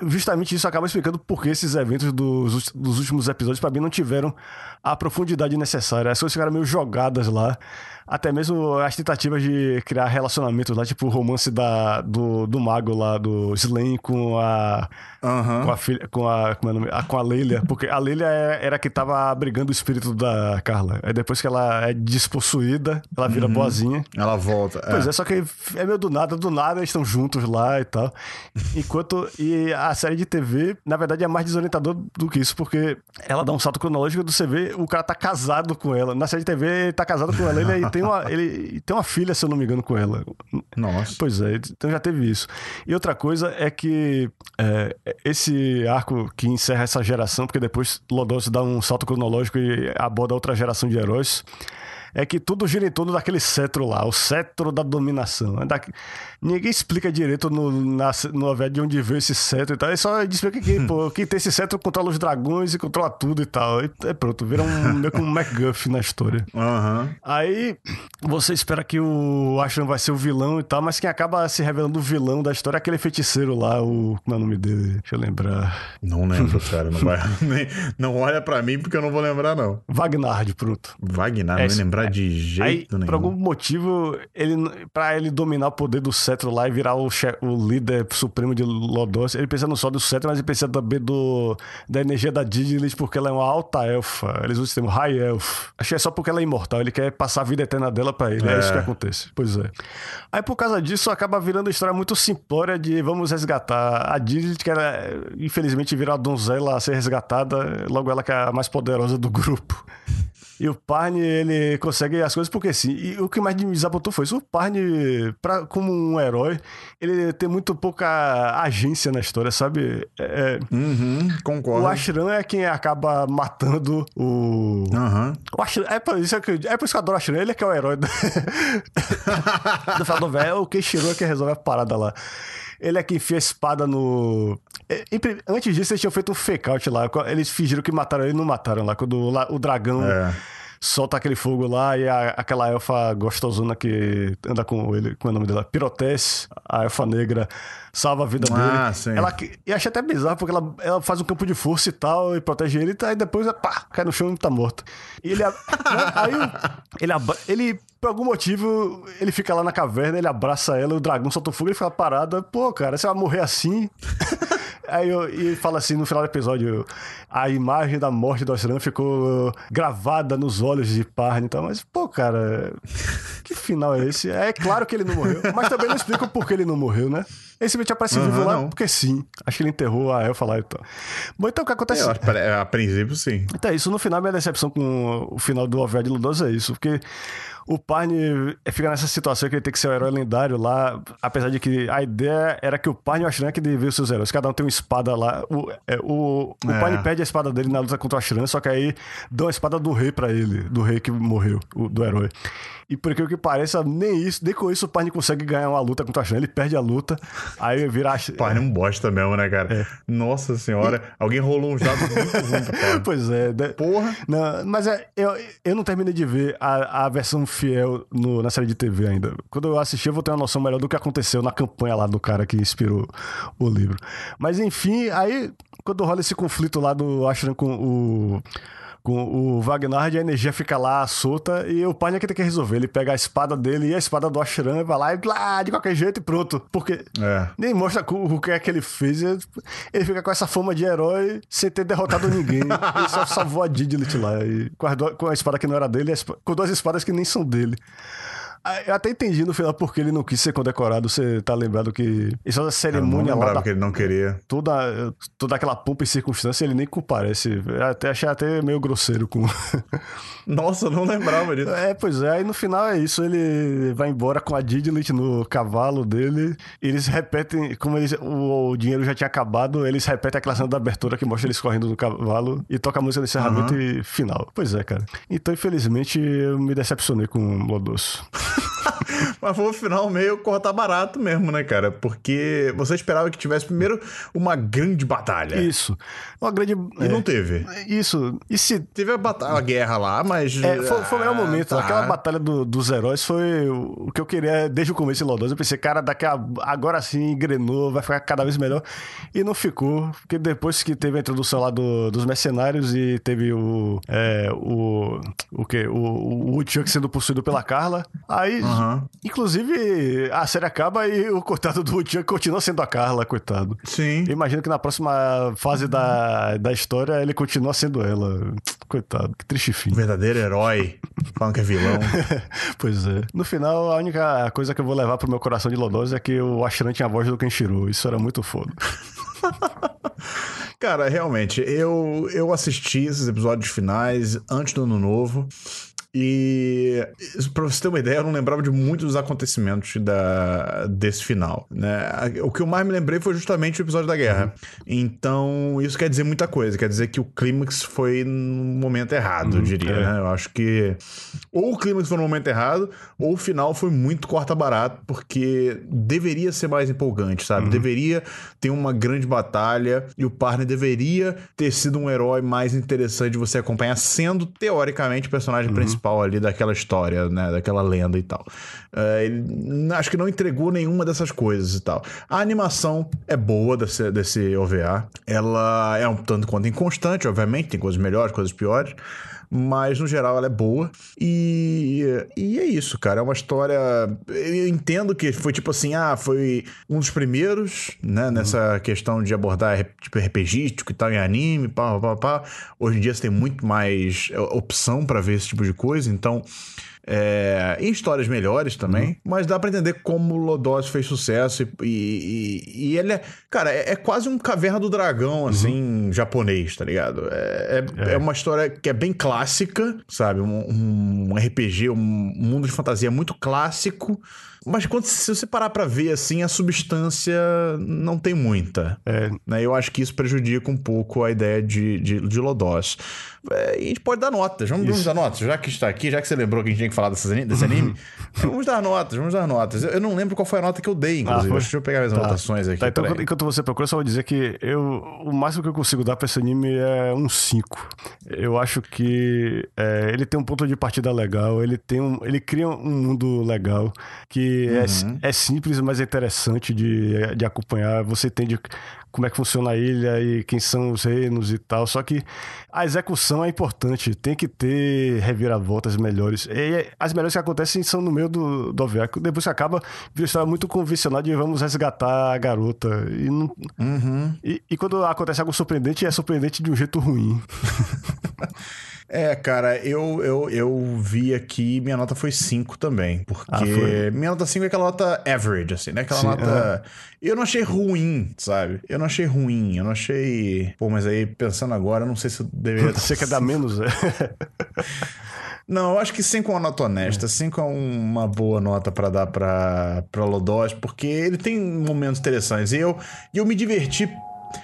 justamente isso acaba explicando porque esses eventos dos, dos últimos episódios, para mim, não tiveram a profundidade necessária. As coisas ficaram meio jogadas lá. Até mesmo as tentativas de criar relacionamentos lá, tipo o romance da, do, do mago lá, do Slain com a. Aham. Com a filha. Com a. Como é o nome? Ah, com a Leila. Porque a Leila é- era a que tava abrigando o espírito da Carla. Aí depois que ela é despossuída, ela vira boazinha. Ela volta. Pois é, só que é meio do nada, do nada eles estão juntos lá e tal. Enquanto. E a série de TV, na verdade, é mais desorientador do que isso, porque ela dá um salto cronológico do vê o cara tá casado com ela. Na série de TV, ele tá casado com ela ele tem uma, ele tem uma filha, se eu não me engano, com ela. Nossa. Pois é, então já teve isso. E outra coisa é que é, esse arco que encerra essa geração, porque depois Lodos dá um salto cronológico e aborda outra geração de heróis, é que tudo gira em torno daquele cetro lá, o cetro da dominação. É da- Ninguém explica direito no, na, de onde veio esse cetro e tal. É só explica que pô, quem tem esse cetro controla os dragões e controla tudo e tal. E é pronto, vira um, meio que um MacGuff na história. Aham. Aí você espera que o Ashram vai ser o vilão e tal, mas quem acaba se revelando o vilão da história é aquele feiticeiro lá, o. Como é o nome dele? Deixa eu lembrar. Não lembro, cara. Não, vai, nem- não olha pra mim porque eu não vou lembrar, não. Vagnard, pronto. Wagner, não É, ia lembrar de Aí, jeito nenhum. por algum motivo, ele, pra ele dominar o poder do cetro lá e virar o, che- o líder supremo de Lodos, ele precisa não só do cetro, mas ele precisa também do, da energia da Digilis, porque ela é uma alta elfa. Eles usam o termo High Elf. Acho que é só porque ela é imortal, ele quer passar a vida eterna dela pra ele. É, É. isso que acontece. Pois é. Aí, por causa disso, acaba virando uma história muito simplória de vamos resgatar a Digilis, que ela, infelizmente, vira a donzela a ser resgatada, logo ela que é a mais poderosa do grupo. E o Parne, ele consegue as coisas porque sim. E o que mais me desapontou foi isso. O Parne, pra, como um herói, ele tem muito pouca agência na história, sabe? É, Uhum, o concordo. Ashram é quem acaba matando o. Aham. O Ashram, é, por isso que, eu- é por isso que eu adoro o Ashram. Ele é que é o herói do, do final do velho. É o Keishiro é que resolve a parada lá. Ele é que enfia a espada no. É, Antes disso, eles tinham feito um fake out lá. Eles fingiram que mataram ele e não mataram lá. Quando o, dragão É. solta aquele fogo lá e a- aquela elfa gostosona que anda com ele, como é o nome dela? Pirotesse, a elfa negra, salva a vida Ah, dele. sim. Ela, e achei até bizarro, porque ela, ela faz um campo de força e tal, e protege ele, e aí depois, pá, cai no chão e tá morto. E ele, né, aí ele, abra- ele, por algum motivo, ele fica lá na caverna, ele abraça ela, o dragão solta o fogo, ele fica parado, pô, cara, você vai morrer assim? Aí eu, e fala assim no final do episódio: a imagem da morte do Ashram ficou gravada nos olhos de Parne e tal. Mas, pô, cara, que final é esse? É claro que ele não morreu, mas também não explica por que ele não morreu, né? Ele simplesmente aparece Aham, vivo lá não. porque sim. Acho que ele enterrou a Elfa lá e tal. Bom, então o que acontece? Eu que, a princípio, sim. Então é isso. No final, minha decepção com o final do de Ludoso é isso. Porque o Parne fica nessa situação que ele tem que ser o herói lendário lá. Apesar de que a ideia era que o Parne e o Ashran que deviam ser os heróis. Cada um tem uma espada lá. O, é, o, o É. Parne perde a espada dele na luta contra o Ashran, só que aí dão a espada do rei pra ele. Do rei que morreu, o- do herói. E por aquilo que pareça, nem isso, nem com isso o Parne consegue ganhar uma luta contra o Ashran. Ele perde a luta, aí vira... Ash- Parne é um bosta mesmo, né, cara? É. Nossa senhora. Alguém rolou uns dados muito ruins pra Parne. Pois é? Porra. Não, mas é, eu, eu não terminei de ver a, a versão fiel no- na série de TV ainda. Quando eu assistir, eu vou ter uma noção melhor do que aconteceu na campanha lá do cara que inspirou o livro. Mas enfim, aí quando rola esse conflito lá do Ashram com o. Com o Vagnard, a energia fica lá solta e o Parne é que tem que resolver. Ele pega a espada dele e a espada do Ashram e vai lá e blá, de qualquer jeito e pronto. Porque É. nem mostra o que é que ele fez. Ele- fica com essa fama de herói sem ter derrotado ninguém. Ele só salvou a Didilit lá. E com, do- com a espada que não era dele, a com duas espadas que nem são dele. Ah, Eu até entendi no final porque ele não quis ser condecorado. Você tá lembrado que essa Eu não cerimônia lá lembrava da que ele não queria. toda, toda aquela pompa e circunstância, ele nem comparece. Eu Até achei até meio grosseiro com. Nossa, eu não lembrava disso. É, pois é, aí no final é isso, ele vai embora com a Didilit no cavalo dele, eles repetem, como eles, o, o dinheiro já tinha acabado, eles repetem aquela cena da abertura que mostra eles correndo no cavalo e toca a música de encerramento e final. Pois é, cara. Então, infelizmente, eu me decepcionei com o Lodosso. Mas foi um final meio cortar barato mesmo, né, cara? Porque você esperava que tivesse primeiro uma grande batalha. Isso. Uma grande. E é, não teve. Isso. E se. Teve a, batalha, a guerra lá, mas. É, foi, foi o melhor Ah, momento. tá. Aquela batalha do- dos heróis foi o o que eu queria desde o começo em Lodoss. Eu pensei, cara, daqui a, agora sim engrenou, vai ficar cada vez melhor. E não ficou, porque depois que teve a introdução lá do- dos mercenários e teve o. É, o. O quê? O, o Woodchuck sendo possuído pela Carla. Aí, Aham. inclusive, a série acaba e o coitado do Woodchuck continua sendo a Carla, coitado. Sim. Eu imagino que na próxima fase da, da história ele continua sendo ela. Coitado, que triste fim. Verdadeiro herói. Falando que é vilão. Pois é. No final, a única coisa que eu vou levar pro meu coração de Lodoss é que o Ashran tinha a voz do Kenshiro. Isso era muito foda. Cara, realmente, eu, eu assisti esses episódios finais antes do ano novo. E pra você ter uma ideia, eu não lembrava de muitos dos acontecimentos da, desse final. Né? O que eu mais me lembrei foi justamente o episódio da guerra. Então, isso quer dizer muita coisa. Quer dizer que o clímax foi no momento errado, eu diria. é. né? Eu acho que ou o clímax foi no momento errado, ou o final foi muito corta-barato, porque deveria ser mais empolgante, sabe? Deveria ter uma grande batalha e o Parner deveria ter sido um herói mais interessante de você acompanhar, sendo teoricamente o personagem principal ali daquela história, né? Daquela lenda e tal. É, ele, acho que não entregou nenhuma dessas coisas e tal. A animação é boa desse, desse OVA. Ela é um tanto quanto inconstante, obviamente, tem coisas melhores, coisas piores mas no geral ela é boa. E, e é isso, cara. É uma história. Eu entendo que foi tipo assim: ah, foi um dos primeiros, né, nessa questão de abordar tipo RPGístico e tal em anime, pá, pá, pá. Hoje em dia você tem muito mais é, opção pra ver esse tipo de coisa, então. É, em histórias melhores também, mas dá pra entender como o Lodoss fez sucesso e, e, e- ele é, cara, é, é quase um caverna do dragão, assim, japonês, tá ligado? É, é, é uma história que é bem clássica, sabe? Um, um RPG, um mundo de fantasia muito clássico, mas quando se você parar pra ver, assim, a substância não tem muita. É, Né? Eu acho que isso prejudica um pouco a ideia de, de, de Lodoss. É, e a gente pode dar notas. Vamos, vamos dar notas. Já que está aqui, já que você lembrou que a gente tinha que falar dessas ani- desse anime, vamos dar notas, vamos dar notas. Eu, eu não lembro qual foi a nota que eu dei, inclusive. Ah? Deixa eu pegar minhas Tá. anotações aqui. Tá, então, enquanto- você procura, eu só vou dizer que eu, o máximo que eu consigo dar pra esse anime é um 5. Eu acho que é, ele tem um ponto de partida legal, ele tem um, ele cria um mundo legal que é, Uhum. é simples, mas é interessante de, de acompanhar. Você entende como é que funciona a ilha e quem são os reinos e tal. Só que a execução é importante, tem que ter reviravoltas melhores. E as melhores que acontecem são no meio do, do OVA. Depois que acaba, vira história muito convencional de vamos resgatar a garota. E, não- Uhum. e, e quando acontece algo surpreendente, é surpreendente de um jeito ruim. É, cara, eu, eu, eu vi aqui, minha nota foi 5 também. Porque Ah, minha nota 5 é aquela nota average, assim, né? Aquela Sim, nota. Eu não achei ruim, sabe? Eu não achei ruim, eu não achei. Pô, mas aí pensando agora, eu não sei se eu deveria. Você quer dar menos? É. Não, eu acho que 5 é uma nota honesta. 5 é uma boa nota pra dar pra, pra Lodoss, porque ele tem momentos interessantes. E eu, e eu me diverti.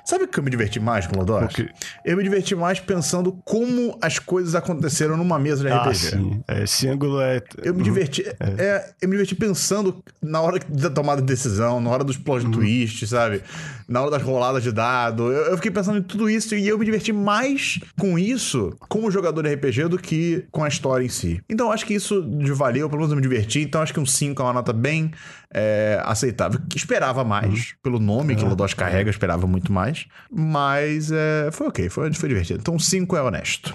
Sabe o que eu me diverti mais com Lodoss? O quê? Eu me diverti mais pensando como as coisas aconteceram numa mesa de Ah, RPG. sim. É, esse ângulo é. Eu me diverti. é, eu me diverti pensando na hora da tomada de decisão, na hora dos plot twists, sabe? Na hora das roladas de dado. Eu, eu fiquei pensando em tudo isso e eu me diverti mais com isso, como jogador de RPG, do que com a história em si. Então acho que isso de valeu, pelo menos eu me diverti. Então acho que um 5 é uma nota bem é, aceitável. Esperava mais, pelo nome que o Lodoss carrega, eu esperava muito mais. Mas é, foi ok, foi, foi divertido. Então 5 é honesto.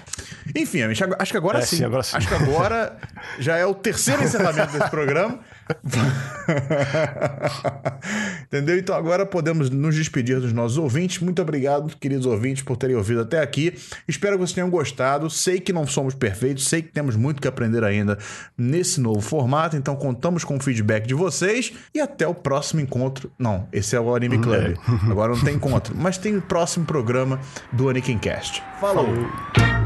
Enfim, acho que agora É, sim. sim, agora sim. Acho que agora já é o terceiro encerramento desse programa. Entendeu? Então agora podemos nos despedir dos nossos ouvintes. Muito obrigado, queridos ouvintes, por terem ouvido até aqui. Espero que vocês tenham gostado. Sei que não somos perfeitos, sei que temos muito que aprender ainda nesse novo formato. Então contamos com o feedback de vocês e até o próximo encontro. Não, esse é o Anime Club. Agora não tem encontro, mas tem o próximo programa do Anikin Cast. Falou. Falou.